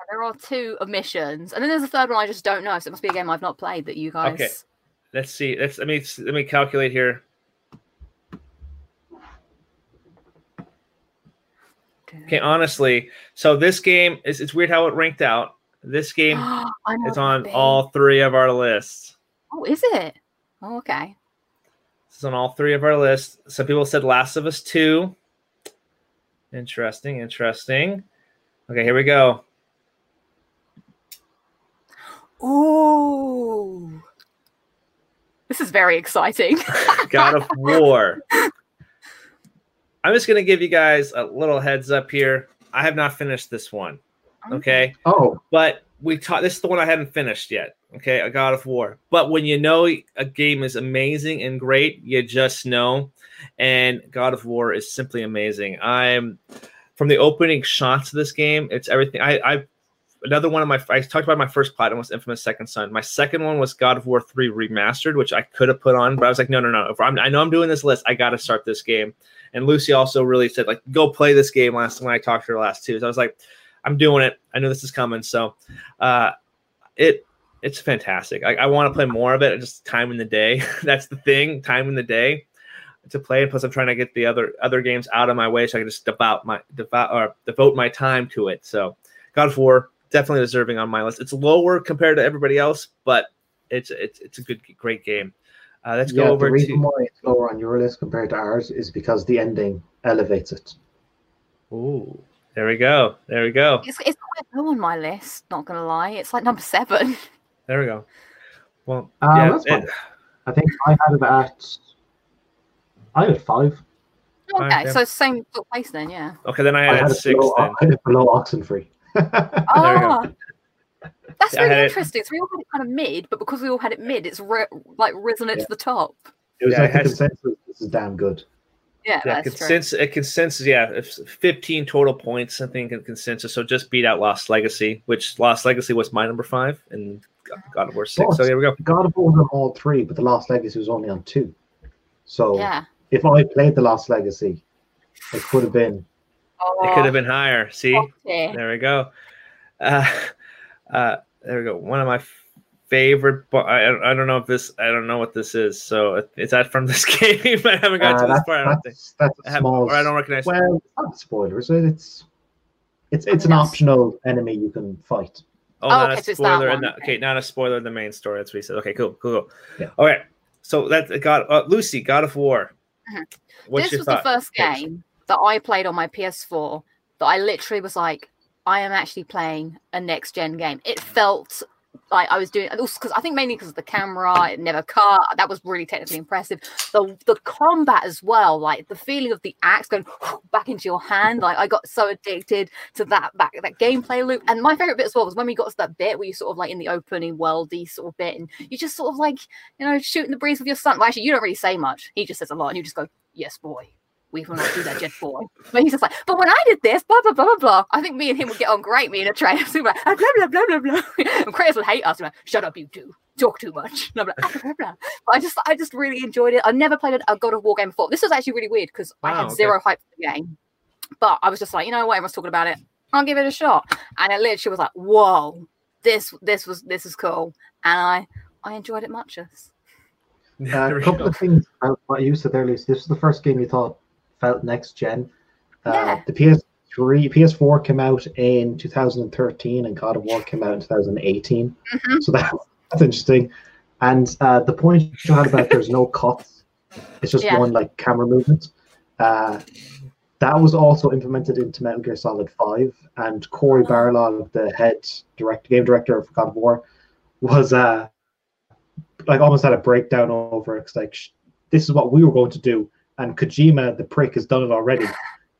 There are two omissions, and then there's a third one I just don't know. So it must be a game I've not played that you guys. Okay. Let's see. Let's let me let me calculate here. Okay, honestly, so this game is it's weird how it ranked out. This game is on all three of our lists. Oh, is it? Oh, okay. This is on all three of our lists. Some people said Last of Us 2. Interesting, interesting. Okay, here we go. Ooh. This is very exciting. God of War. I'm just gonna give you guys a little heads up here. I have not finished this one. Okay. Oh, But we taught this is the one I haven't finished yet. Okay, a God of War. But when you know a game is amazing and great, you just know. And God of War is simply amazing. I'm from the opening shots of this game. It's everything. I, I another one of my I talked about my first platinum was Infamous Second Son. My second one was God of War Three Remastered, which I could have put on, but I was like, no, no, no. I know I'm doing this list, I got to start this game. And Lucy also really said like, go play this game. Last when I talked to her last too, so I was like, I'm doing it. I know this is coming, so uh, it it's fantastic. I, I want to play more of it. Just time in the day. That's the thing. Time in the day to play. And plus, I'm trying to get the other other games out of my way so I can just devote my devote or devote my time to it. So, God of War definitely deserving on my list. It's lower compared to everybody else, but it's it's it's a good great game. Uh, let's yeah, go over the reason to. why it's lower on your list compared to ours is because the ending elevates it. Ooh, there we go. There we go. It's, it's quite low on my list, not gonna lie. It's like number seven. There we go. Well, Uh, yeah, that's it- fine. I think I had it at. I had five. Okay, Okay. so same place then, yeah. okay. Then I I had had it it six. below, Then I had it below Oxenfree. Ah, that's I had really it- interesting. So we all had it kind of mid, but because we all had it mid, it's ri- like risen it Yeah. to the top. It was Yeah, like it the consensus. This is damn good. Yeah, Yeah, that's true. consensus. A consensus. Yeah, it's 15 total points. I think in consensus. So just beat out Lost Legacy, which Lost Legacy was my number five, and God of War six. So here we go. God of War was on all three, but the Lost Legacy was only on two. So Yeah. if I played the Lost Legacy, it could have been. It could have been higher. See, Okay. there we go. Uh, uh, there we go. One of my favorite. Bo- I, I don't know if this. I don't know what this is. So is that from this game? I haven't got Uh, to this part. I don't think. that's, that's I a have- small. or I don't recognize. Well, it's not spoilers. it? It's it's it's an optional enemy you can fight. Oh, Oh, not okay, a it's that spoiler. in one. the, okay, not a spoiler in the main story. That's what he said. Okay, cool, cool, cool. Yeah. Okay, so that got uh, Lucy, God of War. What's this your was thought? the first game that I played on my PS4 that I literally was like, I am actually playing a next gen game. It felt like I was doing because I think mainly because of the camera, it never cut. That was really technically impressive. The the combat as well, like the feeling of the axe going back into your hand. Like I got so addicted to that back that gameplay loop. And my favorite bit as well was when we got to that bit where you sort of like in the opening worldy sort of bit, and you just sort of like you know shooting the breeze with your son. Well, actually, you don't really say much. He just says a lot, and you just go, "Yes, boy." We will not do that, Jet Boy. But he's just like, but when I did this, blah blah blah blah blah. I think me and him would get on great. Me and a trainer, so we're like, "Ah, blah blah blah blah blah. And Kratos would hate us. We're like, Shut up, you two. Talk too much. Blah, blah, blah, blah, blah. But I just, I just really enjoyed it. I never played a God of War game before. This was actually really weird because I had okay. zero hype for the game. But I was just like, you know what? Everyone's talking about it. I'll give it a shot. And it literally was like, whoa, this, this was, this is cool. And I, I enjoyed it much. as- Uh, There a we couple of things about what you said earlier. This was the first game you thought felt next gen. Uh, Yeah. The PS3, PS4 came out in 2013, and God of War came out in 2018. Mhm. So that, that's interesting. And uh, the point you had about there's no cuts, it's just Yeah. one like camera movement. Uh, that was also implemented into Metal Gear Solid 5, and Cory Barlog, the head direct game director of God of War, was uh, like almost had a breakdown over it. It's like sh- this is what we were going to do, and Kojima, the prick, has done it already.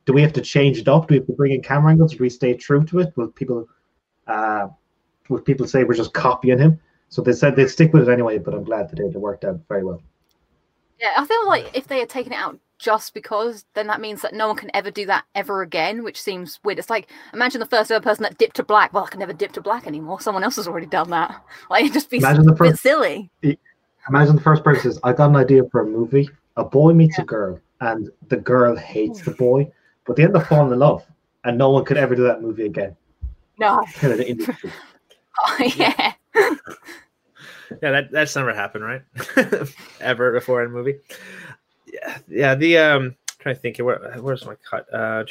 Do we have to change it up? Do we have to bring in camera angles? Do we stay true to it? Will people, uh, will people say we're just copying him? So they said they'd stick with it anyway. But I'm glad that. It worked out very well. Yeah, I feel like if they had taken it out just because, then that means that no one can ever do that ever again, which seems weird. It's like imagine the first ever person that dipped to black. Well, I can never dip to black anymore. Someone else has already done that. Like it'd just be Imagine the first- silly. Imagine the first person says, "I got an idea for a movie. A boy meets a girl, and the girl hates the boy, but they end up falling in love, and no one could ever do that movie again." No. Kind of the industry. Oh, yeah. Yeah, that that's never happened, right? Ever before in a movie. Yeah, yeah. The um, trying to think here. Where, where's my cut? Uh,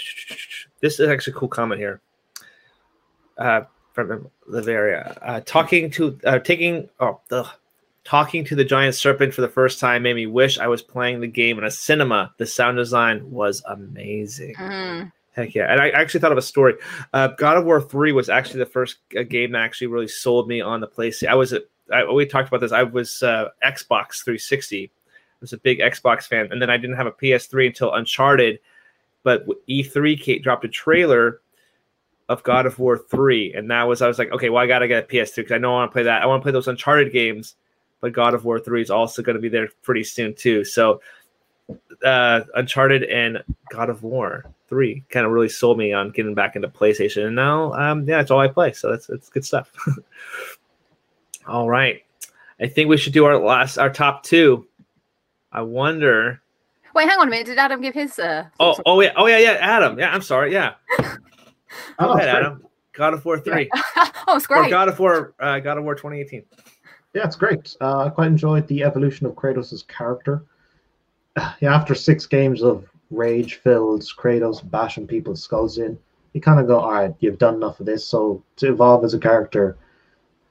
this is actually a cool comment here. Uh, from Liveria, uh, talking to uh, taking oh the talking to the giant serpent for the first time made me wish I was playing the game in a cinema. The sound design was amazing. Mm. Heck yeah! And I actually thought of a story. Uh, God of War Three was actually the first uh, game that actually really sold me on the PlayStation. I was a, I, we talked about this. I was uh, Xbox 360. I was a big Xbox fan, and then I didn't have a PS3 until Uncharted. But E3 came, dropped a trailer of God of War 3, and that was I was like, okay, well I gotta get a PS3 because I know I want to play that. I want to play those Uncharted games, but God of War 3 is also going to be there pretty soon too. So uh, Uncharted and God of War three kind of really sold me on getting back into PlayStation, and now um, yeah, it's all I play. So that's that's good stuff. all right, I think we should do our last our top two. I wonder. Wait, hang on a minute. Did Adam give his? Uh, Oh oh yeah oh yeah yeah Adam yeah I'm sorry yeah. Oh, Go ahead, it's. Adam. God of War three. oh, it's Or. God of War uh, God of War 2018. Yeah, it's great. Uh, I quite enjoyed the evolution of Kratos' character. Yeah, after six games of rage-filled Kratos bashing people's skulls in, you kind of go, "All right, you've done enough of this." So to evolve as a character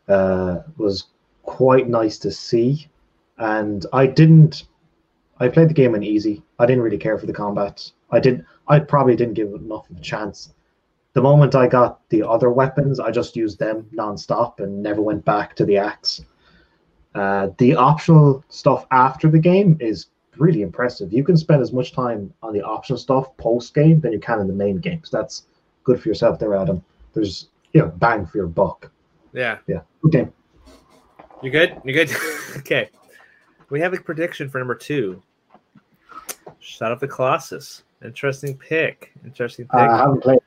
uh, was quite nice to see. And I didn't. I played the game on easy. I didn't really care for the combat. I didn't, I probably didn't give it enough of a chance. The moment I got the other weapons, I just used them non-stop and never went back to the axe. Uh, the optional stuff after the game is really impressive. You can spend as much time on the optional stuff post game than you can in the main game. So that's good for yourself there, Adam. There's you know, bang for your buck. Yeah. Yeah. Good game. You good? You good? okay. We have a prediction for number two. Shadow of the Colossus. Interesting pick. Interesting pick. Uh, I haven't played.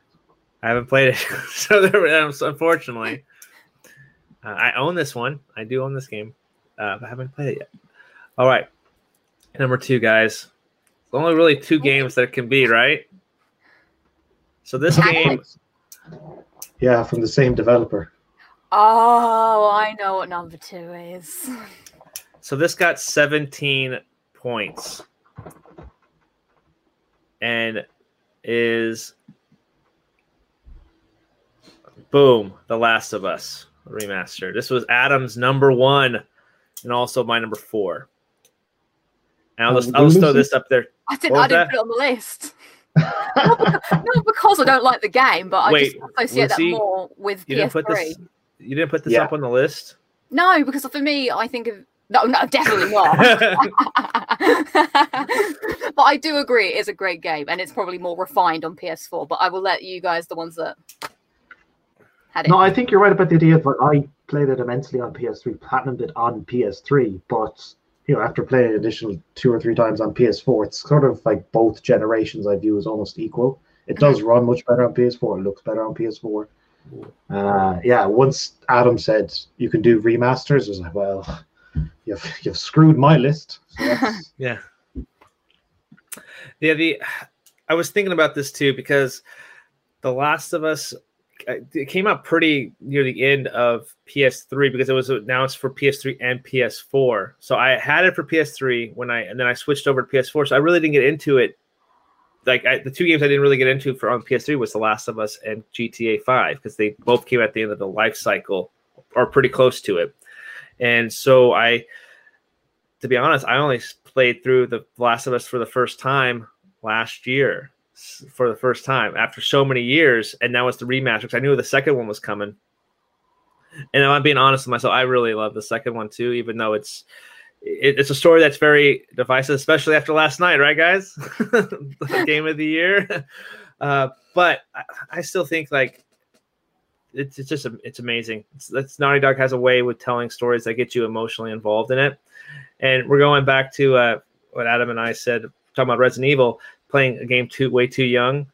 I haven't played it, so there, unfortunately, uh, I own this one. I do own this game, uh, but I haven't played it yet. All right, number two, guys. There's only really two games that can be right. So this game, Yeah, from the same developer. Oh, I know what number two is. so this got 17 points, and is boom, The Last of Us remaster. This was Adam's number one, and also my number four. And I'll just I'll just throw this up there. I didn't. I didn't that? put it on the list. not, because, not because I don't like the game, but I Wait, just associate Lucy, that more with You didn't PS3. put this. You didn't put this Yeah. up on the list. No, because for me, I think of no, no, definitely not. but I do agree, it's a great game, and it's probably more refined on PS4. But I will let you guys, the ones that had it. No, I think you're right about the idea. But I played it immensely on PS3, platinumed it on PS3. But you know, after playing it additional two or three times on PS4, it's sort of like both generations. I view as almost equal. It does run much better on PS4. It looks better on PS4. Uh, yeah, once Adam said you can do remasters, I was like, well, you've you've screwed my list. So Yeah. Yeah, the I was thinking about this too because The Last of Us it came out pretty near the end of PS3 because it was announced for PS3 and PS4. So I had it for PS3 when I and then I switched over to PS4. So I really didn't get into it. Like I, the two games I didn't really get into for on PS3 was The Last of Us and GTA 5 because they both came at the end of the life cycle or pretty close to it. And so I to be honest, I only played through The Last of Us for the first time last year for the first time after so many years. And now it's the remaster because I knew the second one was coming. And I'm being honest with myself, I really love the second one too, even though it's it, it's a story that's very divisive, especially after last night, right, guys? game of the year. Uh, but I, I still think like it's, it's just it's amazing. It's, it's Naughty Dog has a way with telling stories that get you emotionally involved in it. And we're going back to uh, what Adam and I said talking about Resident Evil, playing a game too way too young.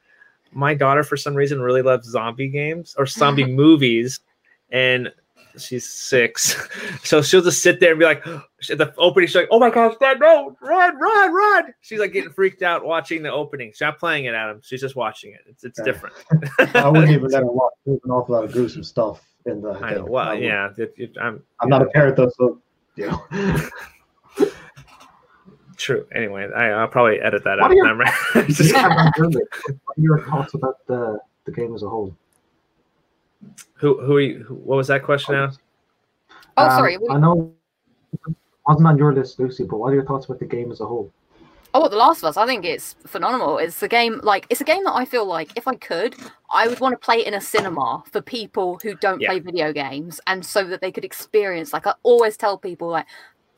My daughter, for some reason, really loves zombie games or zombie movies, and she's six, so she'll just sit there and be like, at the opening, she's like, "Oh my gosh, Dad, no, run, run, run!" She's like getting freaked out watching the opening. She's not playing it, Adam. She's just watching it. It's it's Yeah. different. I wouldn't even let her watch. There's an awful lot of gruesome stuff in the. I know. Well, I yeah, it, it, I'm. I'm not a parent though, so you know. True. Anyway, I, I'll probably edit that What out. your- Never mind. Yeah, I'm really- what are your thoughts about the the game as a whole? who who, are you, who? What was that question now? Oh, Um, sorry. I know it wasn't on your list, Lucy, but what are your thoughts about the game as a whole? Oh, what, The Last of Us. I think it's phenomenal. It's a game like it's a game that I feel like if I could, I would want to play it in a cinema for people who don't Yeah. play video games, and so that they could experience. Like I always tell people, like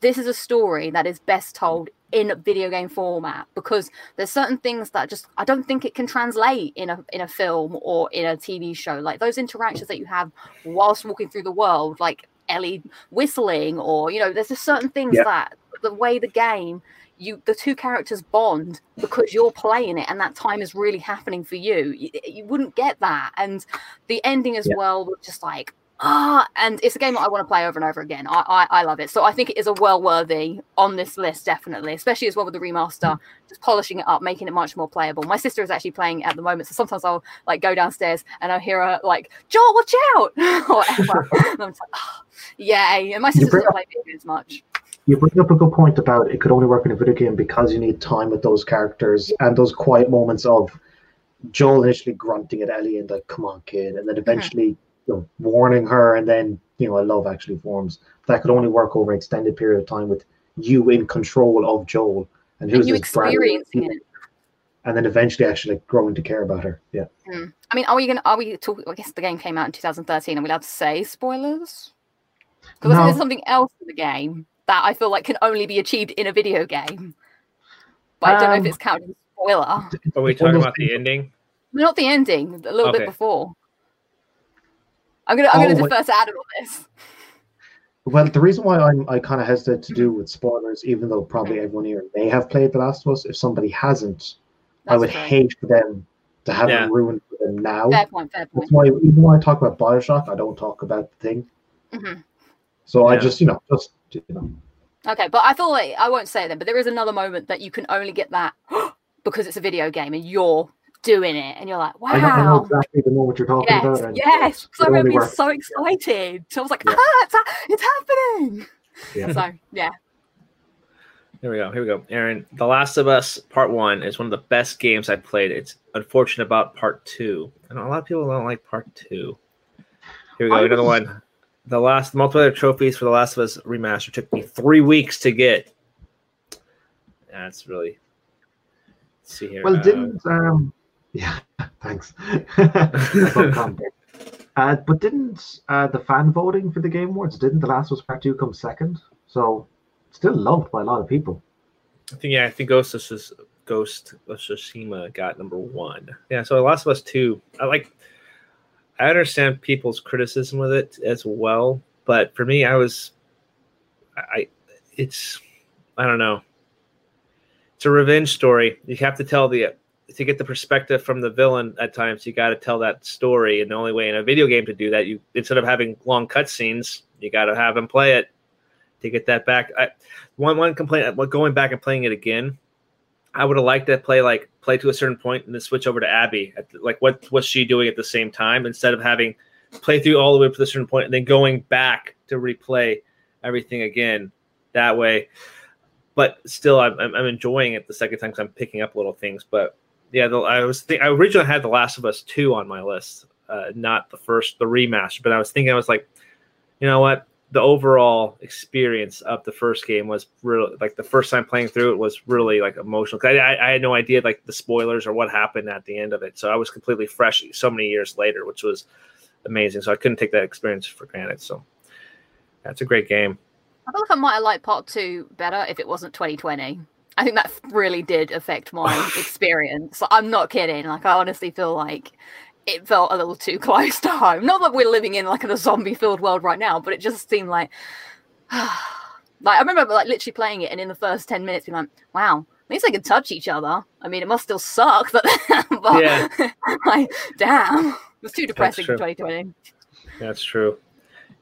this is a story that is best told in video game format because there's certain things that just I don't think it can translate in a in a film or in a TV show. Like those interactions that you have whilst walking through the world, like Ellie whistling, or you know, there's just certain things Yeah. that the way the game you the two characters bond because you're playing it and that time is really happening for you you, you wouldn't get that and the ending as Yeah. well was just like ah and it's a game that i want to play over and over again. I, I i love it. So i think it is a well worthy on this list definitely especially as well with the remaster just polishing it up making it much more playable. My sister is actually playing at the moment so sometimes i'll like go downstairs and i'll hear her like joel watch out! Or whatever. And i'm just like oh, yay and my sister doesn't play video games much. You bring up a good point about it could only work in a video game because you need time with those characters and those quiet moments of Joel initially grunting at Ellie and like, "Come on, kid," and then Mm-hmm. Eventually you know, warning her, and then you know a love actually forms. That could only work over an extended period of time with you in control of Joel and who's and you his brother, experiencing it and then eventually actually like, growing to care about her. Yeah. Mm. I mean, are we gonna? Are we talking? I guess the game came out in 2013. Are we allowed to say spoilers? Because No. there's something else in the game that I feel like can only be achieved in a video game. But I don't know if Um, it's counted as a spoiler. Are we talking about the ending? Not the ending, a little Okay. bit before. I'm gonna I'm Oh, gonna wait. defer to Adam on this. Well, the reason why I'm I kind of hesitate to do with spoilers, even though probably everyone here may have played The Last of Us, if somebody hasn't, I would true. hate for them to have Yeah. it ruined for them now. Fair point. Fair point. That's why even when I talk about Bioshock, I don't talk about the thing. Mhm. So I just, you know, just you know, Okay, but I thought like I won't say it then, but there is another moment that you can only get that because it's a video game and you're doing it, and you're like, wow. I, know, I know exactly the moment you're talking Yes, about. and yes. Because I it only remember being so excited. So I was like, Yeah. ah, it's, ha- it's happening. Yeah. So yeah, Here we go. Here we go. Aaron, The Last of Us Part One is one of the best games I've played. It's unfortunate about Part Two. I know a lot of people don't like Part Two. Here we go. I Another was- one. The last multiplayer trophies for The Last of Us remaster took me three weeks to get. That's really. Let's see here. Well, Uh, didn't um, yeah, thanks. Uh, but didn't uh, the fan voting for the Game Awards? Didn't The Last of Us Part Two come second? So still loved by a lot of people. I think yeah, I think Ghost of Tsus- Ghost of Tsushima got number one. Yeah, so The Last of Us Two, I like. I understand people's criticism with it as well, but for me, I was, I- it's, I don't know. It's a revenge story. You have to tell the to get the perspective from the villain at times. You got to tell that story, and the only way in a video game to do that, you instead of having long cutscenes, you got to have him play it to get that back. I, one one complaint, uh, well, going back and playing it again, I would have liked to play like play to a certain point and then switch over to Abby. The, like, what was she doing at the same time instead of having play through all the way to a certain point and then going back to replay everything again that way. But still, I'm, I'm, I'm enjoying it the second time because I'm picking up little things. But yeah, the, I was think I originally had The Last of Us two on my list, uh, not the first the remaster. But I was thinking I was like, you know what? The overall experience of the first game was really like the first time playing through it was really like emotional. I, I, I had no idea like the spoilers or what happened at the end of it, so I was completely fresh so many years later, which was amazing. So I couldn't take that experience for granted. So that's a great game. I feel like I might have liked part two better if it wasn't 2020. I think that really did affect my experience. I'm not kidding. Like I honestly feel like it felt a little too close to home. Not that we're living in like a zombie-filled world right now, but it just seemed like like I remember like literally playing it and in the first 10 minutes being like, wow, at least they can touch each other. I mean, it must still suck, but, but Yeah. like, damn, it was too depressing for 2020. That's true.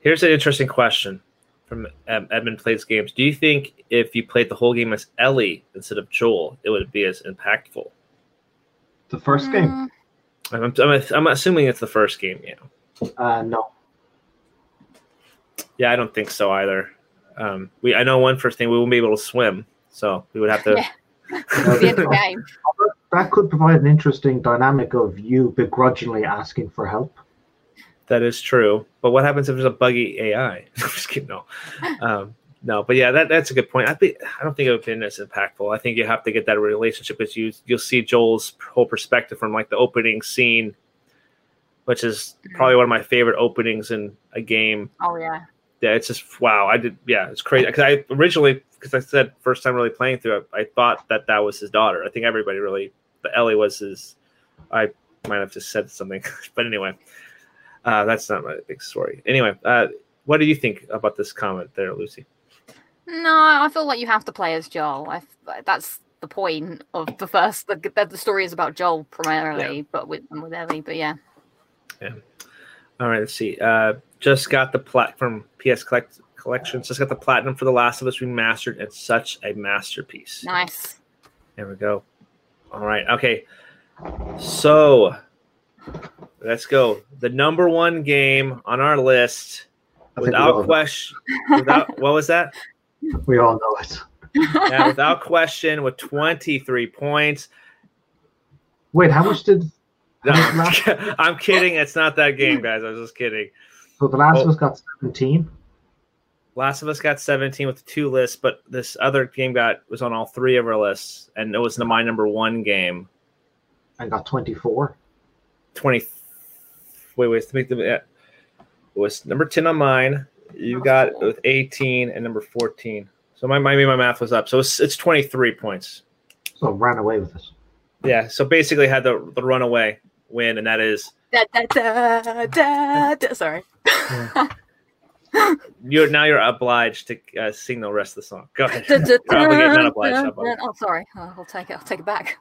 Here's an interesting question from um, Edmund Plays Games. Do you think if you played the whole game as Ellie instead of Joel, it would be as impactful? The first game, I'm, I'm, I'm assuming it's the first game. Yeah. uh, no. Yeah, I don't think so either. Um, we I know one first thing we won't be able to swim, so we would have to. Yeah. At the end of the game. That could provide an interesting dynamic of you begrudgingly asking for help. That is true. But what happens if there's a buggy AI? I'm just kidding. No, um, no. But yeah, that, that's a good point. I think I don't think it would have been as impactful. I think you have to get that relationship because you you'll see Joel's whole perspective from like the opening scene, which is probably one of my favorite openings in a game. Oh yeah. Yeah, it's just wow. I did. Yeah, it's crazy. Because I originally, because I said first time really playing through it, I thought that that was his daughter. I think everybody really, but Ellie was his. I might have just said something, but anyway, uh, that's not my big story. Anyway, uh, what do you think about this comment there, Lucy? No, I feel like you have to play as Joel. I, that's the point of the first. The, the, story is about Joel primarily, but with with Ellie. But yeah, Yeah. All right, let's see. Uh, just got the plat from PS Collect- Collections. Just got the platinum for The Last of Us remastered. It's such a masterpiece. nice. There we go. All right. Okay. So let's go. The number one game on our list, I without question. Without what was that? We all know it. Yeah, without question, with twenty three points. Wait, how much did? No, I'm, kidding. It's not that game, guys. I was just kidding. So the last Oh. of us got seventeen. Last of Us got 17 with two lists, but this other game got was on all three of our lists, and it was the my number one game. I got twenty-four. 20. Wait, wait. Let me, let me- yeah. It was number 10 on mine. You got it with 18 and number 14. So my maybe my math was up. So it's, it's 23 points. So ran away with it. Yeah. So basically had the the runaway win, and that is da, da, da, da, da. Sorry. You're now you're obliged to uh, sing the rest of the song. Go ahead. Da, da, You're obligated, not obliged, da, not obliged. Oh, sorry. I'll take it. I'll take it back.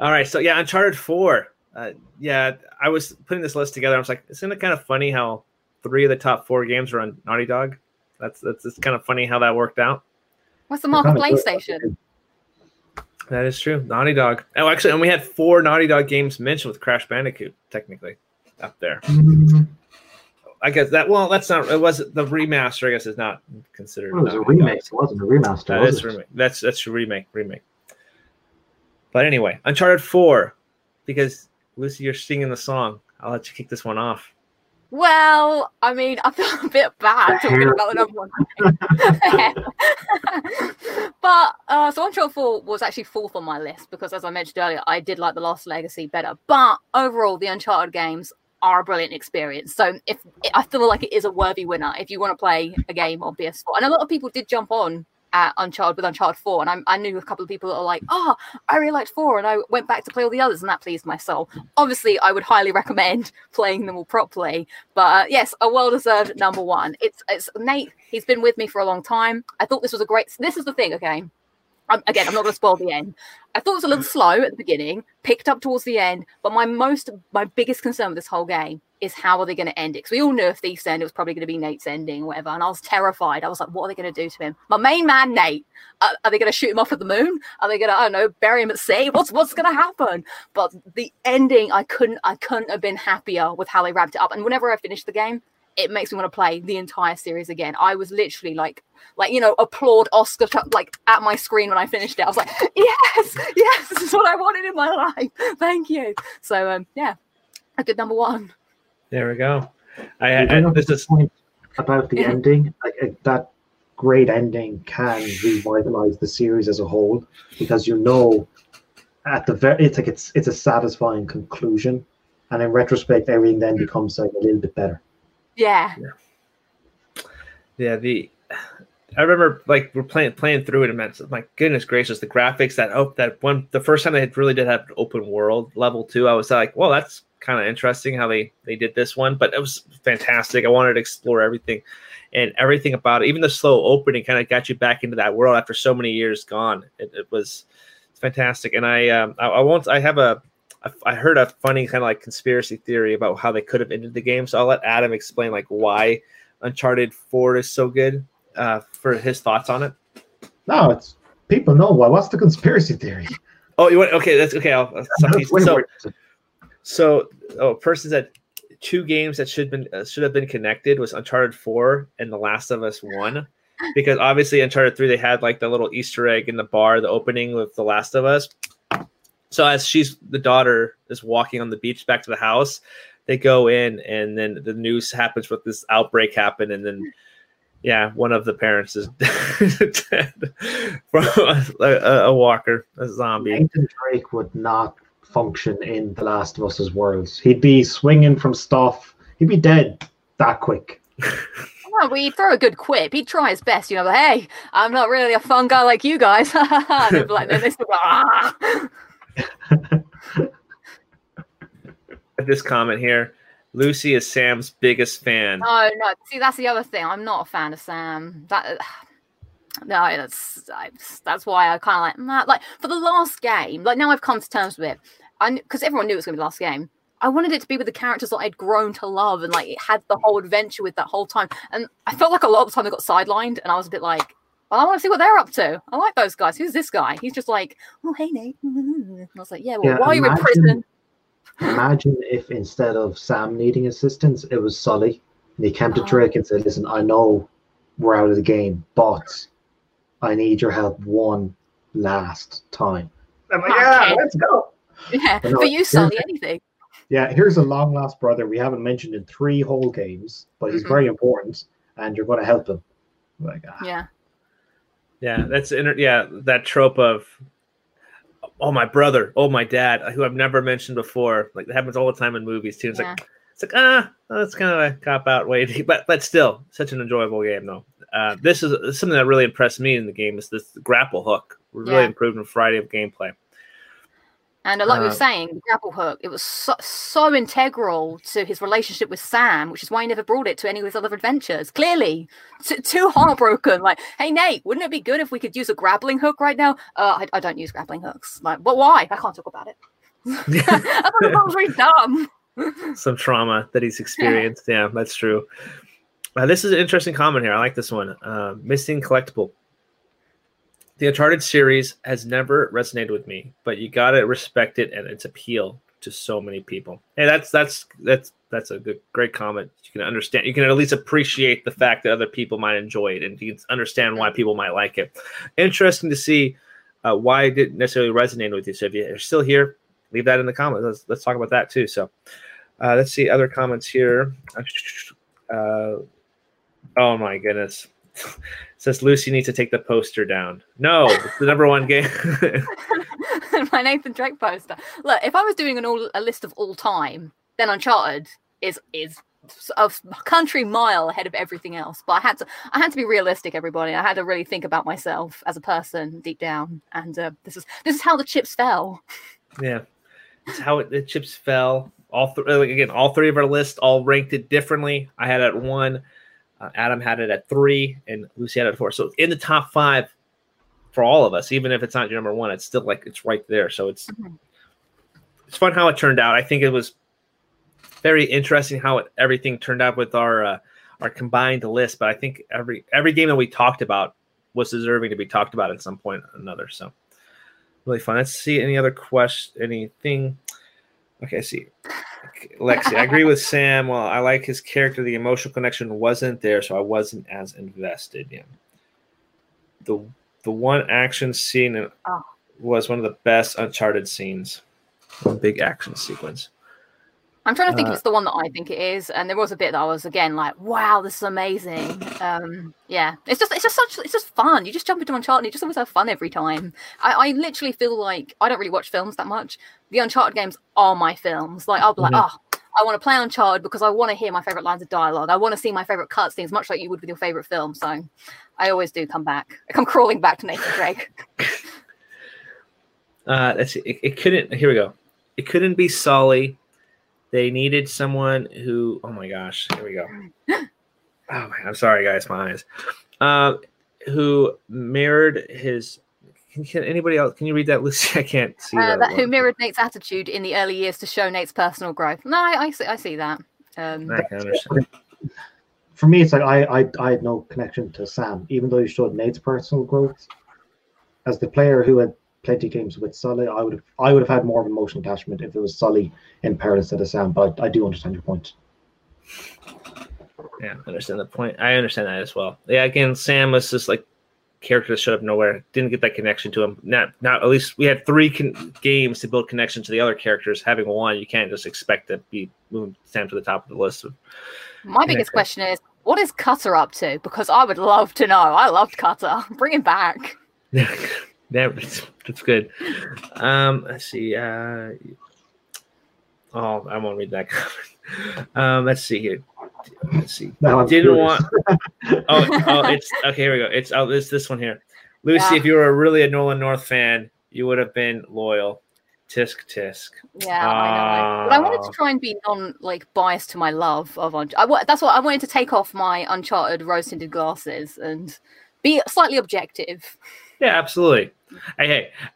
All right, so yeah, Uncharted Four. Uh, yeah, I was putting this list together. I was like, isn't it kind of funny how three of the top four games are on Naughty Dog? That's that's it's kind of funny how that worked out. What's the mark of. PlayStation? That is true. Naughty Dog. Oh, actually, and we had four Naughty Dog games mentioned with Crash Bandicoot, technically, up there. I guess that. Well, that's not. It was the remaster. I guess is not considered. It was a Naughty Dog. remake. It wasn't a remaster. That was is it? remake. That's that's a remake. Remake. But anyway, Uncharted Four, because Lucy, you're singing the song. I'll let you kick this one off. Well, I mean, I feel a bit bad talking about the number one. but uh, so Uncharted 4 was actually fourth on my list because, as I mentioned earlier, I did like The Last Legacy better. But overall, the Uncharted games are a brilliant experience. So if I feel like it is a worthy winner if you want to play a game on PS4, and a lot of people did jump on at Uncharted with Uncharted 4, and I, I knew a couple of people that are like, "Oh, I really liked 4," and I went back to play all the others, and that pleased my soul. Obviously, I would highly recommend playing them all properly, but uh, yes, a well-deserved number one. It's it's Nate. He's been with me for a long time. I thought this was a great. This is the thing, okay. Um, again, I'm not going to spoil the end. I thought it was a little slow at the beginning, picked up towards the end, but my most, my biggest concern with this whole game is how are they going to end it? Because we all knew A Thief's End, it was probably going to be Nate's ending or whatever. And I was terrified. I was like, what are they going to do to him? My main man, Nate. Uh, are they going to shoot him off at the moon? Are they going to, I don't know, bury him at sea? What's what's going to happen? But the ending, I couldn't, I couldn't have been happier with how they wrapped it up. And whenever I finish the game, it makes me want to play the entire series again. I was literally like, like you know, applaud Oscar like at my screen when I finished it. I was like, yes, yes, this is what I wanted in my life. Thank you. So um, yeah, a good number one. There we go. I, You I, bring I this a is point about the ending. Like uh, that great ending can revitalize the series as a whole because you know at the very it's like it's it's a satisfying conclusion, and in retrospect, everything then becomes like a little bit better. Yeah. yeah the. I remember like we're playing playing through it and man, my goodness gracious, the graphics that oh that one the first time they really did have an open world level two, I was like, well, that's kind of interesting how they they did this one, but it was fantastic. I wanted to explore everything and everything about it. Even the slow opening kind of got you back into that world after so many years gone. It, it was fantastic, and I um I, I won't I have a I heard a funny kind of like conspiracy theory about how they could have ended the game. So I'll let Adam explain like why Uncharted Four is so good uh, for his thoughts on it. No, it's people know why. What's the conspiracy theory? Oh, you want? Okay, that's okay. I'll, I'll so. So oh, a person said two games that should been uh, should have been connected was Uncharted Four and The Last of Us One, because obviously Uncharted Three they had like the little Easter egg in the bar, the opening with The Last of Us. So as she's the daughter is walking on the beach back to the house, they go in and then the news happens with this outbreak happened and then yeah, one of the parents is dead from a, a, a walker, a zombie. Nathan Drake would not function in The Last of Us's worlds. He'd be swinging from stuff. He'd be dead that quick. Well, we throw a good quip. He'd try his best, you know. But hey, I'm not really a fun guy like you guys. They'd be like, then they still go, ah. This comment here Lucy is Sam's biggest fan. No, no. See, that's the other thing. I'm not a fan of Sam. That no, that's I, that's why I kind of like nah, like for the last game. Like now, I've come to terms with it. I because everyone knew it was going to be the last game. I wanted it to be with the characters that I'd grown to love, and like it had the whole adventure with that whole time. And I felt like a lot of the time they got sidelined, and I was a bit like, well, I want to see what they're up to. I like those guys. Who's this guy? He's just like, oh hey Nate. And I was like, yeah, well, Yeah, while you're in prison, Imagine if instead of Sam needing assistance, it was Sully. And he came to Oh. Drake and said, Listen, I know we're out of the game, but I need your help one last time. I'm like, oh, yeah, Okay. let's go. Yeah, But no, for you, here's Sully, anything. Yeah, here's a long lost brother we haven't mentioned in three whole games, but he's Mhm. very important, and you're going to help him. Like, ah, Yeah. Yeah, that's inter- yeah that trope of oh my brother, oh my dad, who I've never mentioned before. Like that happens all the time in movies too. It's Yeah. like it's like ah, that's kind of a cop out way, to, but but still such an enjoyable game though. Uh, this is something that really impressed me in the game is this grapple hook. Really Yeah. improved in variety of gameplay. And uh, like we were saying, the grapple hook, it was so, so integral to his relationship with Sam, which is why he never brought it to any of his other adventures. Clearly, T- too heartbroken. Like, hey, Nate, wouldn't it be good if we could use a grappling hook right now? Uh, I, I don't use grappling hooks. Like, but why? I can't talk about it. I thought that was really dumb. some trauma that he's experienced. yeah, that's true. Uh, this is an interesting comment here. I like this one. Uh, missing collectible. The Uncharted series has never resonated with me, but you gotta respect it and its appeal to so many people. And that's that's that's that's a good great comment. You can understand. You can at least appreciate the fact that other people might enjoy it, and you can understand why people might like it. Interesting to see uh, why it didn't necessarily resonate with you. So if you're still here, leave that in the comments. Let's let's talk about that too. So uh, let's see other comments here. Uh, oh my goodness. Says Lucy needs to take the poster down. No, it's the number one game. My Nathan Drake poster. Look, if I was doing an all a list of all time, then Uncharted is is a country mile ahead of everything else. But I had to I had to be realistic, everybody. I had to really think about myself as a person deep down, and uh, this is this is how the chips fell. yeah, it's how it, the chips fell. All th- again, all three of our lists all ranked it differently. I had it at one. Uh, Adam had it at three, and Lucy had it at four. So in the top five for all of us, even if it's not your number one, it's still like it's right there. So it's it's fun how it turned out. I think it was very interesting how it, everything turned out with our uh, our combined list. But I think every every game that we talked about was deserving to be talked about at some point or another. So really fun. Let's see any other question, anything. Okay, I see. Lexi, I agree with Sam. Well, I like his character. The emotional connection wasn't there, so I wasn't as invested. Yeah. The the one action scene Oh. was one of the best Uncharted scenes. One big action sequence. I'm trying to think Uh, if it's the one that I think it is, and there was a bit that I was again like, "Wow, this is amazing." Um, yeah, it's just it's just such it's just fun. You just jump into Uncharted, and you just always have fun every time. I, I literally feel like I don't really watch films that much. The Uncharted games are my films. Like I'll be like, Mhm. "Oh, I want to play Uncharted because I want to hear my favorite lines of dialogue. I want to see my favorite cutscenes, much like you would with your favorite film." So, I always do come back. I come crawling back to Nathan Drake. Uh, let's see. It, it couldn't. Here we go. It couldn't be Sully. They needed someone who. Oh my gosh. Here we go. Oh man, I'm sorry, guys. My eyes. Uh, who mirrored his. Can, can anybody else? Can you read that, Lucy? I can't see Uh, that. that who mirrored Nate's attitude in the early years to show Nate's personal growth. No, I, I see. I see that. Um, I can understand. For me, it's like I, I I had no connection to Sam, even though he showed Nate's personal growth. As the player who had plenty of games with Sully, I would have I would have had more of an emotional attachment if it was Sully in peril instead of Sam. But I, I do understand your point. Yeah, I understand the point. I understand that as well. Yeah, again, Sam was just like character that showed up nowhere. Didn't get that connection to him. Not, not at least we had three con- games to build connection to the other characters. Having one, you can't just expect to be moving Sam to the top of the list. My biggest Okay. question is, what is Cutter up to? Because I would love to know. I loved Cutter. Bring him back. Yeah, that's, that's good. Um, let's see. Uh, oh, I won't read that comment. Um, let's see here. Let's see. Now I'm Didn't curious. want. Oh, oh, it's okay. Here we go. It's oh, this this one here. Lucy, Yeah. if you were really a Nolan North fan, you would have been loyal. Tisk tisk. Yeah, I know. But I wanted Ah. to try and be non like biased to my love of Uncharted. I, wa- that's what I wanted to take off my Uncharted rose tinted glasses and be slightly objective. Yeah, absolutely. Hey,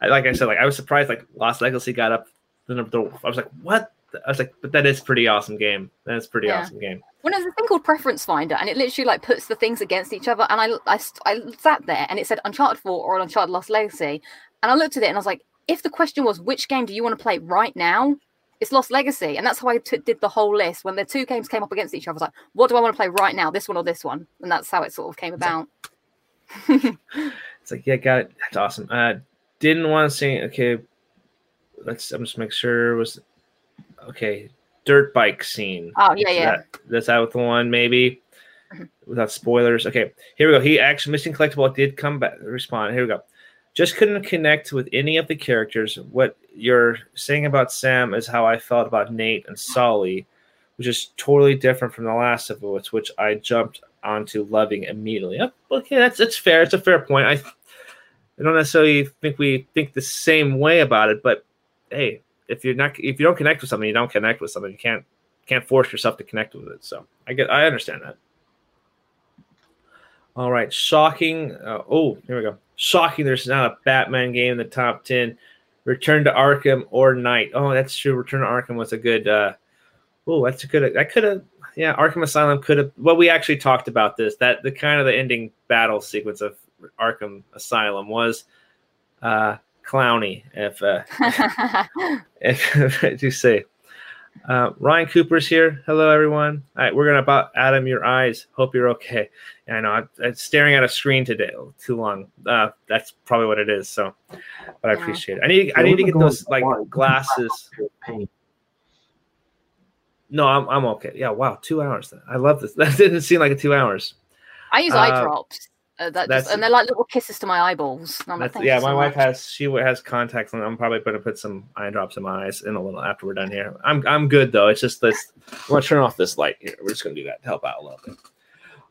hey, like I said, like I was surprised. Like Lost Legacy got up. The number. I was like, what? I was like, but that is pretty awesome game. That's pretty Yeah. awesome game. When there's a thing called Preference Finder, and it literally like puts the things against each other, and I, I, I sat there and it said Uncharted 4 or Uncharted Lost Legacy, and I looked at it and I was like, if the question was which game do you want to play right now, it's Lost Legacy, and that's how I t- did the whole list. When the two games came up against each other, I was like, what do I want to play right now, this one or this one? And that's how it sort of came about. It's like, yeah, got it. That's awesome. Uh, didn't want to say, okay, let's, I'm just make sure it was, okay, dirt bike scene. Oh, yeah, Is yeah. That, that's out with the one, maybe, without spoilers. Okay, here we go. He actually, Missing Collectible did come back, respond. Here we go. Just couldn't connect with any of the characters. What you're saying about Sam is how I felt about Nate and Sully, which is totally different from The Last of Us, which I jumped onto loving immediately. Okay, that's that's fair. It's a fair point. I I don't necessarily think we think the same way about it, but hey, if you're not if you don't connect with something, you don't connect with something. You can't can't force yourself to connect with it. So I get I understand that. All right, shocking. Uh, oh, here we go. Shocking. There's not a Batman game in the top ten. Return to Arkham or Knight. Oh, that's true. Return to Arkham was a good. uh Oh, that's a good. That could have. Yeah, Arkham Asylum could have. Well, we actually talked about this. That the kind of the ending battle sequence of Arkham Asylum was uh clowny. If uh, if, if you say. Uh, Ryan Cooper's here. Hello, everyone. All right, we're gonna about Adam your eyes. Hope you're okay. Yeah, I know. I'm, I'm staring at a screen today too long. Uh, that's probably what it is. So, but I appreciate it. I need I need to get those like glasses. No, I'm I'm okay. Yeah, wow, two hours. I love this. That didn't seem like a two hours. I use eye drops. Uh, that just, and they're like little kisses to my eyeballs. Like, yeah, you my so wife much." has she has contacts, and I'm probably going to put some eye drops in my eyes in a little after we're done here. I'm I'm good though. It's just this. I'm to turn off this light here. We're just going to do that to help out a little bit.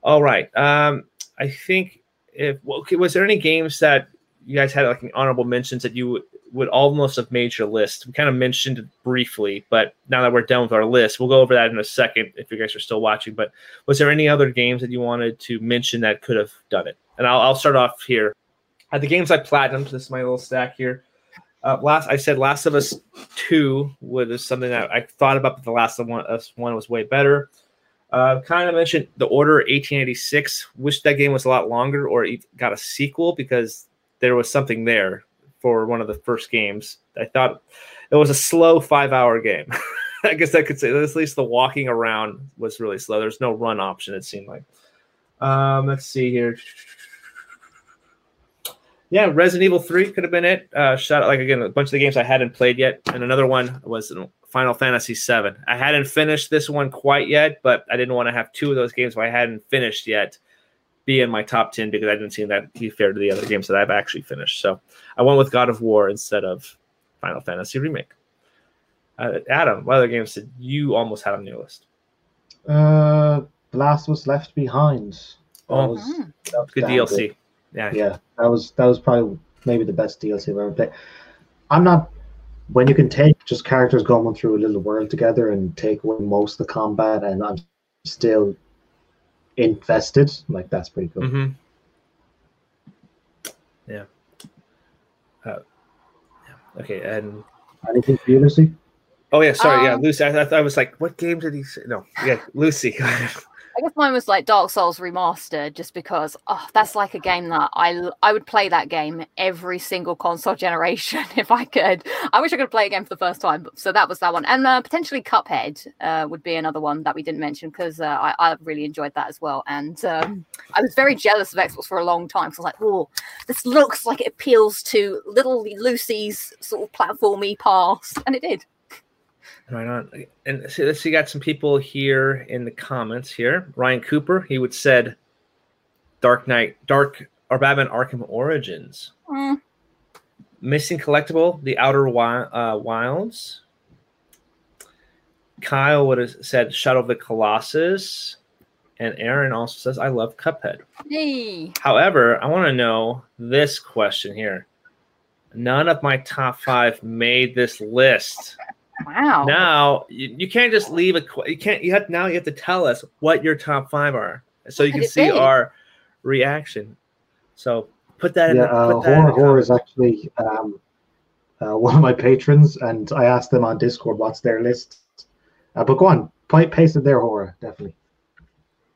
All right. Um, I think if well, okay, was there any games that you guys had like an honorable mentions that you would, almost have made your list? We kind of mentioned it briefly, but now that we're done with our list, we'll go over that in a second if you guys are still watching. But was there any other games that you wanted to mention that could have done it? And I'll, I'll start off here. At the games I platinumed, this is my little stack here. Uh, last I said Last of Us Two was something that I thought about, but the Last of Us One was way better. Uh, kind of mentioned the Order 1886. Wish that game was a lot longer or got a sequel because there was something there for one of the first games. I thought it was a slow five hour game. I guess I could say at least the walking around was really slow. There's no run option, it seemed like. Um, let's see here. Yeah, Resident Evil 3 could have been it. Uh, shout out, like again, a bunch of the games I hadn't played yet. And another one was Final Fantasy 7. I hadn't finished this one quite yet, but I didn't want to have two of those games I hadn't finished yet be in my top 10 because I didn't see that be fair to the other games that I've actually finished. So I went with God of War instead of Final Fantasy Remake. Uh, Adam, what other games did you almost have on your list? Uh, The Last was Left Behind. That Oh, was, Hmm. that was good damn DLC. Yeah. yeah, that was that was probably maybe the best DLC I've ever played. I'm not when you can take just characters going through a little world together and take away most of the combat, and I'm still invested. Like that's pretty cool. Mm-hmm. Yeah. Uh, yeah. Okay, and Anything for you, Lucy? oh yeah, sorry, yeah, Um, Lucy. I, I, I was like, what game did he say? No, yeah, Lucy. I guess mine was like Dark Souls Remastered, just because oh, that's like a game that I I would play that game every single console generation if I could. I wish I could play again for the first time. So that was that one, and uh, potentially Cuphead uh, would be another one that we didn't mention because uh, I, I really enjoyed that as well. And um, I was very jealous of Xbox for a long time. So I was like, oh, this looks like it appeals to little Lucy's sort of platformy past, and it did. Right on. And so let's see, got some people here in the comments here. Ryan Cooper, he would said Dark Knight, Dark or Batman Arkham Origins. Mm. Missing collectible, The Outer Wi- uh, Wilds. Kyle would have said Shadow of the Colossus. And Aaron also says, I love Cuphead. Hey. However, I want to know this question here. None of my top five made this list. Wow. Now you, you can't just leave a you can't you have now you have to tell us what your top five are so you can see be? our reaction. So put that in. Yeah, the, uh, put in horror the horror is actually um, uh, one of my patrons, and I asked them on Discord what's their list. Uh, but go on, pa- paste it there, horror definitely.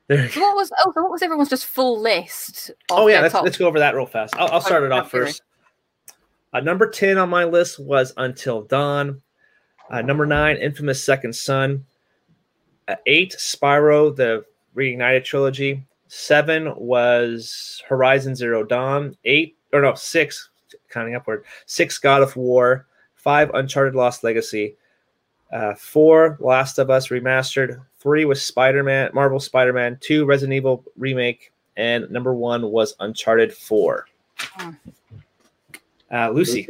There- So what was oh so what was everyone's just full list? Oh yeah, let's, top- let's go over that real fast. I'll, I'll start it off first. Uh, number ten on my list was Until Dawn. Uh, number nine, Infamous Second Son. Uh, eight, Spyro, the Reignited trilogy. Seven was Horizon Zero Dawn. Eight, or no, six, counting upward. Six, God of War. Five, Uncharted Lost Legacy. Uh, four, Last of Us Remastered. Three was Spider Man, Marvel Spider Man. Two, Resident Evil Remake. And number one was Uncharted 4. Hmm. Uh, Lucy.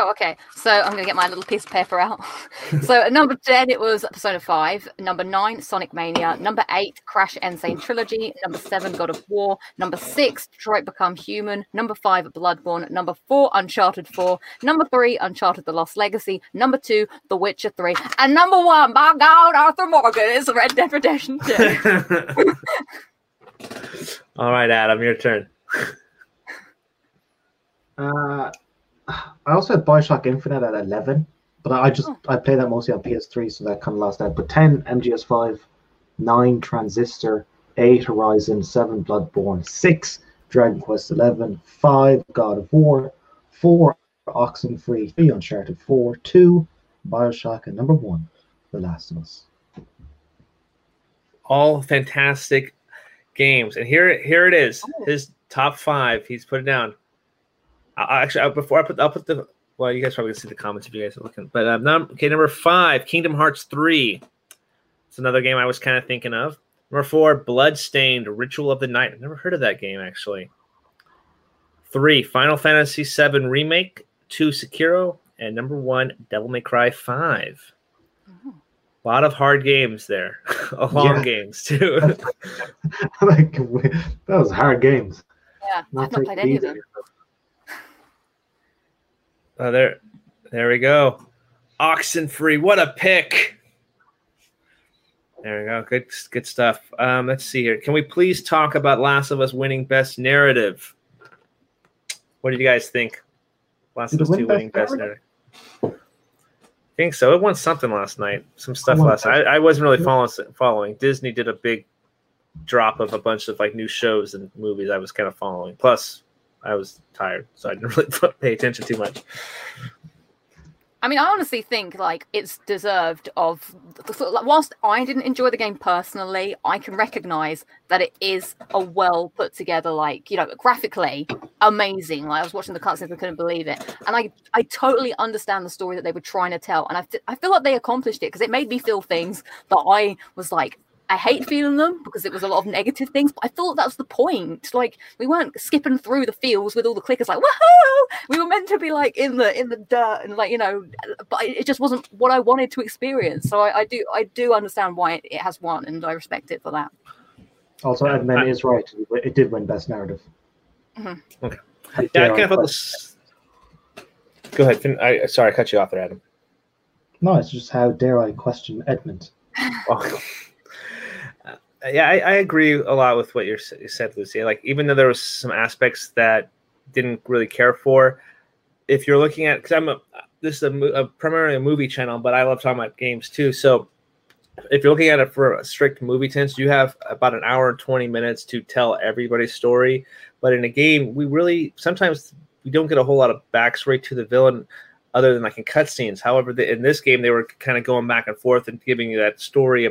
Oh, okay. So I'm going to get my little piece of paper out. so at number 10, it was Persona 5. Number 9, Sonic Mania. Number 8, Crash N. Sane Trilogy. Number 7, God of War. Number 6, Detroit Become Human. Number 5, Bloodborne. Number 4, Uncharted 4. Number 3, Uncharted The Lost Legacy. Number 2, The Witcher 3. And number 1, by God, Arthur Morgan is Red Dead Redemption 2. All right, Adam, your turn. Uh, I also had Bioshock Infinite at 11, but I just oh. I play that mostly on PS3, so that kind of lost out. But 10 MGS5, 9 Transistor, 8 Horizon, 7 Bloodborne, 6 Dragon Quest 11, 5 God of War, 4 Oxenfree, 3 Uncharted 4, 2 Bioshock, and number 1 The Last of Us. All fantastic games, and here here it is. Oh. His top five. He's put it down. I, I- actually, I- before I put, I'll put the. Well, you guys probably can see the comments if you guys are looking. But um, num- okay, number five, Kingdom Hearts three. It's another game I was kind of thinking of. Number four, Bloodstained: Ritual of the Night. I've never heard of that game actually. Three, Final Fantasy VII Remake. Two, Sekiro, and number one, Devil May Cry Five. A lot of hard games there, a long Yeah. games too. like that was hard games. Yeah, Not I've not played taking any of them. Oh, there, there we go. Oxenfree, what a pick! There we go. Good, good stuff. Um, let's see here. Can we please talk about Last of Us winning Best Narrative? What did you guys think? Last Did of Us win Two winning Best Narrative? Narrative. I think so. It won something last night. Some stuff last night. I, I wasn't really following. Following Disney did a big drop of a bunch of like new shows and movies. I was kind of following. Plus, I was tired, so I didn't really pay attention too much. I mean, I honestly think like it's deserved of. Whilst I didn't enjoy the game personally, I can recognize that it is a well put together, like you know, graphically amazing. Like I was watching the cutscenes, I couldn't believe it, and I I totally understand the story that they were trying to tell, and I I feel like they accomplished it because it made me feel things that I was like. I hate feeling them because it was a lot of negative things, but I thought that was the point. Like we weren't skipping through the fields with all the clickers, like woohoo! We were meant to be like in the in the dirt and like you know, but it just wasn't what I wanted to experience. So I, I do I do understand why it, it has won, and I respect it for that. Also, Edmund is right. It did win Best Narrative. Mhm. Okay. How Yeah, I dare kind of felt this. Go ahead. Fin- I sorry, I cut you off there, Adam. No, it's just how dare I question Edmund. Oh. Yeah, I, I agree a lot with what you're, you said, Lucy. Like, even though there was some aspects that didn't really care for, if you're looking at, because I'm a, this is a, a primarily a movie channel, but I love talking about games too. So, if you're looking at it for a strict movie tense, you have about an hour and 20 minutes to tell everybody's story. But in a game, we really sometimes we don't get a whole lot of backstory to the villain other than like in cutscenes. However, the, in this game, they were kind of going back and forth and giving you that story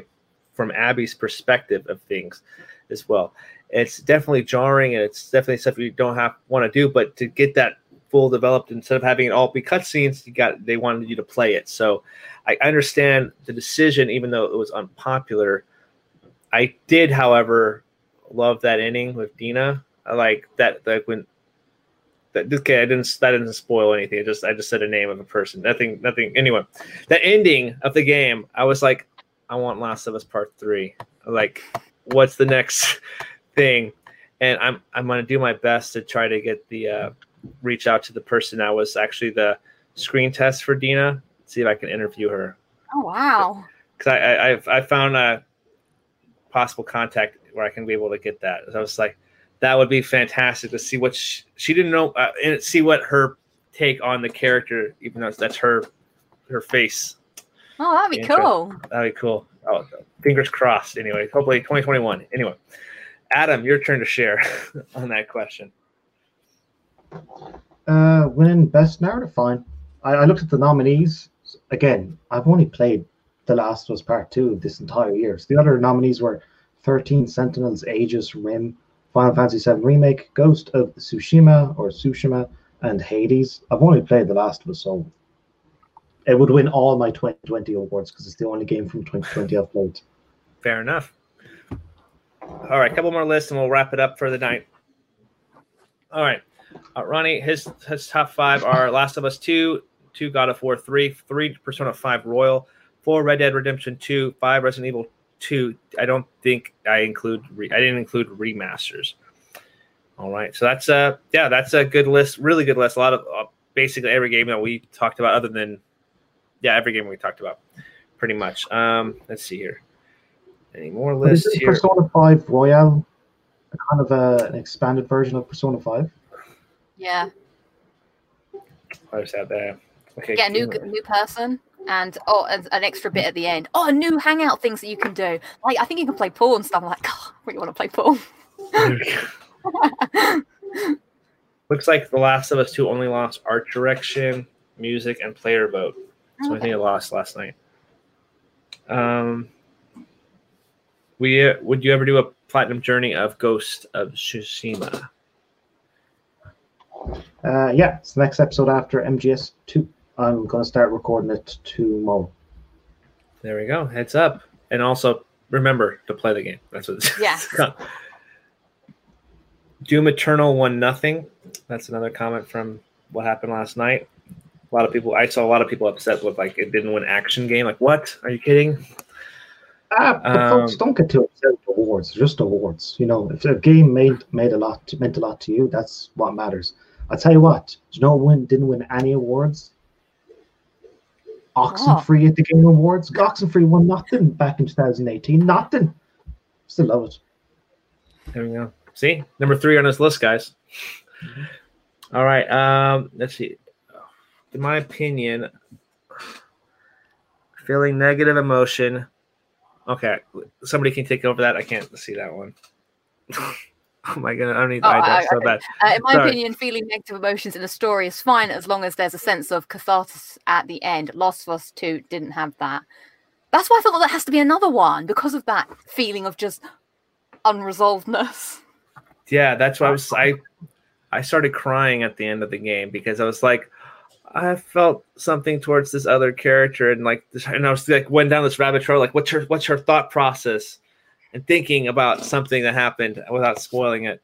from Abby's perspective of things as well. It's definitely jarring and it's definitely stuff you don't have want to do, but to get that full developed instead of having it all be cutscenes, you got they wanted you to play it. So I understand the decision, even though it was unpopular. I did, however, love that ending with Dina. I like that like when that okay, I didn't that didn't spoil anything. I just I just said a name of a person. Nothing nothing anyway. The ending of the game, I was like, I want Last of Us Part Three. Like, what's the next thing? And I'm I'm gonna do my best to try to get the uh reach out to the person that was actually the screen test for Dina, see if I can interview her. Oh wow! Because I, I I've I found a possible contact where I can be able to get that. So I was like, that would be fantastic to see what she, she didn't know uh, and see what her take on the character, even though that's her her face. Oh, that'd be Interesting. cool. That'd be cool. Oh, fingers crossed. Anyway, hopefully 2021. Anyway, Adam, your turn to share on that question. Uh, winning Best Narrative, fine. I, I looked at the nominees. Again, I've only played The Last of Us Part 2 this entire year. So the other nominees were 13 Sentinels, Aegis, Rim, Final Fantasy VII Remake, Ghost of Tsushima or Tsushima, and Hades. I've only played The Last of Us, so it would win all my 2020 awards because it's the only game from 2020 I've played. Fair enough. All right, a couple more lists and we'll wrap it up for the night. All right, uh, Ronnie, his his top five are Last of Us Two, two God of War, three, three Persona 5 Royal, four Red Dead Redemption 2, five Resident Evil 2. I don't think I include re- I didn't include remasters. All right, so that's a yeah, that's a good list, really good list. A lot of uh, basically every game that we talked about, other than yeah, every game we talked about, pretty much. Um, let's see here, any more But is lists here? Persona 5 Royale a kind of a, an expanded version of Persona 5? Yeah. I just have that. Okay, Yeah, a new new person and oh, and an extra bit at the end. Oh, new hangout things that you can do. Like I think you can play pool and stuff. I'm like, God, I really want to play pool. Looks like The Last of Us 2 only lost art direction, music, and player vote. So I think it lost last night. Um, we uh, would you ever do a platinum journey of Ghost of Tsushima? Uh, yeah, it's the next episode after MGS 2. I'm going to start recording it tomorrow. There we go. Heads up, and also remember to play the game. That's what. It's Yeah. Doom Eternal won nothing. That's another comment from what happened last night. A lot of people. I saw a lot of people upset with like it didn't win action game. Like what? Are you kidding? Ah, but Um, folks, don't get too upset with awards. Just awards. You know, if a game made made a lot meant a lot to you, that's what matters. I'll tell you what. Do you know what win didn't win any awards? Oxenfree at the Game Awards. Oxenfree won nothing back in 2018. Nothing. Still love it. There we go. See, number three on this list, guys. All right. Um, let's see. In my opinion, feeling negative emotion. Okay, somebody can take over that. I can't see that one. oh my god, I don't need Oh, eye I- so bad. Uh, in my Sorry. opinion, feeling negative emotions in a story is fine as long as there's a sense of catharsis at the end. Lost of Us 2 didn't have that. That's why I thought that there has to be another one because of that feeling of just unresolvedness. Yeah, that's why I was I I started crying at the end of the game because I was like I felt something towards this other character and like and I was like went down this rabbit trail like what's her what's her thought process and thinking about something that happened without spoiling it.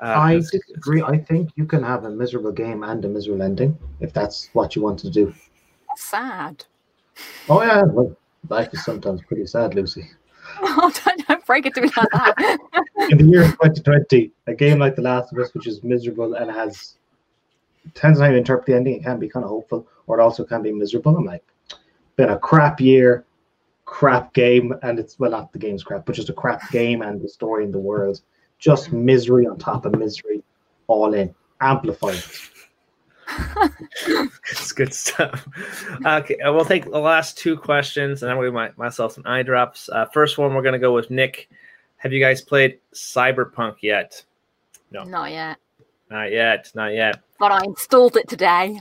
Uh, I it's- disagree. I think you can have a miserable game and a miserable ending if that's what you want to do. That's sad. Oh yeah, well, life is sometimes pretty sad, Lucy. Oh, don't, don't break it to me like that. In the year 2020, a game like The Last of Us, which is miserable and has depends on how you interpret the ending, it can be kind of hopeful, or it also can be miserable. I'm like, been a crap year, crap game, and it's well not the game's crap, but just a crap game and the story in the world. Just misery on top of misery, all in, amplified. it's good stuff. Okay, uh, we'll take the last two questions, and then we'll give my, myself some eye drops. Uh, first one, we're going to go with Nick. Have you guys played Cyberpunk yet? No, Not yet. not yet, not yet. But I installed it today.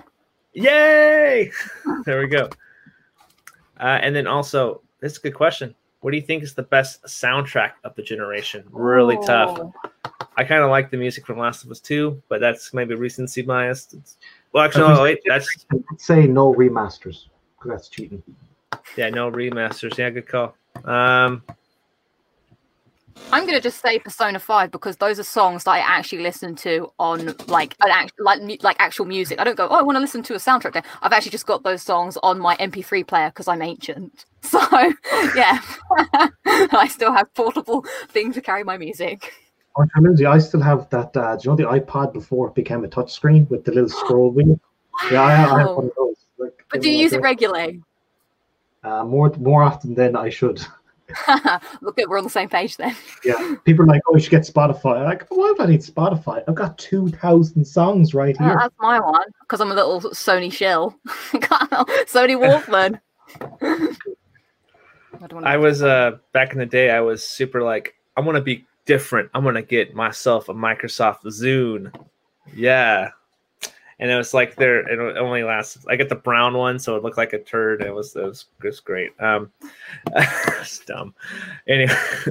Yay! there we go. Uh, and then also, this is a good question. What do you think is the best soundtrack of the generation? Really tough. Oh. I kind of like the music from Last of Us 2, but that's maybe recency biased. It's, well, actually, no, wait, that's say no remasters because that's cheating. yeah, no remasters. Yeah, good call. Um, I'm gonna just say Persona Five because those are songs that I actually listen to on like an act, like mu- like actual music. I don't go, oh, I want to listen to a soundtrack. There. I've actually just got those songs on my MP3 player because I'm ancient. So yeah, I still have portable thing to carry my music. Oh, Lindsay, I still have that. Uh, do you know the iPod before it became a touchscreen with the little scroll wheel? Yeah, I, I have one of those. Like, But do you use it regularly? Uh, more more often than I should. Look at we're on the same page then. Yeah, people are like, "Oh, you should get Spotify." I'm like, why would I need Spotify? I've got two thousand songs right Uh, here. that's my one because I'm a little Sony shill. Sony Walkman. I I was uh back in the day. I was super like, I want to be different. I'm gonna get myself a Microsoft Zune. Yeah, and it was like there. It only lasts. I get the brown one, so it looked like a turd. It was it was, it was great. Um, it's dumb. Anyway,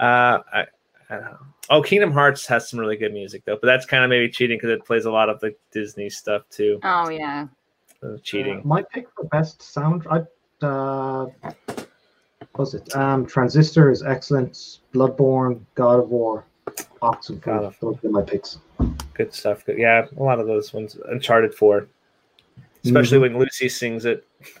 uh, I, I don't know. Oh, Kingdom Hearts has some really good music though, but that's kind of maybe cheating because it plays a lot of the Disney stuff too. Oh yeah. So cheating. Uh, my pick for best sound, I uh, what was it? Um, Transistor is excellent. Bloodborne, God of War, Oxenfree. God of Those are my picks. Good stuff. Good. Yeah, a lot of those ones. Uncharted Four. especially mm-hmm. when Lucy sings it.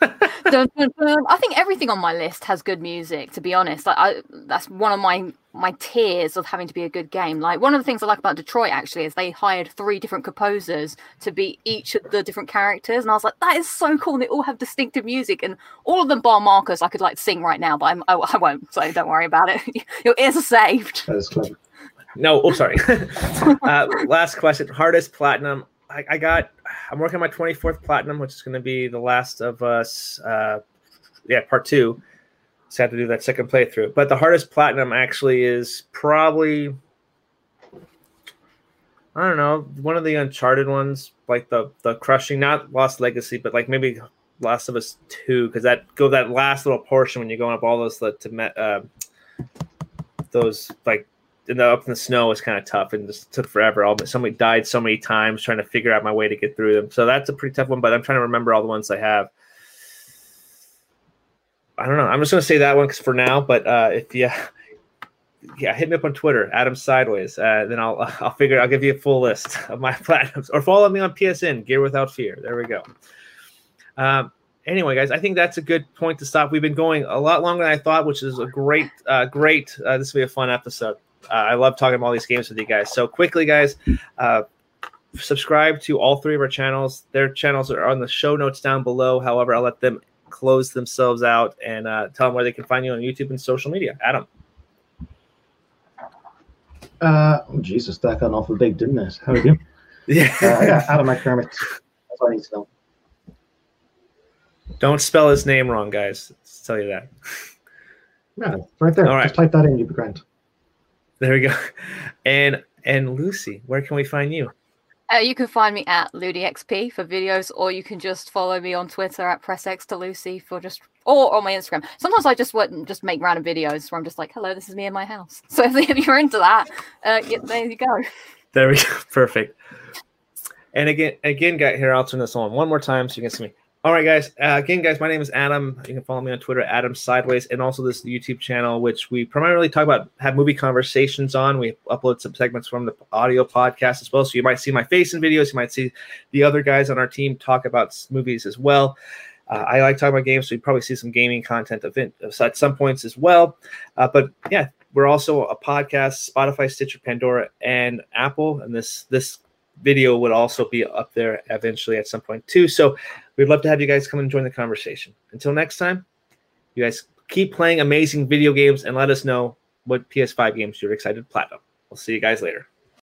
Dun, dun, dun. I think everything on my list has good music. To be honest, like I, that's one of my my tiers of having to be a good game. Like one of the things I like about Detroit actually is they hired three different composers to be each of the different characters, and I was like, that is so cool. And they all have distinctive music, and all of them bar Marcus. I could like sing right now, but I'm, I, I won't. So don't worry about it. Your ears are saved. That is clever. No, oh sorry. uh, last question. Hardest platinum. I, I got. I'm working on my 24th platinum, which is going to be the last of us. Uh, yeah, part two. So I have to do that second playthrough. But the hardest platinum actually is probably. I don't know, one of the Uncharted ones, like the the crushing, not Lost Legacy, but like maybe Last of Us Two, because that go that last little portion when you're going up all those the to uh, those like in the, up in the snow was kind of tough and just took forever. All but somebody died so many times trying to figure out my way to get through them. So that's a pretty tough one. But I'm trying to remember all the ones I have. I don't know. I'm just gonna say that one because for now. But uh, if you, yeah, hit me up on Twitter, Adam Sideways. Uh, then I'll I'll figure. I'll give you a full list of my platinums, or follow me on PSN, Gear Without Fear. There we go. Um, anyway, guys, I think that's a good point to stop. We've been going a lot longer than I thought, which is a great, uh, great. Uh, this will be a fun episode. Uh, I love talking about all these games with you guys. So quickly, guys, uh, subscribe to all three of our channels. Their channels are on the show notes down below. However, I'll let them close themselves out and uh, tell them where they can find you on YouTube and social media. Adam. Uh, oh, Jesus, that got an awful big, didn't it? How are you? yeah. uh, yeah, Adam McDermott. That's all I need to know. Don't spell his name wrong, guys. Tell you that. Yeah, right there. All right. Just type that in, you'll be grand. There we go. And and Lucy, where can we find you? Uh, you can find me at LudyXP for videos, or you can just follow me on Twitter at PressX to Lucy for just, or on my Instagram. Sometimes I just wouldn't just make random videos where I'm just like, "Hello, this is me in my house." So if, you're into that, uh, yeah, there you go. There we go. Perfect. And again, again, guys, here I'll turn this on one more time so you can see me. All right, guys. Uh, again, guys, my name is Adam. You can follow me on Twitter, Adam Sideways, and also this YouTube channel, which we primarily talk about, have movie conversations on. We upload some segments from the audio podcast as well. So you might see my face in videos. You might see the other guys on our team talk about movies as well. Uh, I like talking about games, so you probably see some gaming content event at some points as well. Uh, but yeah, we're also a podcast, Spotify, Stitcher, Pandora, and Apple. And this this video would also be up there eventually at some point too. So we'd love to have you guys come and join the conversation. Until next time, you guys keep playing amazing video games and let us know what PS5 games you're excited to platinum. We'll see you guys later.